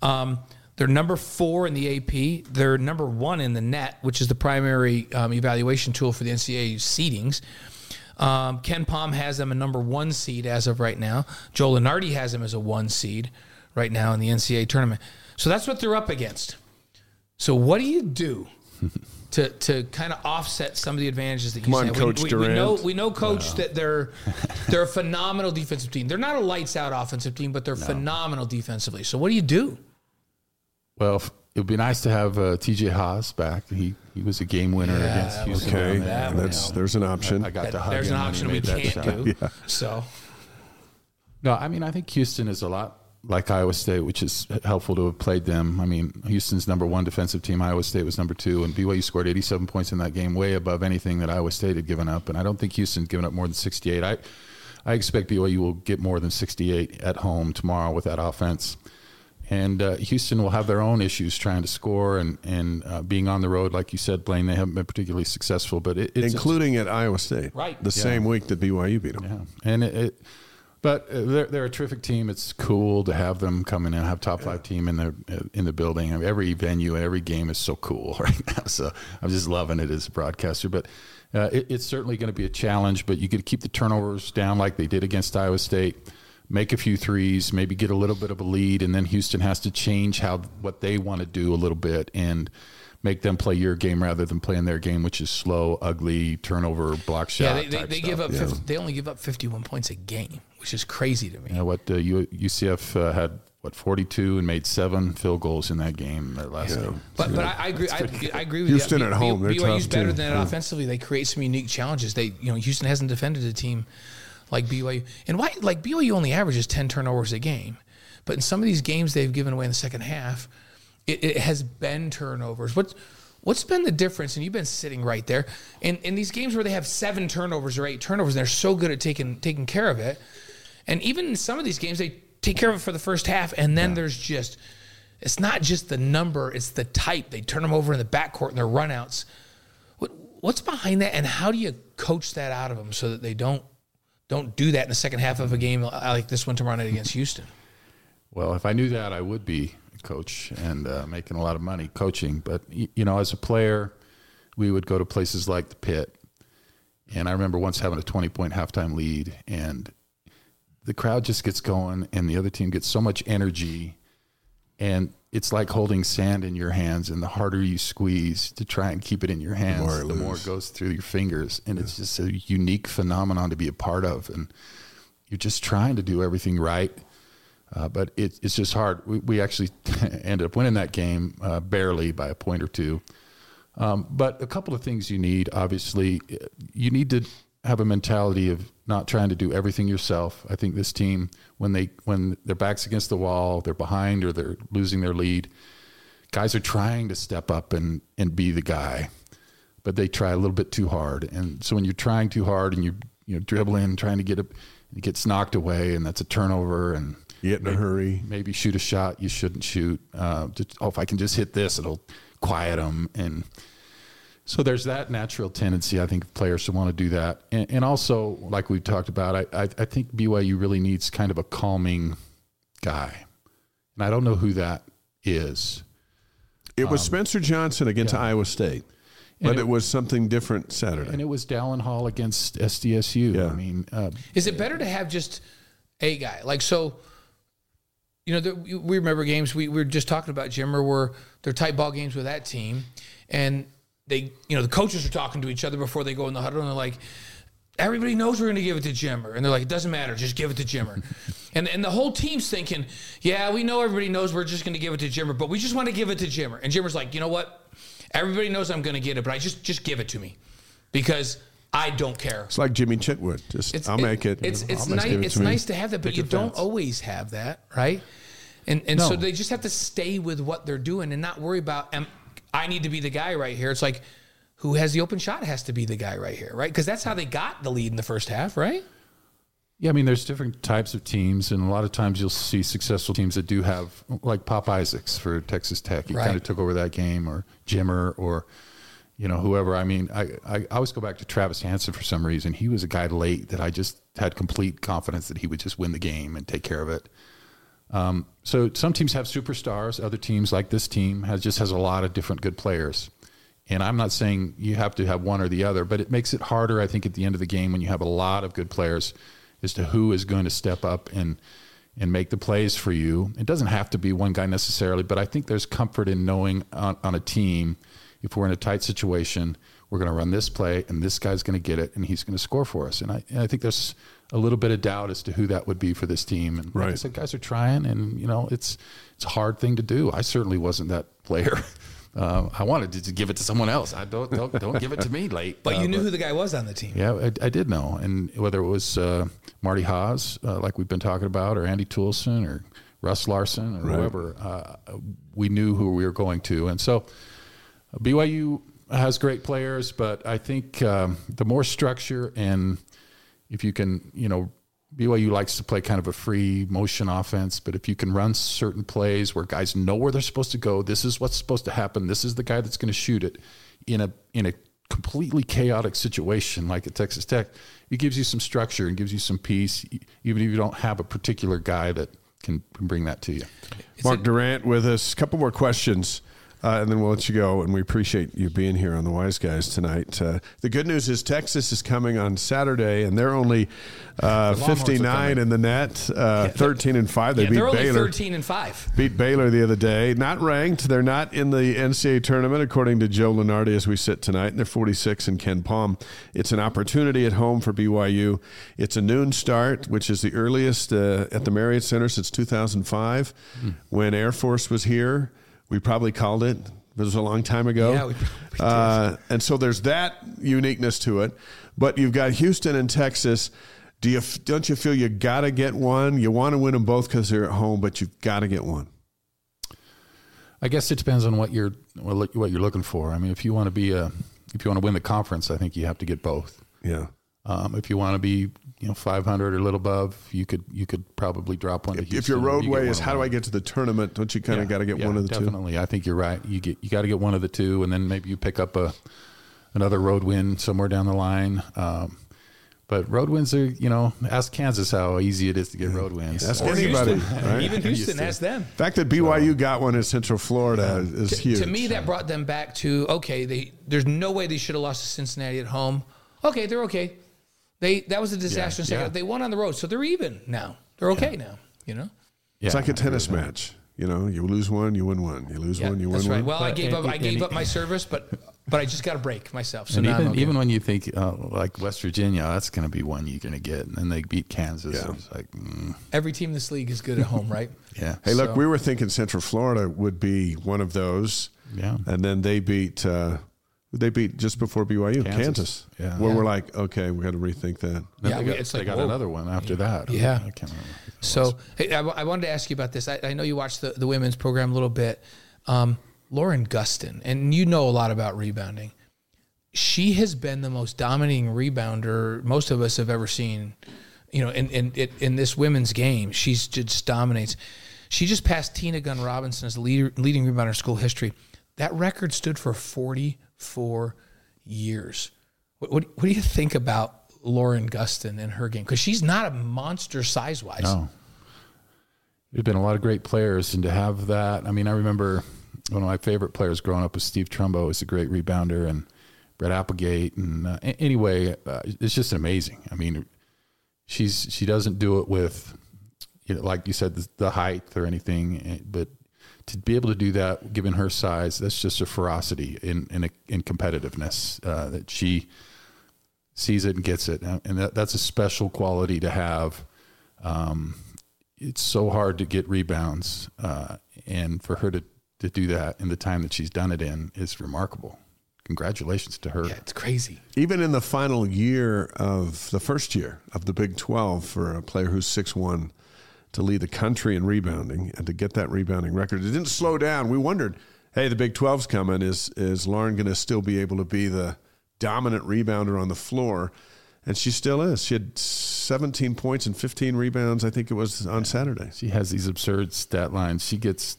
Speaker 2: Um, they're number four in the AP. They're number one in the net, which is the primary um, evaluation tool for the NCAA seedings. Um, KenPom has them a number one seed as of right now. Joe Lunardi has them as a one seed right now in the NCAA tournament. So that's what they're up against. So what do you do to to kind of offset some of the advantages that you
Speaker 1: Come on,
Speaker 2: said?
Speaker 1: Coach
Speaker 2: we, we, we know we know, Coach, that they're they're a phenomenal defensive team. They're not a lights out offensive team, but they're phenomenal defensively. So what do you do?
Speaker 5: Well, it would be nice to have uh, TJ Haws back. He he was a game winner against Houston.
Speaker 1: Okay,
Speaker 5: down
Speaker 2: that
Speaker 1: that's there's an option.
Speaker 5: I got to hug
Speaker 2: There's
Speaker 5: him
Speaker 2: an option we
Speaker 5: that
Speaker 2: can't
Speaker 5: shot.
Speaker 2: do. So
Speaker 5: No, I mean I think Houston is a lot like Iowa State, which is helpful to have played them. I mean, Houston's number one defensive team. Iowa State was number two, and BYU scored 87 points in that game, way above anything that Iowa State had given up. And I don't think Houston's given up more than 68. I I expect BYU will get more than 68 at home tomorrow with that offense. And uh, Houston will have their own issues trying to score and and uh, being on the road, like you said, Blaine. They haven't been particularly successful, but it, it's
Speaker 1: including at Iowa State,
Speaker 2: Right.
Speaker 1: The same week that BYU beat them.
Speaker 5: yeah, and it, it but uh, they're they're a terrific team. It's cool to have them come in and have top five team in the in the building. I mean, every venue, every game is so cool right now. So I'm just loving it as a broadcaster. But uh, it, it's certainly going to be a challenge. But you could keep the turnovers down like they did against Iowa State. Make a few threes, maybe get a little bit of a lead, and then Houston has to change how what they want to do a little bit and make them play your game rather than playing their game, which is slow, ugly, turnover, block shot.
Speaker 2: yeah, they, they, they give up. 50, they only give up 51 points a game, which is crazy to me.
Speaker 5: You know what? Uh, UCF uh, had what 42 and made seven field goals in that game. Their last game.
Speaker 2: But but I, I agree. I, I agree with
Speaker 1: Houston
Speaker 2: you.
Speaker 1: at home, they're
Speaker 2: BYU's
Speaker 1: tough,
Speaker 2: better
Speaker 1: too.
Speaker 2: than it
Speaker 1: Yeah.
Speaker 2: offensively. They create some unique challenges. They you know Houston hasn't defended a team like BYU, and why like BYU only averages ten turnovers a game, but in some of these games they've given away in the second half, it, it has been turnovers. What's What's been the difference? And you've been sitting right there in, in these games where they have seven turnovers or eight turnovers, and they're so good at taking taking care of it. And even in some of these games, they take care of it for the first half, and then there's just It's not just the number; it's the type. They turn them over in the backcourt in their runouts. What what's behind that, and how do you coach that out of them so that they don't don't do that in the second half of a game like this one tomorrow night against Houston?
Speaker 5: Well, if I knew that, I would be a coach and uh, making a lot of money coaching. But you know, as a player, we would go to places like the pit, and I remember once having a twenty-point halftime lead, and the crowd just gets going, and the other team gets so much energy, and it's like holding sand in your hands, and the harder you squeeze to try and keep it in your hands,
Speaker 1: more
Speaker 5: the more, it goes through your fingers, and it's just a unique phenomenon to be a part of, and you're just trying to do everything right. Uh, but it, it's just hard. We, we actually ended up winning that game uh, barely by a point or two. Um, but a couple of things you need, obviously, you need to have a mentality of not trying to do everything yourself. I think this team, when they when their backs against the wall, they're behind or they're losing their lead, guys are trying to step up and and be the guy, but they try a little bit too hard. And so when you're trying too hard and you you know dribbling, trying to get a, it gets knocked away, and that's a turnover and
Speaker 1: You get in a hurry.
Speaker 5: maybe shoot a shot you shouldn't shoot. Uh, just, oh, if I can just hit this, it'll quiet them. And so there's that natural tendency, I think, of players to want to do that. And, and also, like we've talked about, I, I, I think BYU really needs kind of a calming guy. And I don't know who that is.
Speaker 1: It was Spencer Johnson against Iowa State, but it,
Speaker 5: it-
Speaker 1: was something different Saturday.
Speaker 5: And it was Dallin Hall against SDSU.
Speaker 1: Yeah.
Speaker 5: I mean, uh,
Speaker 2: Is it better to have just a guy? Like, so, you know, the, we remember games, we, we were just talking about, Jimmer, where they're tight ball games with that team. And they, you know, the coaches are talking to each other before they go in the huddle and they're like, everybody knows we're going to give it to Jimmer. And they're like, it doesn't matter, just give it to Jimmer. and, and the whole team's thinking, yeah, we know everybody knows we're just going to give it to Jimmer, but we just want to give it to Jimmer. And Jimmer's like, you know what? Everybody knows I'm going to get it, but I just, just give it to me because I don't care.
Speaker 1: it's like Jimmy Chitwood. Just I'll make it.
Speaker 2: It's it's nice.
Speaker 1: it
Speaker 2: It's
Speaker 1: me.
Speaker 2: nice to have that, but
Speaker 1: Pick
Speaker 2: you don't
Speaker 1: fence.
Speaker 2: always have that, right? And and so they just have to stay with what they're doing and not worry about. Am, I need to be the guy right here. It's like who has the open shot has to be the guy right here, right? Because that's how they got the lead in the first half, right?
Speaker 5: Yeah, I mean, there's different types of teams, and a lot of times you'll see successful teams that do have, like Pop Isaacs for Texas Tech. He
Speaker 2: Right.
Speaker 5: kind of took over that game, or Jimmer, or you know whoever. I mean, I, I I always go back to Travis Hansen for some reason. He was a guy late that I just had complete confidence that he would just win the game and take care of it. Um, so some teams have superstars. Other teams, like this team, has just has a lot of different good players. And I'm not saying you have to have one or the other, but it makes it harder, I think, at the end of the game when you have a lot of good players as to who is going to step up and and make the plays for you. It doesn't have to be one guy necessarily, but I think there's comfort in knowing on, on a team if we're in a tight situation, we're going to run this play and this guy's going to get it and he's going to score for us. And I, and I think there's a little bit of doubt as to who that would be for this team. And like I said, guys are trying, and you know it's it's a hard thing to do. I certainly wasn't that player. Uh, I wanted to, to give it to someone else. I don't don't, don't give it to me late.
Speaker 2: But
Speaker 5: Uh,
Speaker 2: you knew who the guy was on the team.
Speaker 5: yeah, I, I did know, and whether it was uh, Marty Haws, uh, like we've been talking about, or Andy Toolson, or Russ Larson, or
Speaker 1: Right.
Speaker 5: whoever, uh, we knew who we were going to, and so uh, BYU has great players, but I think um, the more structure and if you can, you know, BYU likes to play kind of a free motion offense, but if you can run certain plays where guys know where they're supposed to go, this is what's supposed to happen. This is the guy that's going to shoot it in a in a completely chaotic situation like at Texas Tech. It gives you some structure and gives you some peace, even if you don't have a particular guy that can, can bring that to you.
Speaker 1: Mark Durrant with us. A couple more questions, uh, and then we'll let you go. And we appreciate you being here on the Wise Guys tonight. Uh, the good news is Texas is coming on Saturday, and they're only uh,
Speaker 2: The
Speaker 1: 59 in the net, uh, 13 and 5. They
Speaker 2: Yeah,
Speaker 1: beat
Speaker 2: they're
Speaker 1: Baylor.
Speaker 2: 13 and 5.
Speaker 1: Beat Baylor the other day. Not ranked. They're not in the NCAA tournament, according to Joe Lunardi, as we sit tonight. And they're 46 and KenPom. It's an opportunity at home for BYU. It's a noon start, which is the earliest uh, at the Marriott Center since 2005 when Air Force was here. We probably called it. It was a long time ago.
Speaker 2: Yeah, we probably did.
Speaker 1: Uh, and so there's that uniqueness to it. But you've got Houston and Texas. Do you don't you feel you got to get one? You want to win them both because they're at home, but you've got to get one.
Speaker 5: I guess it depends on what you're what you're looking for. I mean, if you want to be a if you want to win the conference, I think you have to get both.
Speaker 1: Yeah.
Speaker 5: Um, if you want to be, you know, 500 or a little above, you could you could probably drop one. To
Speaker 1: if your
Speaker 5: Houston and you
Speaker 1: roadway is how do I get to the tournament? Don't you kind of
Speaker 5: Yeah,
Speaker 1: got to get
Speaker 5: yeah,
Speaker 1: one of the two?
Speaker 5: definitely. I think you're right. You get you got to get one of the two, and then maybe you pick up a another road win somewhere down the line. Um, but road wins are, you know, ask Kansas how easy it is to get road wins.
Speaker 1: Ask
Speaker 2: Or
Speaker 1: anybody,
Speaker 2: Houston.
Speaker 1: right?
Speaker 2: Even Houston, ask them.
Speaker 1: The fact that BYU got one in Central Florida is huge.
Speaker 2: To me, that brought them back to okay. They there's no way they should have lost to Cincinnati at home. Okay, they're okay. They that was a disaster. in second.
Speaker 5: yeah.
Speaker 2: They won on the road, so they're even now. They're okay now. You know.
Speaker 5: Yeah,
Speaker 1: it's like a tennis match. You know, you lose one, you win one. You lose
Speaker 2: Yeah,
Speaker 1: one, you
Speaker 2: that's
Speaker 1: win
Speaker 2: right.
Speaker 1: one.
Speaker 2: Well, I
Speaker 5: But-
Speaker 2: gave up.
Speaker 5: and-
Speaker 2: I gave
Speaker 5: and-
Speaker 2: up my service, but but I just got a break myself. So
Speaker 5: And
Speaker 2: now
Speaker 5: even
Speaker 2: okay.
Speaker 5: even when you think uh, like West Virginia, that's going to be one you're going to get, and then they beat Kansas.
Speaker 1: Yeah.
Speaker 5: It's like, mm,
Speaker 2: every team in this league is good at home, right?
Speaker 5: yeah,
Speaker 1: hey, look,
Speaker 2: So-
Speaker 1: we were thinking Central Florida would be one of those.
Speaker 5: Yeah.
Speaker 1: And then they beat, uh, who they beat just before BYU, Kansas.
Speaker 5: Kansas. Yeah.
Speaker 1: Where
Speaker 2: Yeah.
Speaker 1: we're like, okay, we got to rethink that.
Speaker 5: Then
Speaker 2: Yeah,
Speaker 5: they got,
Speaker 2: it's
Speaker 5: they got
Speaker 2: whoa.
Speaker 5: another one after that.
Speaker 2: Yeah.
Speaker 5: I can't remember.
Speaker 2: So hey, I, I wanted to ask you about this. I, I know you watched the, the women's program a little bit. Um, Lauren Gustin, and you know a lot about rebounding. She has been the most dominating rebounder most of us have ever seen. You know, in in in, in this women's game, she's just dominates. She just passed Tina Gunn Robinson as leader, leading rebounder in school history. That record stood for 44 years. What, what, what do you think about Lauren Gustin and her game? Because she's not a monster size wise.
Speaker 5: No. There's been a lot of great players, and to have that, I mean, I remember one of my favorite players growing up was Steve Trumbo. was a great rebounder, and Brett Applegate. And uh, anyway, uh, it's just amazing. I mean, she's she doesn't do it with, you know, like you said, the, the height or anything, eh, but to be able to do that, given her size, that's just a ferocity in in, a, in competitiveness uh, that she sees it and gets it, and that, that's a special quality to have. Um, it's so hard to get rebounds, uh, and for her to to do that in the time that she's done it in is remarkable. Congratulations to her.
Speaker 2: Yeah, it's crazy.
Speaker 1: Even in the final year of the first year of the Big 12 for a player who's 6'1 to lead the country in rebounding and to get that rebounding record, it didn't slow down. We wondered, hey, the Big 12's coming. Is, is Lauren going to still be able to be the dominant rebounder on the floor? And she still is. She had 17 points and 15 rebounds, I think it was on Saturday.
Speaker 5: She has these absurd stat lines. She gets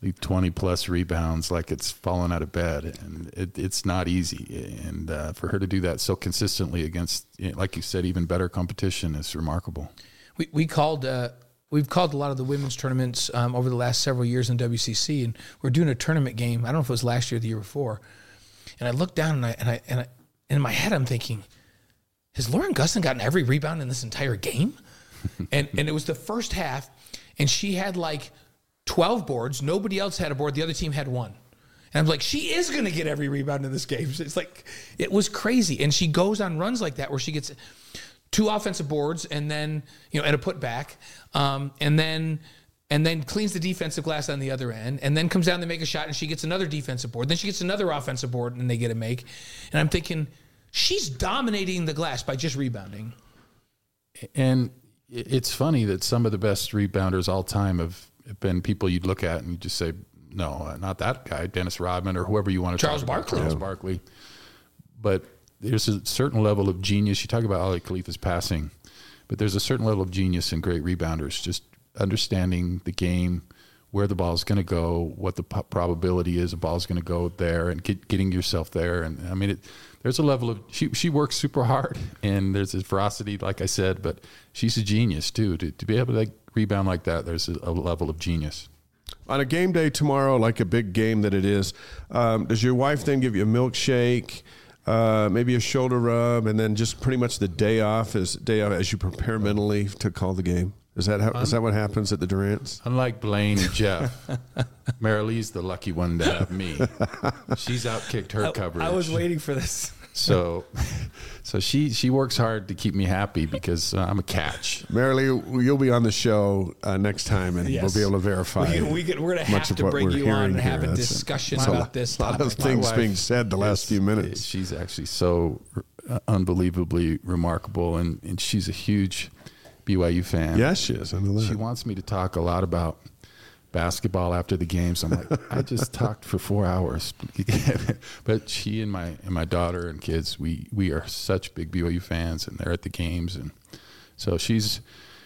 Speaker 5: like 20 plus rebounds like it's falling out of bed, and it, it's not easy. And uh, for her to do that so consistently against, like you said, even better competition is remarkable.
Speaker 2: We we called uh, we've called a lot of the women's tournaments um, over the last several years in WCC, and we're doing a tournament game. I don't know if it was last year or the year before. And I looked down and I and I and, I, in my head I'm thinking, has Lauren Gustin gotten every rebound in this entire game? and and it was the first half, and she had like 12 boards. Nobody else had a board. The other team had one. And I'm like, she is going to get every rebound in this game. It's like, it was crazy. And she goes on runs like that where she gets two offensive boards and then, you know, and a putback. Um, and then, and then cleans the defensive glass on the other end and then comes down to make a shot and she gets another defensive board. Then she gets another offensive board and they get a make. And I'm thinking, she's dominating the glass by just rebounding.
Speaker 5: And it's funny that some of the best rebounders all time have have been people you'd look at and you just say, no, uh, not that guy, Dennis Rodman or whoever you want to
Speaker 2: Charles
Speaker 5: talk about,
Speaker 2: Barkley.
Speaker 5: Charles Barkley. But there's a certain level of genius. You talk about Aly Khalifa's passing, but there's a certain level of genius in great rebounders, just understanding the game, where the ball is going to go, what the probability is a ball is going to go there, and get, getting yourself there. And I mean, it, there's a level of she she works super hard, and there's this ferocity, like I said, but she's a genius too. To, to be able to like rebound like that, there's a, a level of genius.
Speaker 1: On a game day tomorrow, like a big game that it is, um, does your wife then give you a milkshake, uh, maybe a shoulder rub, and then just pretty much the day off as day off as you prepare mentally to call the game? Is that how, is that what happens at the Durrants?
Speaker 5: Unlike Blaine and Jeff, Marilee's the lucky one to have me. She's outkicked her I, coverage.
Speaker 2: I was waiting for this.
Speaker 5: So, so she she works hard to keep me happy because uh, I'm a catch.
Speaker 1: Marilee, you'll be on the show uh, next time, and
Speaker 2: Yes.
Speaker 1: we'll be able to verify.
Speaker 2: We, we get, we're going to have to bring you on and have
Speaker 1: here.
Speaker 2: a
Speaker 1: That's-
Speaker 2: discussion
Speaker 1: that's a
Speaker 2: about
Speaker 1: lot-
Speaker 2: this
Speaker 1: lot
Speaker 2: topic.
Speaker 1: of things
Speaker 5: wife
Speaker 1: being said the last few minutes.
Speaker 5: She's actually so uh, unbelievably remarkable, and, and she's a huge BYU fan.
Speaker 1: Yes, she is. I know that.
Speaker 5: She wants me to talk a lot about basketball after the games. I'm like, I just talked for four hours. but she and my and my daughter and kids, we we are such big BYU fans, and they're at the games, and so she's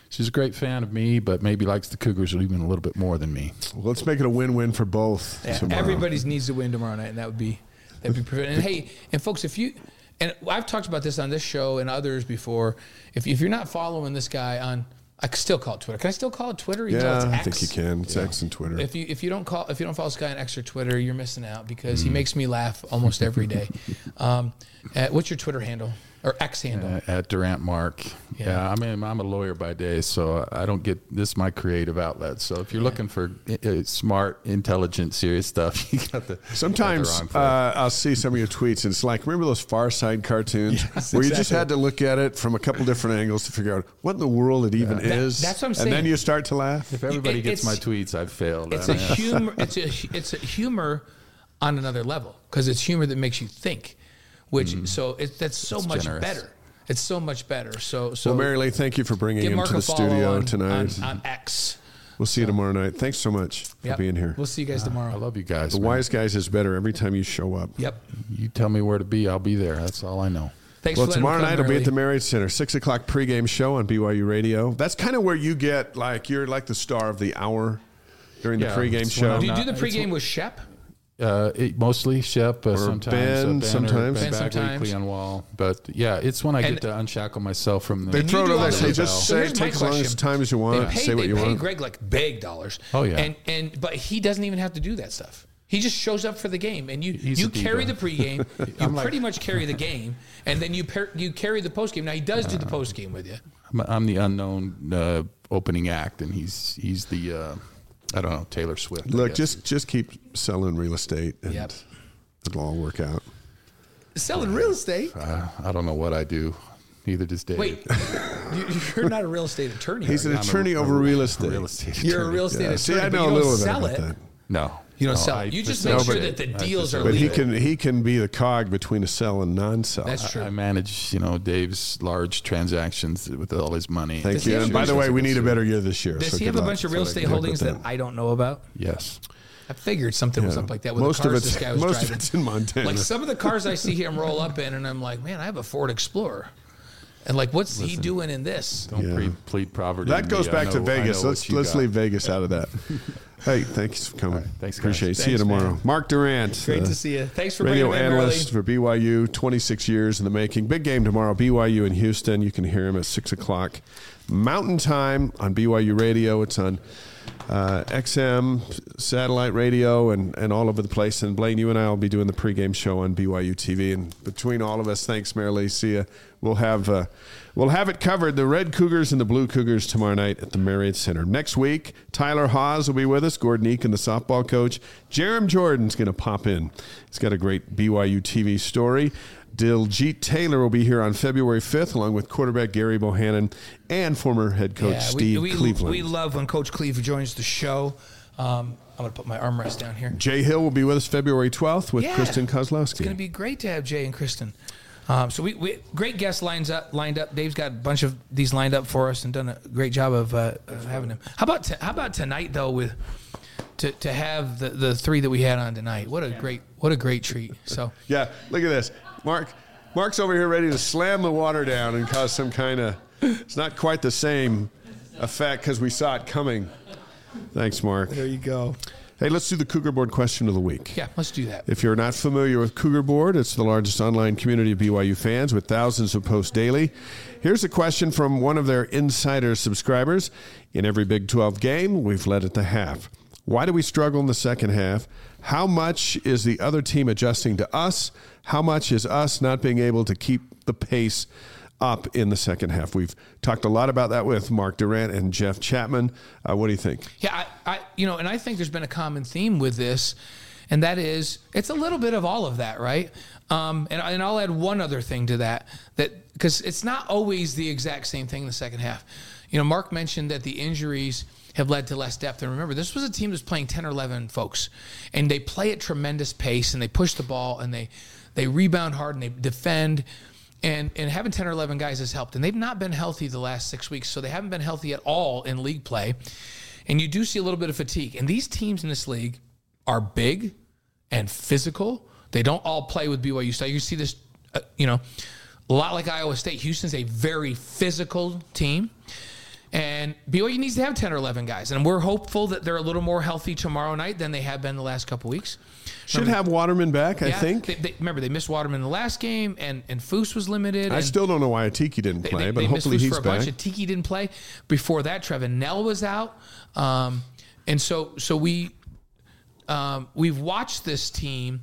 Speaker 5: she's a great fan of me, but maybe likes the Cougars even a little bit more than me.
Speaker 1: Well, let's make it a win-win for both.
Speaker 2: Yeah,
Speaker 1: tomorrow.
Speaker 2: everybody's needs to win tomorrow night, and that would be that'd be perfect. And hey, and folks, if you and I've talked about this on this show and others before, if if you're not following this guy on, I can still call it Twitter. Can I still call it Twitter? even
Speaker 1: Yeah,
Speaker 2: it's
Speaker 1: I
Speaker 2: X?
Speaker 1: think you can. It's X and Twitter.
Speaker 2: If you if you don't call if you don't follow this guy on X or Twitter, you're missing out because
Speaker 1: Mm.
Speaker 2: he makes me laugh almost every day. um, uh, what's your Twitter handle or X handle?
Speaker 5: Uh, at Durrant Mark.
Speaker 2: Yeah.
Speaker 5: Yeah. I mean, I'm a lawyer by day, so I don't get this is my creative outlet. So if you're looking for uh, smart, intelligent, serious stuff, you got the
Speaker 1: Sometimes
Speaker 5: got the wrong
Speaker 1: uh, I'll see some of your tweets, and it's like, remember those Far Side cartoons where you just had to look at it from a couple different angles to figure out what in the world it even is.
Speaker 2: that's what I'm saying.
Speaker 1: And then you start to laugh.
Speaker 5: if everybody
Speaker 2: it-
Speaker 5: gets my tweets, I've failed.
Speaker 2: It's
Speaker 5: I
Speaker 2: a
Speaker 5: mean,
Speaker 2: humor. It's a it's a humor on another level because it's humor that makes you think, which mm. so it, that's so
Speaker 5: It's
Speaker 2: much
Speaker 5: generous.
Speaker 2: better. It's so much better. So so
Speaker 1: Well, Marilee, thank you for bringing him
Speaker 2: Mark
Speaker 1: to the studio
Speaker 2: on,
Speaker 1: tonight.
Speaker 2: on, on X.
Speaker 1: we'll see you tomorrow night. Thanks so much
Speaker 2: Yep.
Speaker 1: for being here.
Speaker 2: We'll see you guys tomorrow.
Speaker 5: I love you guys.
Speaker 1: the
Speaker 5: man.
Speaker 1: Wise Guys is better every time you show up.
Speaker 2: Yep.
Speaker 5: You tell me where to be, I'll be there. That's all I know.
Speaker 2: Thanks
Speaker 1: Well,
Speaker 2: for
Speaker 1: tomorrow night it'll be at the
Speaker 2: Lee.
Speaker 1: Marriott Center, six o'clock pregame show on BYU Radio. That's kind of where you get like you're like the star of the hour during the pregame show.
Speaker 5: I'm
Speaker 2: Do you do the pregame with Shep?
Speaker 5: Uh, it, mostly Shep, uh, sometimes
Speaker 1: Ben,
Speaker 5: uh, ben or
Speaker 1: sometimes.
Speaker 5: Ben
Speaker 2: Ben
Speaker 5: Bagley,
Speaker 2: sometimes.
Speaker 5: Cleon Wall. But yeah, it's when I
Speaker 2: And-
Speaker 5: get to unshackle myself from the.
Speaker 1: They throw
Speaker 2: you
Speaker 1: it
Speaker 2: do
Speaker 1: over
Speaker 2: all
Speaker 1: there.
Speaker 2: the-
Speaker 1: Say just
Speaker 2: So
Speaker 1: say
Speaker 2: here's
Speaker 1: take as long as time as you
Speaker 2: They
Speaker 1: want.
Speaker 2: pay,
Speaker 1: say what
Speaker 2: they
Speaker 1: you
Speaker 2: pay
Speaker 1: want.
Speaker 2: Greg like big dollars.
Speaker 5: Oh, yeah.
Speaker 2: And and but he doesn't even have to do that stuff. He just shows up for the game, and you
Speaker 5: He's
Speaker 2: you
Speaker 5: a diva.
Speaker 2: carry the pregame. you
Speaker 5: I'm like-
Speaker 2: pretty much carry the game, and then you par- you carry the postgame. Now he does do the postgame with you.
Speaker 5: I'm, I'm the unknown uh, opening act, and he's he's the uh, I don't know Taylor Swift.
Speaker 1: Look, just just keep selling real estate, and
Speaker 2: Yep.
Speaker 1: it'll all work out.
Speaker 2: Selling real estate.
Speaker 5: uh, I don't know what I do. Neither does Dave.
Speaker 2: Wait, you, you're not a real estate attorney.
Speaker 1: He's
Speaker 2: are
Speaker 1: an
Speaker 2: you?
Speaker 5: A-
Speaker 1: attorney over
Speaker 5: a-
Speaker 1: real
Speaker 5: a
Speaker 1: estate.
Speaker 5: Real estate.
Speaker 2: You're a
Speaker 5: attorney.
Speaker 2: real estate
Speaker 1: Yeah,
Speaker 2: attorney.
Speaker 1: see, I
Speaker 2: but
Speaker 1: know
Speaker 2: you
Speaker 1: a
Speaker 2: don't
Speaker 1: little bit
Speaker 2: sell
Speaker 1: about
Speaker 2: it.
Speaker 1: that.
Speaker 5: No,
Speaker 2: You don't
Speaker 5: No,
Speaker 2: sell
Speaker 5: I.
Speaker 2: You just
Speaker 5: facilitate-
Speaker 2: make sure that the deals are
Speaker 1: But he can he can be the cog between a sell and non-sell.
Speaker 2: That's true.
Speaker 5: I manage, you know, Dave's large transactions with all his money.
Speaker 1: Thank
Speaker 2: Does
Speaker 1: you. And by the way, we need a better year this year.
Speaker 2: Does
Speaker 1: so
Speaker 2: he have
Speaker 1: good
Speaker 2: a bunch of real estate
Speaker 1: good
Speaker 2: holdings that I don't know about?
Speaker 5: Yes.
Speaker 2: I figured something was up like that with
Speaker 1: Most
Speaker 2: the
Speaker 1: of
Speaker 2: cars
Speaker 1: it's-
Speaker 2: this guy was
Speaker 1: most of
Speaker 2: driving.
Speaker 1: it's in Montana.
Speaker 2: Like some of the cars I see him roll up in, and I'm like, man, I have a Ford Explorer, and like, what's he doing in this?
Speaker 5: Don't
Speaker 1: Yeah.
Speaker 5: pre- plead poverty.
Speaker 1: That goes
Speaker 5: me.
Speaker 1: Back to
Speaker 5: know- I know
Speaker 1: Vegas. Let's let's
Speaker 5: got.
Speaker 1: leave Vegas out of that. hey, thanks for coming.
Speaker 5: thanks, guys.
Speaker 1: Appreciate it. See you tomorrow.
Speaker 2: man.
Speaker 1: Mark Durrant.
Speaker 2: Great
Speaker 1: uh,
Speaker 2: to see you. Thanks for
Speaker 1: radio
Speaker 2: bringing him in early.
Speaker 1: analyst for BYU, 26 years in the making. Big game tomorrow, BYU in Houston. You can hear him at 6 o'clock Mountain Time on BYU Radio. It's on uh, XM, satellite radio, and, and all over the place. And Blaine, you and I will be doing the pregame show on BYU TV. And between all of us, thanks, Marilee. See ya. We'll have uh, we'll have it covered. The Red Cougars and the Blue Cougars tomorrow night at the Marriott Center. Next week, Tyler Haws will be with us. Gordon Eakin, the softball coach. Jarom Jordan's going to pop in. He's got a great BYU TV story. Diljit Taylor will be here on February 5th, along with quarterback Gerry Bohanon and former head coach
Speaker 2: Yeah,
Speaker 1: Steve
Speaker 2: we, we,
Speaker 1: Cleveland.
Speaker 2: we love when Coach Cleveland joins the show. Um, I'm going to put my armrest down here.
Speaker 1: Jay Hill will be with us February 12th with
Speaker 2: Yeah.
Speaker 1: Kristen Kozlowski.
Speaker 2: It's going to be great to have Jay and Kristen. Um, so we, we great guests lines up lined up. Dave's got a bunch of these lined up for us and done a great job of, uh, of having them. How about t- how about tonight though with to, to have the, the three that we had on tonight? What a great what a great treat. So
Speaker 1: Yeah, look at this. Mark Mark's over here ready to slam the water down and cause some kind of it's not quite the same effect because we saw it coming. Thanks, Mark.
Speaker 2: There you go.
Speaker 1: Hey, let's do the Cougar Board question of the week.
Speaker 2: Yeah, let's do that.
Speaker 1: If you're not familiar with Cougar Board, it's the largest online community of BYU fans with thousands of posts daily. Here's a question from one of their insider subscribers. In every Big 12 game, we've led at the half. Why do we struggle in the second half? How much is the other team adjusting to us? How much is us not being able to keep the pace up in the second half? We've talked a lot about that with Mark Durrant and Jeff Chatman. Uh, what do you think?
Speaker 2: Yeah, I, I you know, and I think there's been a common theme with this, and that is it's a little bit of all of that, right? Um, and, and I'll add one other thing to that that because it's not always the exact same thing in the second half. You know, Mark mentioned that the injuries have led to less depth. And remember, this was a team that's playing 10 or 11 folks, and they play at tremendous pace, and they push the ball, and they they rebound hard, and they defend. And, and having 10 or 11 guys has helped. And they've not been healthy the last six weeks, so they haven't been healthy at all in league play. and you do see a little bit of fatigue. And these teams in this league are big and physical. They don't all play with BYU style. You see this, uh, you know, a lot like Iowa State. Houston's a very physical team. And BYU needs to have 10 or 11 guys. And we're hopeful that they're a little more healthy tomorrow night than they have been the last couple weeks.
Speaker 1: Should have Waterman back, I think.
Speaker 2: They, they, remember, they missed Waterman in the last game, and, and Foose was limited.
Speaker 1: I still don't know why Atiki didn't play,
Speaker 2: they,
Speaker 1: but
Speaker 2: they missed
Speaker 1: hopefully he's
Speaker 2: for a bunch.
Speaker 1: back.
Speaker 2: Tiki didn't play. Before that, Trevin Knell was out. Um, and so so we um, we've watched this team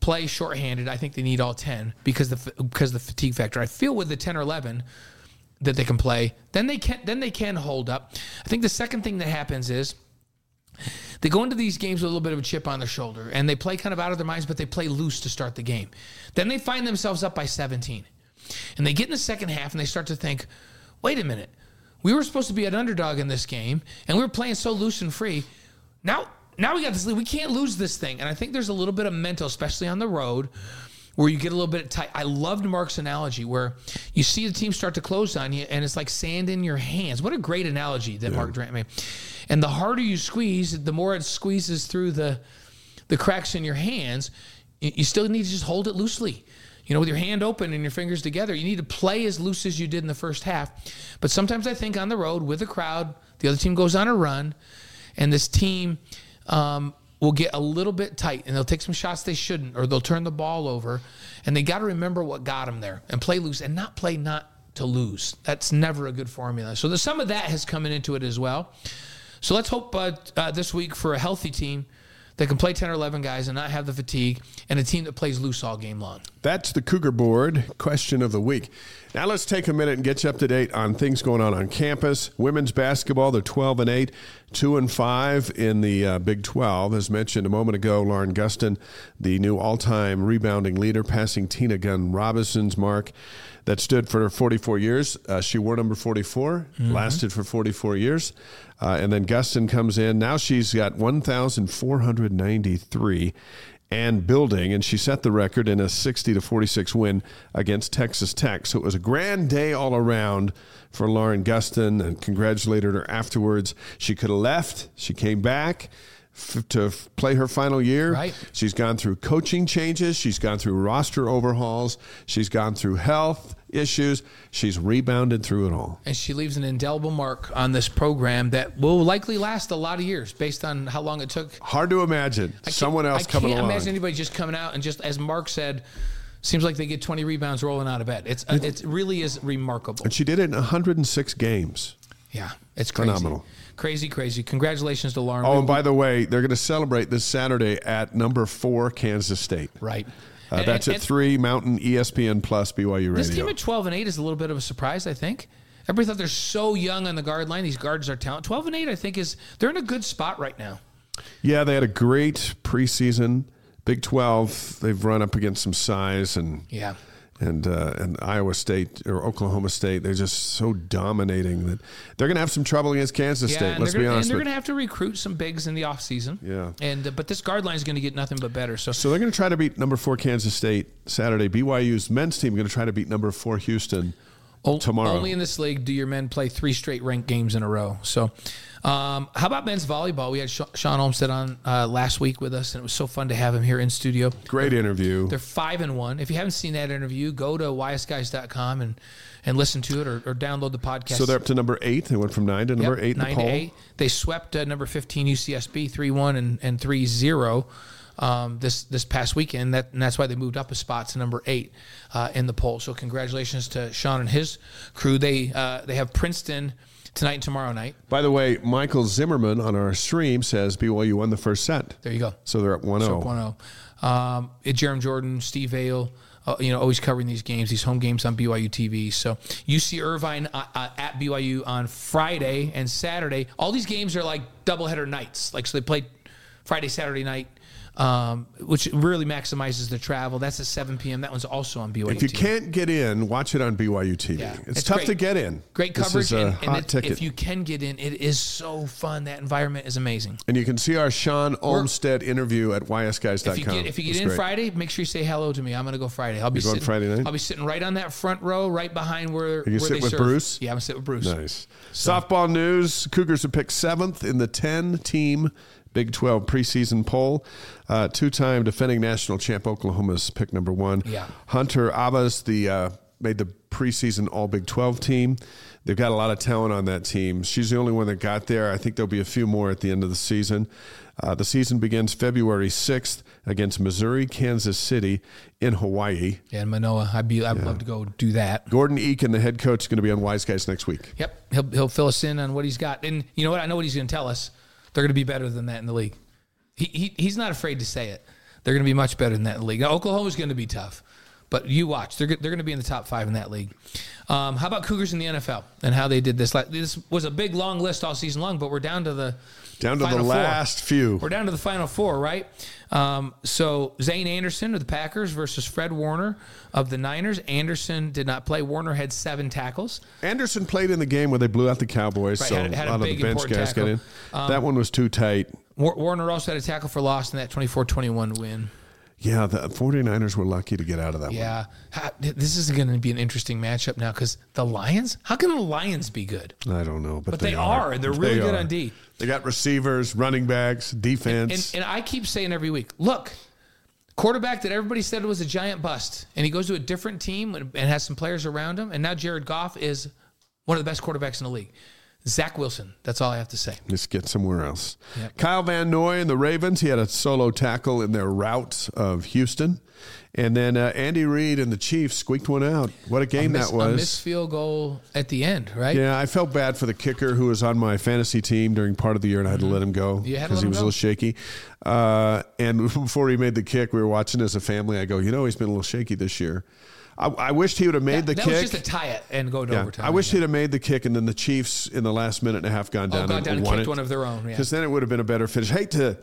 Speaker 2: play shorthanded. I think they need all ten because the because the fatigue factor. I feel with the ten or eleven that they can play, then they can then they can hold up. I think the second thing that happens is they go into these games with a little bit of a chip on their shoulder and they play kind of out of their minds, but they play loose to start the game. Then they find themselves up by 17. And they get in the second half and they start to think, wait a minute, we were supposed to be an underdog in this game and we were playing so loose and free. Now, now we got this lead. We can't lose this thing. And I think there's a little bit of mental, especially on the road, where you get a little bit tight. I loved Mark's analogy where you see the team start to close on you and it's like sand in your hands. What a great analogy that Mark Durrant made. And the harder you squeeze, the more it squeezes through the the cracks in your hands. You you still need to just hold it loosely. You know, with your hand open and your fingers together, you need to play as loose as you did in the first half. But sometimes I think on the road with a crowd, the other team goes on a run, and this team um, will get a little bit tight and they'll take some shots they shouldn't, or they'll turn the ball over. And they got to remember what got them there and play loose and not play not to lose. That's never a good formula. So the, some of that has come into it as well. So let's hope uh, uh, this week for a healthy team that can play 10 or 11 guys and not have the fatigue, and a team that plays loose all game long.
Speaker 1: That's the Cougar Board question of the week. Now let's take a minute and get you up to date on things going on on campus. Women's basketball, they're 12 and 8, 2 and 5 in the uh, Big 12. As mentioned a moment ago, Lauren Gustin, the new all time rebounding leader, passing Tina Gunn Robinson's mark that stood for 44 years. Uh, she wore number 44, lasted for 44 years. Uh, and then Gustin comes in. Now she's got 1,493 and building, and she set the record in a 60 to 46 win against Texas Tech. So it was a grand day all around for Lauren Gustin, and congratulated her afterwards. She could have left. She came back f- to f- play her final year.
Speaker 2: Right.
Speaker 1: She's gone through coaching changes. She's gone through roster overhauls. She's gone through health issues. She's rebounded through it all.
Speaker 2: And she leaves an indelible mark on this program that will likely last a lot of years based on how long it took.
Speaker 1: Hard to imagine
Speaker 2: I can't-
Speaker 1: someone else
Speaker 2: I
Speaker 1: coming
Speaker 2: can't
Speaker 1: along.
Speaker 2: imagine anybody just coming out and just, as Mark said, seems like they get 20 rebounds rolling out of bed. It's uh, it really is remarkable.
Speaker 1: and she did it in 106 games.
Speaker 2: Yeah, it's crazy.
Speaker 1: Phenomenal.
Speaker 2: Crazy, crazy. Congratulations to Lauren.
Speaker 1: Oh, and by the way, they're going to celebrate this Saturday at number four Kansas State.
Speaker 2: right.
Speaker 1: Uh,
Speaker 2: And-
Speaker 1: that's
Speaker 2: and-
Speaker 1: at three Mountain ESPN Plus BYU Radio.
Speaker 2: This team at 12 and 8 is a little bit of a surprise, I think. Everybody thought they're so young on the guard line. These guards are talent. 12 and 8, I think, is they're in a good spot right now.
Speaker 1: Yeah, they had a great preseason. Big Twelve, they've run up against some size and
Speaker 2: Yeah.
Speaker 1: And uh, and Iowa State or Oklahoma State. They're just so dominating that they're going to have some trouble against Kansas
Speaker 2: Yeah,
Speaker 1: State. Let's
Speaker 2: they're
Speaker 1: be honest.
Speaker 2: and they're going to have to recruit some bigs in the offseason.
Speaker 1: Yeah.
Speaker 2: And uh, but this guard line is going to get nothing but better. So,
Speaker 1: So they're going to try to beat number four Kansas State Saturday. BYU's men's team going to try to beat number four Houston
Speaker 2: o-
Speaker 1: tomorrow.
Speaker 2: only in this league do your men play three straight ranked games in a row. So, um, how about men's volleyball? We had Sha- Shawn Olmstead on uh, last week with us, and it was so fun to have him here in studio.
Speaker 1: Great interview.
Speaker 2: They're five and one. If you haven't seen that interview, go to wiseguys.com and and listen to it or, or download the podcast.
Speaker 1: So they're up to number eight. They went from nine to
Speaker 2: Yep,
Speaker 1: number eight in the
Speaker 2: nine
Speaker 1: poll.
Speaker 2: to eight. They swept uh, number fifteen UCSB three one and and three zero. Um, this this past weekend, that and that's why they moved up a spot to number eight uh, in the poll. So congratulations to Shawn and his crew. They uh, they have Princeton tonight and tomorrow night.
Speaker 1: By the way, Michael Zimmerman on our stream says BYU won the first set.
Speaker 2: There you go.
Speaker 1: So they're up 1
Speaker 2: So
Speaker 1: 0.
Speaker 2: 1 0. Um, Jarom Jordan, Steve Vale, uh, you know, always covering these games, these home games on BYU TV. So UC Irvine uh, uh, at BYU on Friday and Saturday. All these games are like doubleheader nights. Like, so they played Friday, Saturday night. Um, which really maximizes the travel. That's at 7 p.m. That one's also on BYU.
Speaker 1: If you
Speaker 2: TV.
Speaker 1: can't get in, watch it on BYU TV.
Speaker 2: Yeah.
Speaker 1: It's,
Speaker 2: It's
Speaker 1: tough
Speaker 2: great.
Speaker 1: to get in.
Speaker 2: Great
Speaker 1: This
Speaker 2: coverage, and,
Speaker 1: hot ticket.
Speaker 2: if you can get in, it is so fun. That environment is amazing.
Speaker 1: and you can see our Shawn Olmstead interview at wiseguys.com.
Speaker 2: If you get if you get in
Speaker 1: great.
Speaker 2: Friday, make sure you say hello to me. I'm gonna go Friday. I'll be
Speaker 1: going
Speaker 2: sitting,
Speaker 1: Friday night?
Speaker 2: I'll be sitting right on that front row, right behind where
Speaker 1: you
Speaker 2: where
Speaker 1: sit
Speaker 2: they
Speaker 1: with
Speaker 2: serve.
Speaker 1: Bruce?
Speaker 2: Yeah, I'm gonna sit with Bruce.
Speaker 1: Nice. Softball news Cougars have picked seventh in the 10 team Big 12 preseason poll. Uh, Two time defending national champ Oklahoma's pick number one.
Speaker 2: Yeah.
Speaker 1: Hunter Abbas, the uh, made the preseason All Big 12 team. They've got a lot of talent on that team. She's the only one that got there. I think there'll be a few more at the end of the season. Uh, the season begins February 6th against Missouri, Kansas City in Hawaii.
Speaker 2: And Manoa, I'd be I'd love to go do that.
Speaker 1: Gordon Eakin, the head coach, is going to be on Wise Guys next week.
Speaker 2: Yep, he'll he'll fill us in on what he's got, and you know what? I know what he's going to tell us. They're going to be better than that in the league. He, he he's not afraid to say it. They're going to be much better than that in the league. Now, Oklahoma's going to be tough, but you watch. They're they're going to be in the top five in that league. Um, how about Cougars in the NFL and how they did this? Like this was a big long list all season long, but we're down to the
Speaker 1: Down to the
Speaker 2: Final Four.
Speaker 1: last few.
Speaker 2: We're down to the final four, right? Um, so Zayne Anderson of the Packers versus Fred Warner of the Niners. Anderson did not play. Warner had seven tackles.
Speaker 1: Anderson played in the game where they blew out the Cowboys,
Speaker 2: Right,
Speaker 1: so
Speaker 2: had- had
Speaker 1: a lot of the bench guys got in.
Speaker 2: Um,
Speaker 1: that one was too tight.
Speaker 2: Warner also had a tackle for loss in that 24-21 win.
Speaker 1: Yeah, the 49ers were lucky to get out of that one.
Speaker 2: Yeah, this is going to be an interesting matchup now because the Lions. How can the Lions be good?
Speaker 1: I don't know, but,
Speaker 2: But they are, and they're really good on D.
Speaker 1: They got receivers, running backs, defense.
Speaker 2: And, and I keep saying every week, look, quarterback that everybody said was a giant bust, and he goes to a different team and and has some players around him, and now Jared Goff is one of the best quarterbacks in the league. Zach Wilson. That's all I have to say.
Speaker 1: Just get somewhere else.
Speaker 2: Yep.
Speaker 1: Kyle Van Noy and the Ravens. He had a solo tackle in their rout of Houston, and then uh, Andy Reid and the Chiefs squeaked one out. What a game
Speaker 2: Miss-
Speaker 1: that was!
Speaker 2: a missed field goal at the end, right?
Speaker 1: Yeah, I felt bad for the kicker who was on my fantasy team during part of the year, and I had to let him go
Speaker 2: You had to
Speaker 1: because he was a little shaky. Uh, and before he made the kick, we were watching as a family. I go, you know, he's been a little shaky this year. I, I wished he would have made the kick.
Speaker 2: that
Speaker 1: kick.
Speaker 2: was just to tie it and go to
Speaker 1: Yeah,
Speaker 2: overtime.
Speaker 1: I wish he'd have made the kick, and then the Chiefs in the last minute and a half gone down,
Speaker 2: Oh, gone
Speaker 1: and,
Speaker 2: down and
Speaker 1: won
Speaker 2: kicked
Speaker 1: it.
Speaker 2: one of their own, yeah.
Speaker 1: Because then it would have been a better finish. Hate to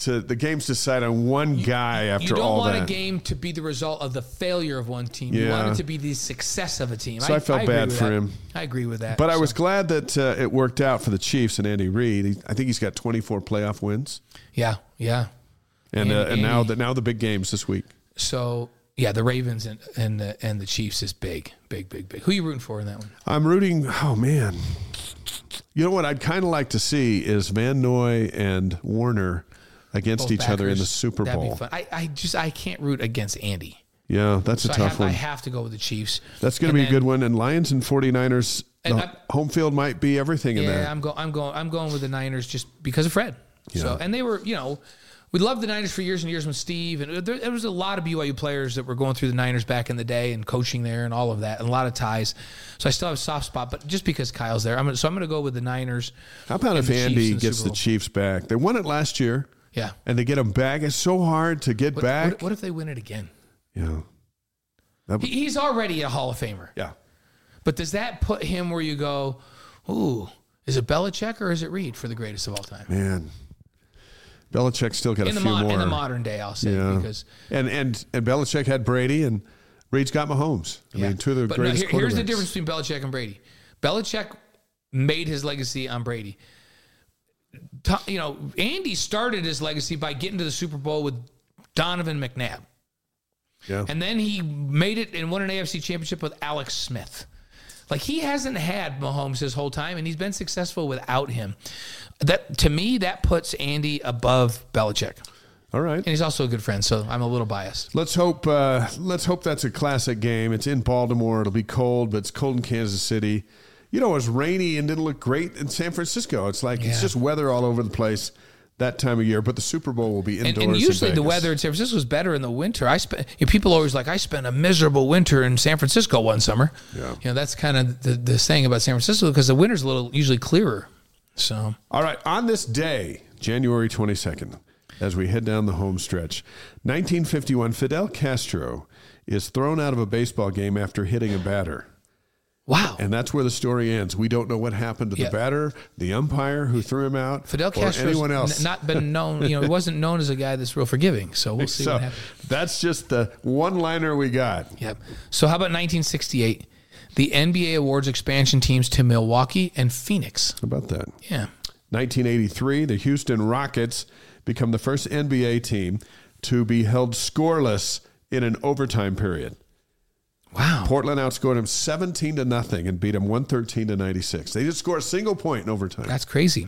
Speaker 1: to the games decide on one guy after all that.
Speaker 2: you don't want
Speaker 1: that.
Speaker 2: a game to be the result of the failure of one team. You want it to be the success of a team.
Speaker 1: So I felt
Speaker 2: agree
Speaker 1: bad for
Speaker 2: that.
Speaker 1: him.
Speaker 2: I agree with that.
Speaker 1: but I was glad that uh, it worked out for the Chiefs and Andy Reid. He, I think he's got 24 playoff wins,
Speaker 2: yeah, yeah.
Speaker 1: and uh,
Speaker 2: Andy-
Speaker 1: and now the now the big games this week.
Speaker 2: So yeah, the Ravens and and the and the Chiefs is big, big, big, big. Who you rooting for in that one?
Speaker 1: I'm rooting. Oh man, you know what I'd kind of like to see is Van Noy and Warner against each other in the
Speaker 2: backers.
Speaker 1: Super
Speaker 2: That'd
Speaker 1: Bowl.
Speaker 2: Be fun. I, I just I can't root against Andy.
Speaker 1: Yeah, that's
Speaker 2: So
Speaker 1: a
Speaker 2: I
Speaker 1: tough
Speaker 2: have, I have to go with the Chiefs.
Speaker 1: That's going to be a good one. And Lions and 49ers,
Speaker 2: And I-
Speaker 1: home field might be everything in
Speaker 2: Yeah,
Speaker 1: there.
Speaker 2: I'm going. I'm going. I'm going with the Niners just because of Fred. Yeah. So, and they were, you know, we loved the Niners for years and years with Steve, and there, there was a lot of BYU players that were going through the Niners back in the day and coaching there and all of that, and a lot of ties. So I still have a soft spot, but just because Kyle's there, I'm gonna, so I'm going to go with the Niners.
Speaker 1: How about if
Speaker 2: Chiefs
Speaker 1: Andy
Speaker 2: the
Speaker 1: gets the Chiefs back? They won it last year.
Speaker 2: Yeah.
Speaker 1: And to get them back. It's so hard to get
Speaker 2: What,
Speaker 1: back.
Speaker 2: what, what if they win it again?
Speaker 1: yeah. That-
Speaker 2: He, he's already a Hall of Famer,
Speaker 1: yeah.
Speaker 2: but does that put him where you go, ooh, is it Belichick or is it Reid for the greatest of all time?
Speaker 1: Man. Belichick still got
Speaker 2: In
Speaker 1: a few
Speaker 2: mo-
Speaker 1: more.
Speaker 2: in the modern day, I'll say
Speaker 1: yeah.
Speaker 2: because
Speaker 1: and and and Belichick had Brady and Reid's got Mahomes. I mean, two of the
Speaker 2: But no,
Speaker 1: greatest
Speaker 2: here- here's the difference between Belichick and Brady. Belichick made his legacy on Brady. You know, Andy started his legacy by getting to the Super Bowl with Donovan McNabb.
Speaker 1: Yeah.
Speaker 2: And then he made it and won an AFC championship with Alex Smith. Like he hasn't had Mahomes his whole time, and he's been successful without him. That to me, that puts Andy above Belichick,
Speaker 1: All right.
Speaker 2: and he's also a good friend. So I'm a little biased.
Speaker 1: Let's hope. Uh, let's hope that's a classic game. It's in Baltimore. It'll be cold, but it's cold in Kansas City. You know, it was rainy and didn't look great in San Francisco. It's like it's just weather all over the place that time of year. But the Super Bowl will be indoors.
Speaker 2: And, and
Speaker 1: in
Speaker 2: usually the weather in San Francisco is better in the winter. I spent you know, people always like I spent a miserable winter in San Francisco one summer.
Speaker 1: Yeah.
Speaker 2: You know that's kind of the, the saying about San Francisco because the winter's a little usually clearer. So
Speaker 1: All right, on this day, January 22nd, as we head down the home stretch, 1951, Fidel Castro is thrown out of a baseball game after hitting a batter.
Speaker 2: Wow.
Speaker 1: And that's where the story ends. We don't know what happened to
Speaker 2: Yeah.
Speaker 1: the batter, the umpire who threw him out,
Speaker 2: Fidel
Speaker 1: or
Speaker 2: Castro
Speaker 1: anyone else.
Speaker 2: not been known. You know, he wasn't known as a guy that's real forgiving. So we'll see
Speaker 1: so
Speaker 2: what happens.
Speaker 1: that's just the one liner we got.
Speaker 2: Yep. So how about 1968? The NBA awards expansion teams to Milwaukee and Phoenix.
Speaker 1: How about that?
Speaker 2: Yeah.
Speaker 1: 1983, the Houston Rockets become the first NBA team to be held scoreless in an overtime period.
Speaker 2: Wow.
Speaker 1: Portland outscored them 17 to nothing and beat them 113 to 96. They didn't score a single point in overtime.
Speaker 2: That's crazy.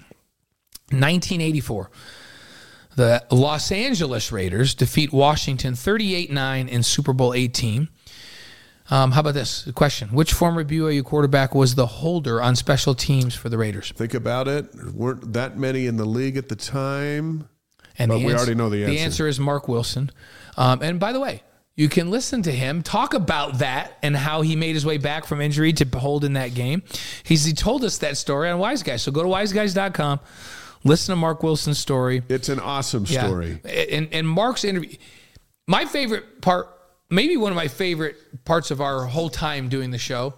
Speaker 2: 1984. The Los Angeles Raiders defeat Washington 38 9 in Super Bowl 18. Um, how about this question? Which former BYU quarterback was the holder on special teams for the Raiders?
Speaker 1: Think about it. There Weren't that many in the league at the time?
Speaker 2: And
Speaker 1: But
Speaker 2: the
Speaker 1: we
Speaker 2: ans-
Speaker 1: already know the answer.
Speaker 2: The
Speaker 1: answer.
Speaker 2: answer is Mark Wilson. Um, and by the way, you can listen to him talk about that and how he made his way back from injury to hold in that game. He's he told us that story on Wise Guys. So go to wiseguys.com, listen to Mark Wilson's story.
Speaker 1: It's an awesome story. Yeah.
Speaker 2: And and Mark's interview my favorite part, maybe one of my favorite parts of our whole time doing the show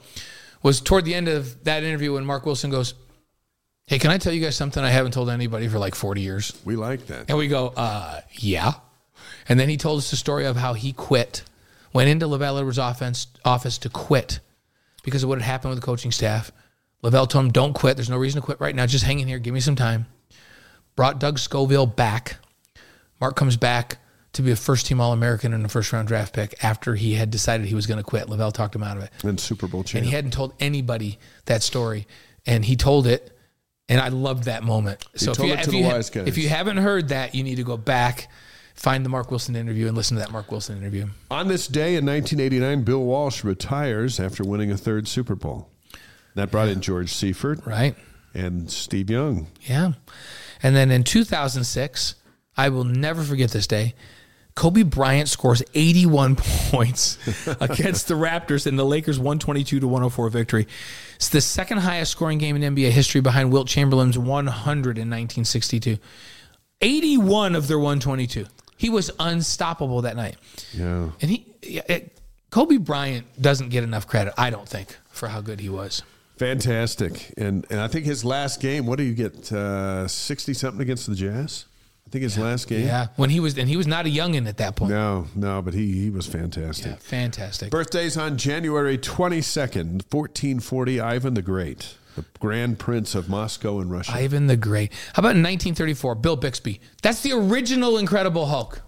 Speaker 2: was toward the end of that interview when Mark Wilson goes, Hey, can I tell you guys something I haven't told anybody for like 40 years?
Speaker 1: We like that.
Speaker 2: And we go, uh, yeah. And then he told us the story of how he quit, went into LaVell Edwards' offense, office to quit because of what had happened with the coaching staff. LaVell told him, don't quit. There's no reason to quit right now. Just hang in here. Give me some time. Brought Doug Scovil back. Mark comes back to be a first team All American and a first round draft pick after he had decided he was going to quit. LaVell talked him out of it
Speaker 1: And Super Bowl
Speaker 2: changed.
Speaker 1: and
Speaker 2: he hadn't told anybody that story, and he told it, and I loved that moment. So
Speaker 1: told
Speaker 2: if you,
Speaker 1: it to
Speaker 2: if,
Speaker 1: the
Speaker 2: you
Speaker 1: guys.
Speaker 2: if you haven't heard that, you need to go back, find the Mark Wilson interview, and listen to that Mark Wilson interview.
Speaker 1: On this day in 1989, Bill Walsh retires after winning a third Super Bowl. That brought in George Seifert
Speaker 2: Right?
Speaker 1: and Steve Young.
Speaker 2: Yeah. And then in 2006, I will never forget this day. Kobe Bryant scores 81 points against the Raptors in the Lakers 122 to 104 victory. It's the second highest scoring game in NBA history behind Wilt Chamberlain's 100 in 1962. 81 of their 122. He was unstoppable that night.
Speaker 1: Yeah.
Speaker 2: And he it, Kobe Bryant doesn't get enough credit, I don't think, for how good he was.
Speaker 1: Fantastic. And and I think his last game, what do you get? Uh, 60 something against the Jazz? I think his last game.
Speaker 2: Yeah, when he was and he was not a youngin at that point.
Speaker 1: No, no, but he, he was fantastic.
Speaker 2: Yeah, fantastic.
Speaker 1: Birthdays on January 22nd, 1440, Ivan the Great, the Grand Prince of Moscow and Russia.
Speaker 2: Ivan the Great. How about in 1934, Bill Bixby? That's the original Incredible Hulk.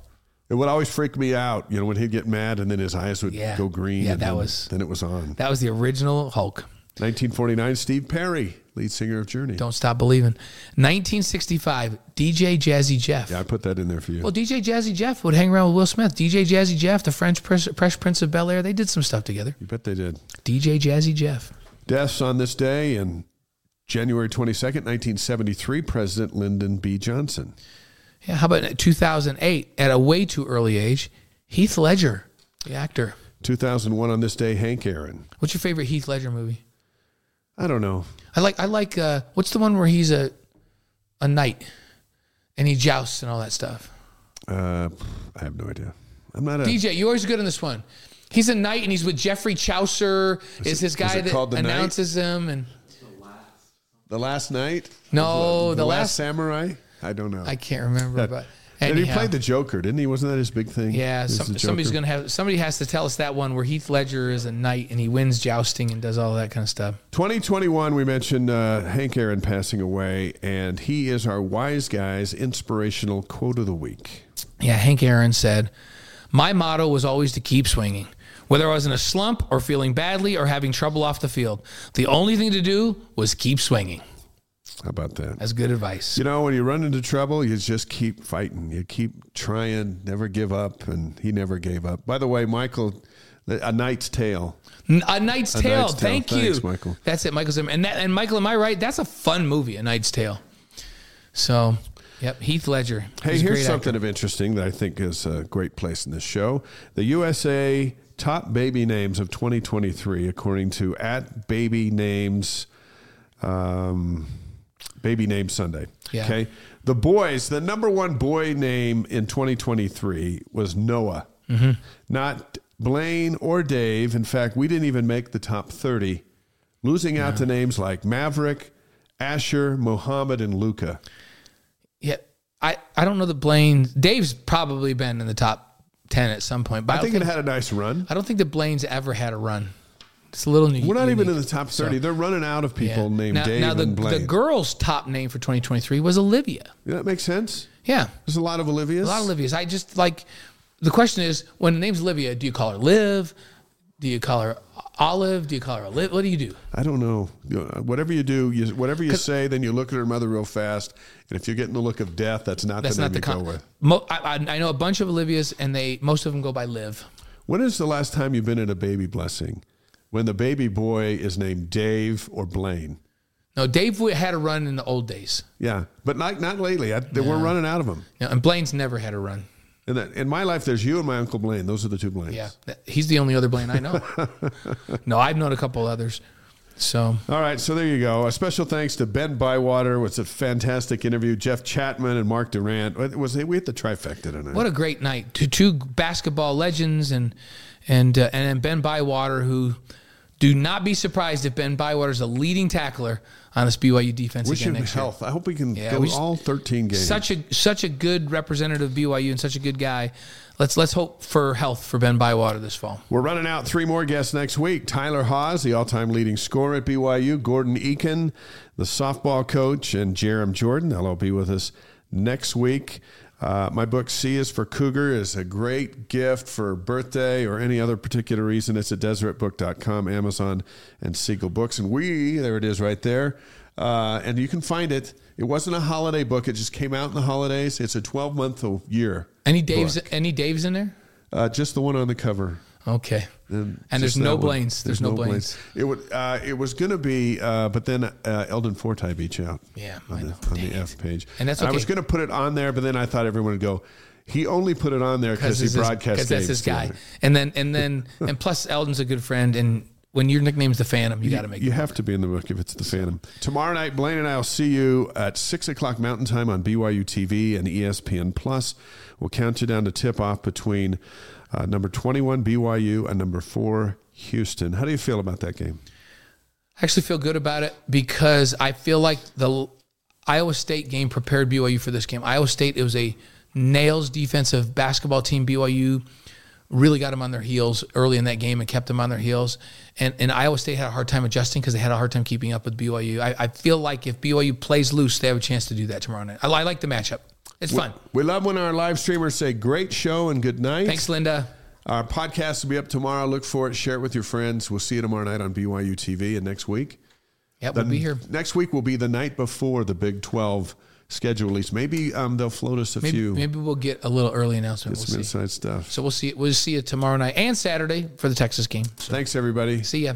Speaker 1: it would always freak me out, you know, when he'd get mad and then his eyes would
Speaker 2: Yeah.
Speaker 1: go green.
Speaker 2: Yeah,
Speaker 1: and
Speaker 2: that
Speaker 1: then,
Speaker 2: was-
Speaker 1: Then it was on.
Speaker 2: That was the original Hulk.
Speaker 1: 1949, Steve Perry, lead singer of Journey.
Speaker 2: Don't stop believing. 1965, DJ Jazzy Jeff.
Speaker 1: Yeah, I put that in there for you.
Speaker 2: Well, DJ Jazzy Jeff would hang around with Will Smith. DJ Jazzy Jeff, the French Prince, Fresh Prince of Bel Air, they did some stuff together.
Speaker 1: you bet they did.
Speaker 2: DJ Jazzy Jeff.
Speaker 1: Deaths on this day in January 22nd, 1973, President Lyndon B. Johnson.
Speaker 2: Yeah, how about 2008, at a way too early age, Heath Ledger, the actor.
Speaker 1: 2001 on this day, Hank Aaron.
Speaker 2: What's your favorite Heath Ledger movie?
Speaker 1: I don't know.
Speaker 2: I like I like uh, what's the one where he's a a knight and he jousts and all that stuff.
Speaker 1: Uh, I have no idea. I'm not a.
Speaker 2: DJ, you're always good on this one. He's a knight and he's with Geoffrey Chaucer. Is, his guy
Speaker 1: it
Speaker 2: that
Speaker 1: The
Speaker 2: announces him and
Speaker 1: The Last Night?
Speaker 2: no,
Speaker 1: the,
Speaker 2: the,
Speaker 1: last,
Speaker 2: last
Speaker 1: Samurai? I don't know.
Speaker 2: I can't remember, but
Speaker 1: and he played the Joker, didn't he? Wasn't that his big thing?
Speaker 2: yeah. Some, somebody's gonna have somebody has to tell us that one where Heath Ledger is a knight and he wins jousting and does all that kind of stuff.
Speaker 1: 2021, we mentioned uh, Hank Aaron passing away, and he is our wise guy's inspirational quote of the week.
Speaker 2: Yeah, Hank Aaron said, My motto was always to keep swinging. Whether I was in a slump or feeling badly or having trouble off the field, the only thing to do was keep swinging.
Speaker 1: How about that?
Speaker 2: That's good advice.
Speaker 1: You know, when you run into trouble, you just keep fighting. You keep trying, never give up, and he never gave up. By the way, Michael, A Knight's Tale.
Speaker 2: A Knight's Tale.
Speaker 1: Knight's Tale.
Speaker 2: Thank you,
Speaker 1: Thanks, Michael.
Speaker 2: That's it, Michael Zimmer. And that, and Michael, am I right? That's a fun movie, A Knight's Tale. So, yep, Heath Ledger.
Speaker 1: Hey, here's something
Speaker 2: actor.
Speaker 1: of interesting that I think is a great place in this show. The USA top baby names of 2023, according to at Baby Names, um, Baby Name Sunday.
Speaker 2: Yeah.
Speaker 1: Okay. The boys, the number one boy name in 2023 was Noah,
Speaker 2: Mm-hmm.
Speaker 1: not Blaine or Dave. In fact, we didn't even make the top 30 losing out to names like Maverick, Asher, Mohammed, and Luca.
Speaker 2: Yeah, I, I don't know that Blaine. Dave's probably been in the top ten at some point, but I,
Speaker 1: I think
Speaker 2: think,
Speaker 1: it had a nice run.
Speaker 2: I don't think the Blaine's ever had a run. It's a little new.
Speaker 1: We're not even in the top 30. They're running out of people
Speaker 2: Yeah.
Speaker 1: named
Speaker 2: now,
Speaker 1: Dave
Speaker 2: now the,
Speaker 1: and Blaine.
Speaker 2: the girls' top name for 2023 was Olivia.
Speaker 1: Yeah, that makes sense.
Speaker 2: Yeah,
Speaker 1: There's a lot of Olivias.
Speaker 2: a lot of Olivias. I just like the question is when the name's Olivia, do you call her Liv? Do you call her Olive? Do you call her Liv? What do you do?
Speaker 1: I don't know. You know, Whatever you do, you, whatever you say, then you look at her mother real fast. And if you're getting the look of death, that's not
Speaker 2: That's
Speaker 1: the name
Speaker 2: not the
Speaker 1: you go with.
Speaker 2: Mo- I, I know a bunch of Olivias, and they most of them go by Liv.
Speaker 1: When is the last time you've been at a baby blessing when the baby boy is named Dave or Blaine?
Speaker 2: No, Dave had a run in the old days,
Speaker 1: Yeah, but not not lately. I, they We're running out of them.
Speaker 2: know, and Blaine's never had a run.
Speaker 1: In, that, in my life, there's you and my uncle Blaine. Those are the two Blaines.
Speaker 2: Yeah, he's the only other Blaine I know. no, I've known a couple others. So
Speaker 1: All right, so there you go. A special thanks to Ben Bywater. It was a fantastic interview. Jeff Chatman and Mark Durrant. It was we hit the trifecta tonight.
Speaker 2: what a great night! To two basketball legends and and uh, and Ben Bywater, who do not be surprised if Ben Bywater is a leading tackler on this BYU defense
Speaker 1: Wish
Speaker 2: again next year.
Speaker 1: health. I hope we can
Speaker 2: Yeah,
Speaker 1: go
Speaker 2: we just-
Speaker 1: all 13 games.
Speaker 2: Such a such a good representative of BYU and such a good guy. Let's let's hope for health for Ben Bywater this fall.
Speaker 1: We're running out three more guests next week. Tyler Haws, the all-time leading scorer at BYU. Gordon Eakin, the softball coach, and Jarom Jordan. They'll all be with us next week. Uh, my book, C is for Cougar, is a great gift for birthday or any other particular reason. It's at DeseretBook.com, Amazon, and Seagull Books. And we, there it is right there. Uh, and you can find it. It wasn't a holiday book. It just came out in the holidays. It's a 12-month a year.
Speaker 2: Any Daves
Speaker 1: book.
Speaker 2: any Daves in there?
Speaker 1: Uh, just the one on the cover.
Speaker 2: Okay.
Speaker 1: And,
Speaker 2: And there's no. Blaines. There's no Blaines.
Speaker 1: It would. Uh, it was going to be, uh, but then uh, Eldon Fortie beat you out.
Speaker 2: Yeah,
Speaker 1: on the, on the. F page.
Speaker 2: And that's
Speaker 1: I was going to put it on there, but then I thought everyone would go. He only put it on there because he broadcast.
Speaker 2: because that's his guy.
Speaker 1: together."
Speaker 2: And then and then and plus Eldon's a good friend and when your nickname's the Phantom, you got to make
Speaker 1: You have to be in the book if it's the Phantom. Tomorrow night, Blaine and I will see you at six o'clock Mountain Time on BYU TV and ESPN Plus. We'll count you down to tip off between uh, number twenty-one BYU and number four Houston. How do you feel about that game?
Speaker 2: I actually feel good about it because I feel like the Iowa State game prepared BYU for this game. Iowa State it was a nails defensive basketball team. BYU really got them on their heels early in that game and kept them on their heels. And, and Iowa State had a hard time adjusting because they had a hard time keeping up with BYU. I, I feel like if BYU plays loose, they have a chance to do that tomorrow night. I, I like the matchup. It's fun.
Speaker 1: We love when our live streamers say great show and good night.
Speaker 2: Thanks, Linda.
Speaker 1: Our podcast will be up tomorrow. Look for it. Share it with your friends. We'll see you tomorrow night on BYU TV and next week.
Speaker 2: Yeah, we'll be here.
Speaker 1: Next week will be the night before the Big 12 schedule release. Maybe um, they'll float us a
Speaker 2: Maybe,
Speaker 1: few
Speaker 2: maybe we'll get a little early announcement.
Speaker 1: some
Speaker 2: We'll see.
Speaker 1: inside stuff.
Speaker 2: So we'll see. We'll see you tomorrow night and Saturday for the Texas game. So
Speaker 1: Thanks, everybody.
Speaker 2: see ya.